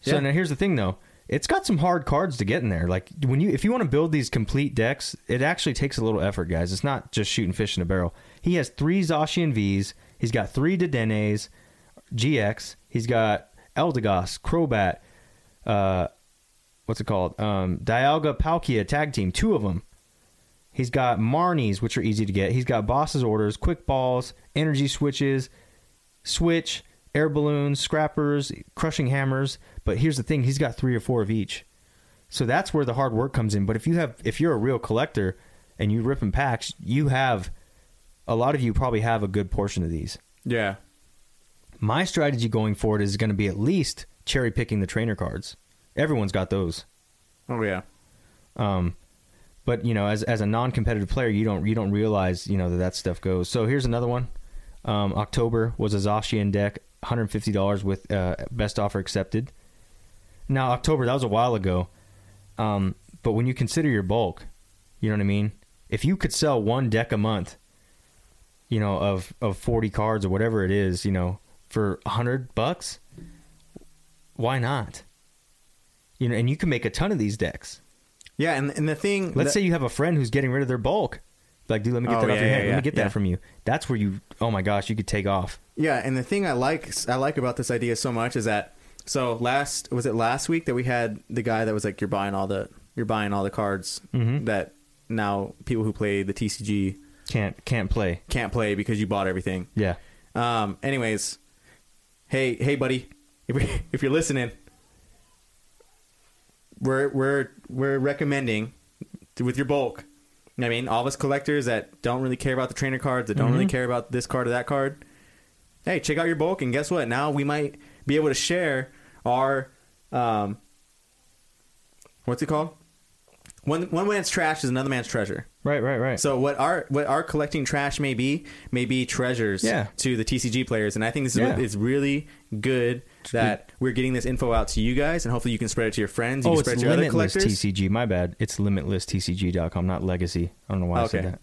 So Yeah. now here's the thing though. It's got some hard cards to get in there. Like when you if you want to build these complete decks, it actually takes a little effort, guys. It's not just shooting fish in a barrel. He has three Zacian Vs, he's got three Dedennes GX, he's got Eldegoss, Crobat, uh what's it called? Um Dialga Palkia tag team, two of them. He's got Marnies, which are easy to get. He's got Boss's orders, quick balls, energy switches, switch, air balloons, scrappers, crushing hammers. But here's the thing: he's got three or four of each. So that's where the hard work comes in. But if you have, if you're a real collector and you rip in packs, you have a lot of you probably have a good portion of these. Yeah. My strategy going forward is going to be at least cherry picking the trainer cards. Everyone's got those. Oh yeah. Um, but you know, as as a non-competitive player, you don't you don't realize you know that that stuff goes. So here's another one. Um, October was a Zacian deck, 150 dollars with uh, best offer accepted. Now October that was a while ago, um, but when you consider your bulk, you know what I mean. If you could sell one deck a month, you know of of 40 cards or whatever it is, you know, for 100 bucks, why not? You know, and you can make a ton of these decks. Yeah, and and the thing. Let's that- say you have a friend who's getting rid of their bulk. Like, dude, let me get Oh, that off yeah, your yeah, head. Let me get yeah. that from you. That's where you. Oh my gosh, you could take off. Yeah, and the thing I like I like about this idea so much is that so last was it last week that we had the guy that was like you're buying all the you're buying all the cards Mhm. that now people who play the TCG Can't can't play. can't play because you bought everything. Yeah. Um anyways, hey hey buddy, if [LAUGHS] if you're listening, we're we're we're recommending with your bulk. I mean, all of us collectors that don't really care about the trainer cards, that don't really Mhm. care about this card or that card. Hey, check out your bulk, and guess what? Now we might be able to share our um, what's it called? One one man's trash is another man's treasure. Right, right, right. So what our what our collecting trash may be may be treasures Yeah. to the TCG players, and I think this is Yeah. it's really good that we're getting this info out to you guys, and hopefully you can spread it to your friends. You oh, can it's spread it to your other limitless collectors. TCG. My bad. It's limitlesstcg.com, not legacy. I don't know why I said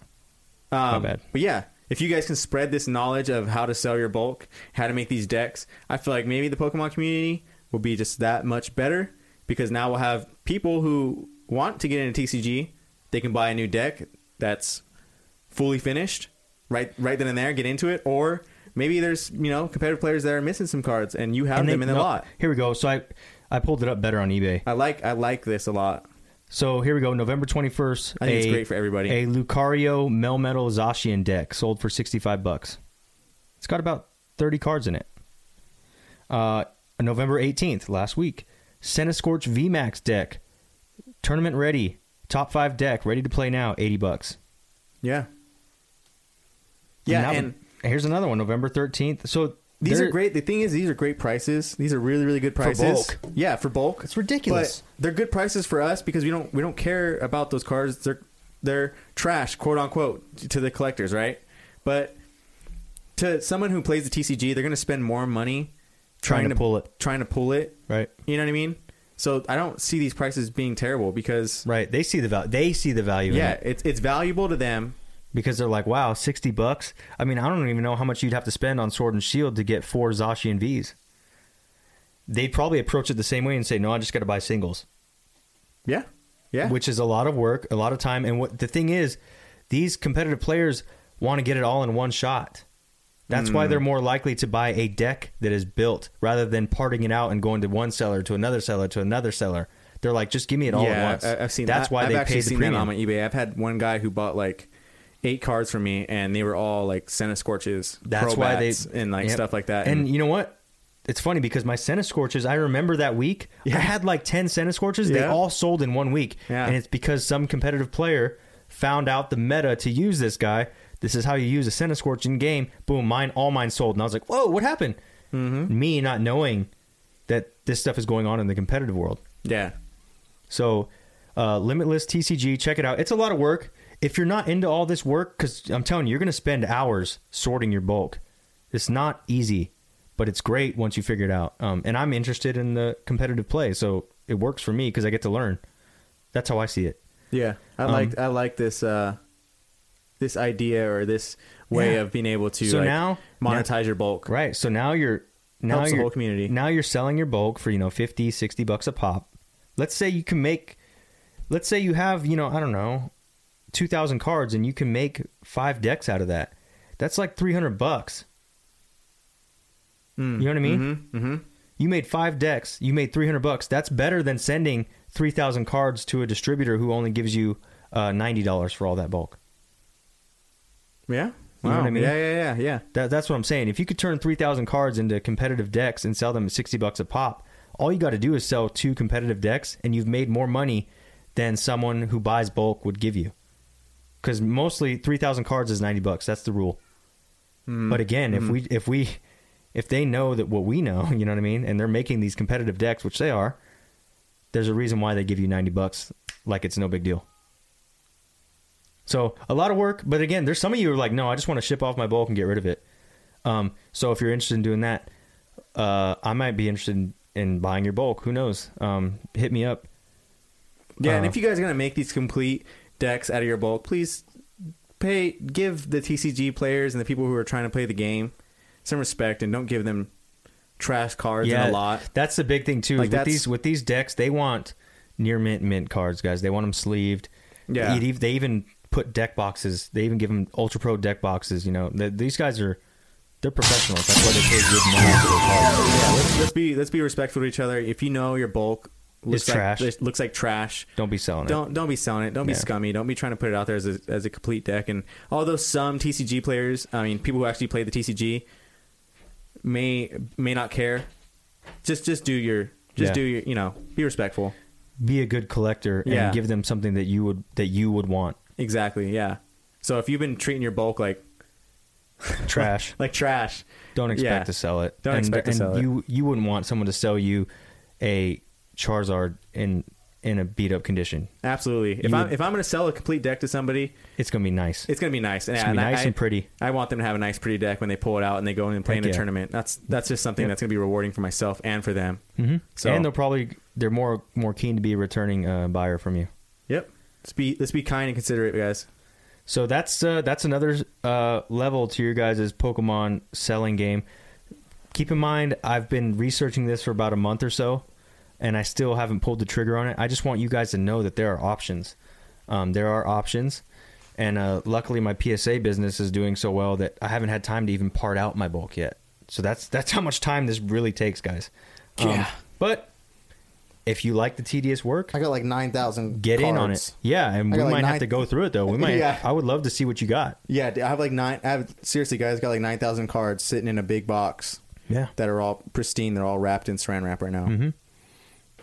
that. Um, bad. But yeah, if you guys can spread this knowledge of how to sell your bulk, how to make these decks, I feel like maybe the Pokemon community will be just that much better because now we'll have people who want to get into TCG. They can buy a new deck that's fully finished right right then and there, get into it, or maybe there's you know competitive players that are missing some cards and you have And them they- in the no, lot. Here we go. So I I pulled it up better on eBay. I like I like this a lot. So here we go. November 21st. I think it's great for everybody. A Lucario Melmetal Zacian deck sold for 65 bucks. It's got about 30 cards in it. Uh, November 18th, last week. Scorch VMAX deck. Tournament ready. Top 5 deck, ready to play now, 80 bucks. yeah. Yeah, and one- here's another one, November 13th. So These they're- are great. The thing is, these are great prices. These are really, really good prices. bulk. Yeah, for bulk. It's ridiculous. But they're good prices for us because we don't we don't care about those cards. They're they're trash, quote unquote, to the collectors, right? But to someone who plays the TCG, they're going to spend more money Trying to pull it. trying to pull it. Right. You know what I mean? So I don't see these prices being terrible because Right. They see the value. They see the value in yeah, it. it's it's valuable to them. Because they're like, wow, 60 bucks. I mean, I don't even know how much you'd have to spend on Sword and Shield to get four Zacian Vs. They'd probably approach it the same way and say, no, I just got to buy singles, Yeah, yeah, which is a lot of work, a lot of time. And what the thing is, these competitive players want to get it all in one shot. That's Hmm. why they're more likely to buy a deck that is built rather than parting it out and going to one seller to another seller to another seller. They're like, just give me it all yeah, at once. I've seen. That's that. why I've they pay the premium. on my eBay. I've had one guy who bought like eight cards from me, and they were all like Centiskorches. That's why they and like yep. stuff like that. And, you know what? It's funny because my Centiskorches, I remember that week. Yeah. I had like 10 Centiskorches. They Yeah. all sold in one week. Yeah. And it's because some competitive player found out the meta to use this guy. This is how you use a Centiskorch in game. Boom, mine, all mine sold. And I was like, whoa, what happened? Mm-hmm. Me not knowing that this stuff is going on in the competitive world. yeah, So, uh, Limitless TCG, check it out. It's a lot of work. If you're not into all this work, because I'm telling you, you're going to spend hours sorting your bulk. It's not easy, but it's great once you figure it out. Um, and I'm interested in the competitive play, so it works for me because I get to learn. That's how I see it. yeah. I Um, like I like this uh, this idea or this way Yeah. of being able to So like, now- monetize your bulk. Right. So now you're now Helps the you're, whole community. Now you're selling your bulk for, you know, 50, 60 bucks a pop. Let's say you can make let's say you have, you know, I don't know, 2000 cards and you can make 5 decks out of that. That's like 300 bucks. Mm. You know what I mean? Mm-hmm. mm-hmm. You made 5 decks, you made 300 bucks. That's better than sending 3000 cards to a distributor who only gives you uh, $90 for all that bulk. Yeah. You know Wow. what I mean? Yeah, yeah, yeah, yeah. That, that's what I'm saying. If you could turn 3,000 cards into competitive decks and sell them at 60 bucks a pop, all you got to do is sell two competitive decks and you've made more money than someone who buys bulk would give you. Because mostly 3,000 cards is 90 bucks. That's the rule. Mm. But again, if we if we if they know that what we know, [LAUGHS] you know what I mean, and they're making these competitive decks, which they are, there's a reason why they give you 90 bucks like it's no big deal. So a lot of work, but again, there's some of you who are like, no, I just want to ship off my bulk and get rid of it. Um, so if you're interested in doing that, uh, I might be interested in, in buying your bulk. Who knows? Um, hit me up. Yeah, and Uh, if you guys are gonna make these complete decks out of your bulk, please pay give the TCG players and the people who are trying to play the game some respect and don't give them trash cards in a lot. That's the big thing too. Like, with these with these decks, they want near mint mint cards, guys. They want them sleeved. Yeah. They, they even put deck boxes. They even give them ultra pro deck boxes. You know, Th these guys are they're professionals. That's why they pay good money for their cards. Yeah, let's, let's be let's be respectful to each other. If you know your bulk looks It's like, trash. it looks like trash, Don't be selling it. don't don't be selling it. Don't be Yeah. scummy. Don't be trying to put it out there as a, as a complete deck. And although some TCG players, I mean, people who actually play the TCG, may may not care. Just just do your just Yeah. do your you know be respectful. Be a good collector and Yeah. give them something that you would that you would want. Exactly. Yeah. So if you've been treating your bulk like [LAUGHS] trash. like trash. Don't expect to sell it. Don't and, expect to and sell it. you you wouldn't want someone to sell you a Charizard in in a beat up condition. Absolutely. If You I'm would- if I'm gonna sell a complete deck to somebody, It's gonna be nice. it's gonna be nice. It's gonna be nice I, and pretty. I want them to have a nice, pretty deck when they pull it out and they go in and play Heck in a yeah. tournament. That's that's just something that's gonna be rewarding for myself and for them. hmm So- and they'll probably they're more more keen to be a returning uh, buyer from you. Yep. Let's be let's be kind and considerate, guys. So that's uh, that's another uh, level to your guys' Pokemon selling game. Keep in mind, I've been researching this for about a month or so, and I still haven't pulled the trigger on it. I just want you guys to know that there are options. Um, there are options, and uh, luckily my PSA business is doing so well that I haven't had time to even part out my bulk yet. So that's that's how much time this really takes, guys. Um, Yeah. But if you like the tedious work, I got like nine thousand. get in on it. Yeah, and we like might have to go through it though. We [LAUGHS] might. Yeah. I would love to see what you got. Yeah, I have like nine. I have seriously, guys, got like nine thousand cards sitting in a big box Yeah. that are all pristine. They're all wrapped in Saran wrap right now. hmm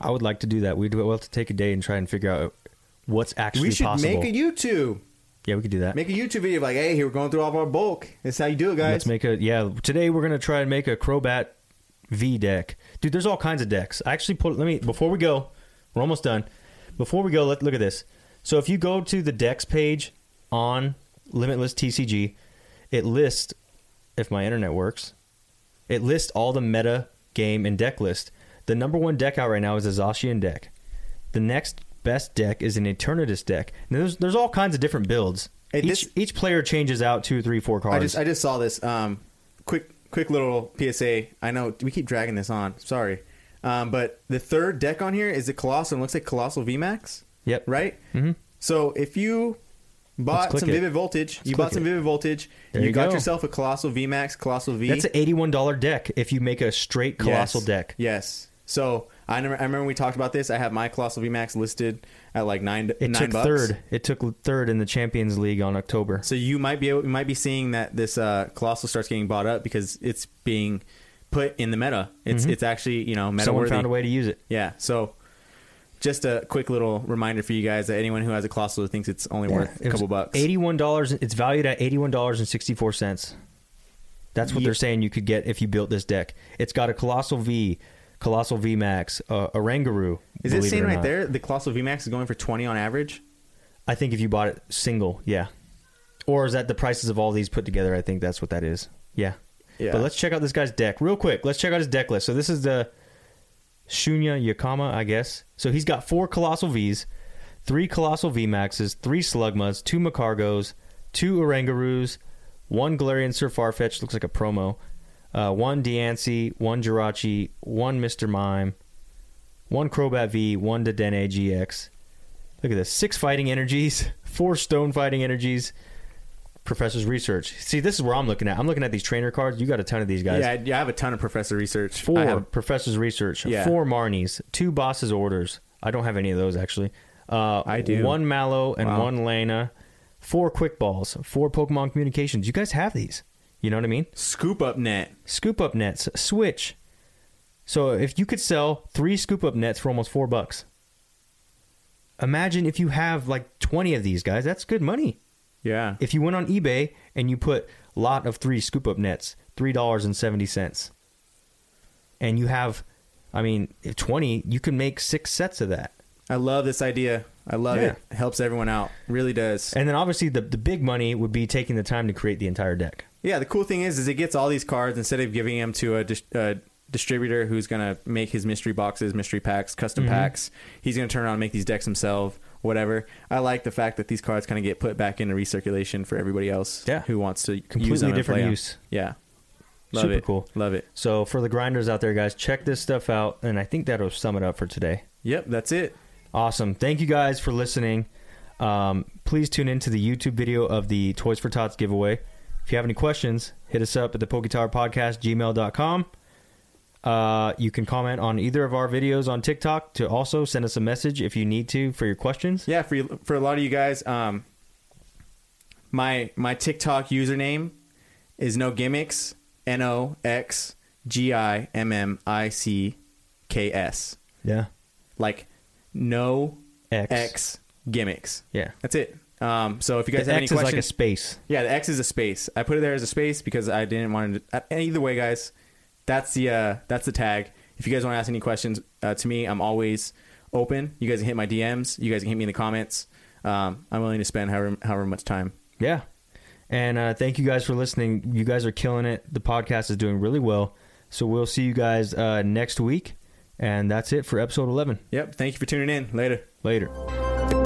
I would like to do that. We'd well have to take a day and try and figure out what's actually We should possible. make a YouTube. yeah, we could do that. Make a YouTube video of like, hey, here we're going through all of our bulk. That's how you do it, guys. Let's make a yeah. Today we're gonna try and make a Crobat V deck, dude. There's all kinds of decks. I actually put. Let me before we go. We're almost done. Before we go, let look at this. So if you go to the decks page on Limitless TCG, it lists if my internet works. It lists all the meta game and deck list. The number one deck out right now is a Zacian deck. The next best deck is an Eternatus deck. Now, there's there's all kinds of different builds. Hey, each this- each player changes out two, three, four cards. I just I just saw this. Um, quick quick little PSA. I know we keep dragging this on. Sorry, um, but the third deck on here is the Coalossal. and looks like Coalossal VMAX, yep. right? hmm So if you bought some it. Vivid Voltage, you bought some it. Vivid Voltage, you, you got go. yourself a Coalossal VMAX, Coalossal V. That's an eighty-one dollar deck if you make a straight coalossal Yes. deck. Yes. So I remember, I remember we talked about this. I have my Coalossal VMAX listed at like nine It nine took bucks. third. It took third in the Champions League on October. So you might be able, you might be seeing that this uh, Coalossal starts getting bought up because it's being put in the meta. It's Mhm. it's actually you know meta Someone worthy. found a way to use it. Yeah. So just a quick little reminder for you guys that anyone who has a Coalossal thinks it's only worth It a couple bucks. Eighty-one dollars. It's valued at eighty-one dollars and sixty-four cents. That's what Ye- they're saying you could get if you built this deck. It's got a coalossal V, coalossal V Max, uh, a Rangaroo. Is it or right not. there the Coalossal VMAX is going for twenty on average? I think if you bought it single, yeah. Or is that the prices of all these put together? I think that's what that is. Yeah. Yeah. But let's check out this guy's deck real quick. Let's check out his deck list. So this is the Shunya Yakama, I guess. So he's got four Coalossal Vs, three Coalossal V Maxes, three Slugmas, two Magcargos, two Orangurus, one Galarian Sir Farfetch, looks like a promo, uh, one Diancie, one Jirachi, one Mr. Mime, one Crobat V, one Dedenne GX. Look at this. Six fighting energies, [LAUGHS] four stone fighting energies. Professor's research. See, this is where I'm looking at. I'm looking at these trainer cards. You got a ton of these guys. Yeah, I, yeah, I have a ton of Professor Research. Four I have, Professor's research. Yeah. Four Marnies. Two Boss's orders. I don't have any of those actually. Uh, I do. One Mallow and Wow. one Lana. Four Quick Balls. Four Pokemon Communications. You guys have these. You know what I mean? Scoop Up Net. Scoop up nets. Switch. So if you could sell three scoop up nets for almost four bucks, imagine if you have like 20 of these guys. That's good money. Yeah. If you went on eBay and you put lot of three scoop up nets, three dollars and seventy cents, and you have, I mean, if twenty, you can make six sets of that. I love this idea. I love Yeah. it. It helps everyone out. Really does. And then obviously the the big money would be taking the time to create the entire deck. Yeah, the cool thing is, is it gets all these cards instead of giving them to a, dis- a distributor who's gonna make his mystery boxes, mystery packs, custom Mhm. packs. He's gonna turn around and make these decks himself, whatever. I like the fact that these cards kind of get put back into recirculation for everybody else, Yeah. who wants to use Completely them different use. Yeah, love Super it. cool. Love it. So for the grinders out there, guys, check this stuff out, and I think that'll sum it up for today. Yep, that's it. Awesome. Thank you guys for listening. Um, please tune into the YouTube video of the Toys for Tots giveaway. If you have any questions, hit us up at the Podcast, gmail.com. Uh, you can comment on either of our videos on TikTok to also send us a message if you need to for your questions. Yeah, for you, for a lot of you guys, um, my my TikTok username is no gimmicks. N O X G I M M I C K S. Yeah. Like no X. X gimmicks. Yeah. That's it. Um, so if you guys The have X any is questions, like a space. yeah, the X is a space. I put it there as a space because I didn't want to. Uh, either way, guys, that's the uh, that's the tag. If you guys want to ask any questions uh, to me, I'm always open. You guys can hit my DMs. You guys can hit me in the comments. Um, I'm willing to spend however however much time. Yeah. And uh, thank you guys for listening. You guys are killing it. The podcast is doing really well. So we'll see you guys uh, next week. And that's it for episode 11. Yep. Thank you for tuning in. Later. Later.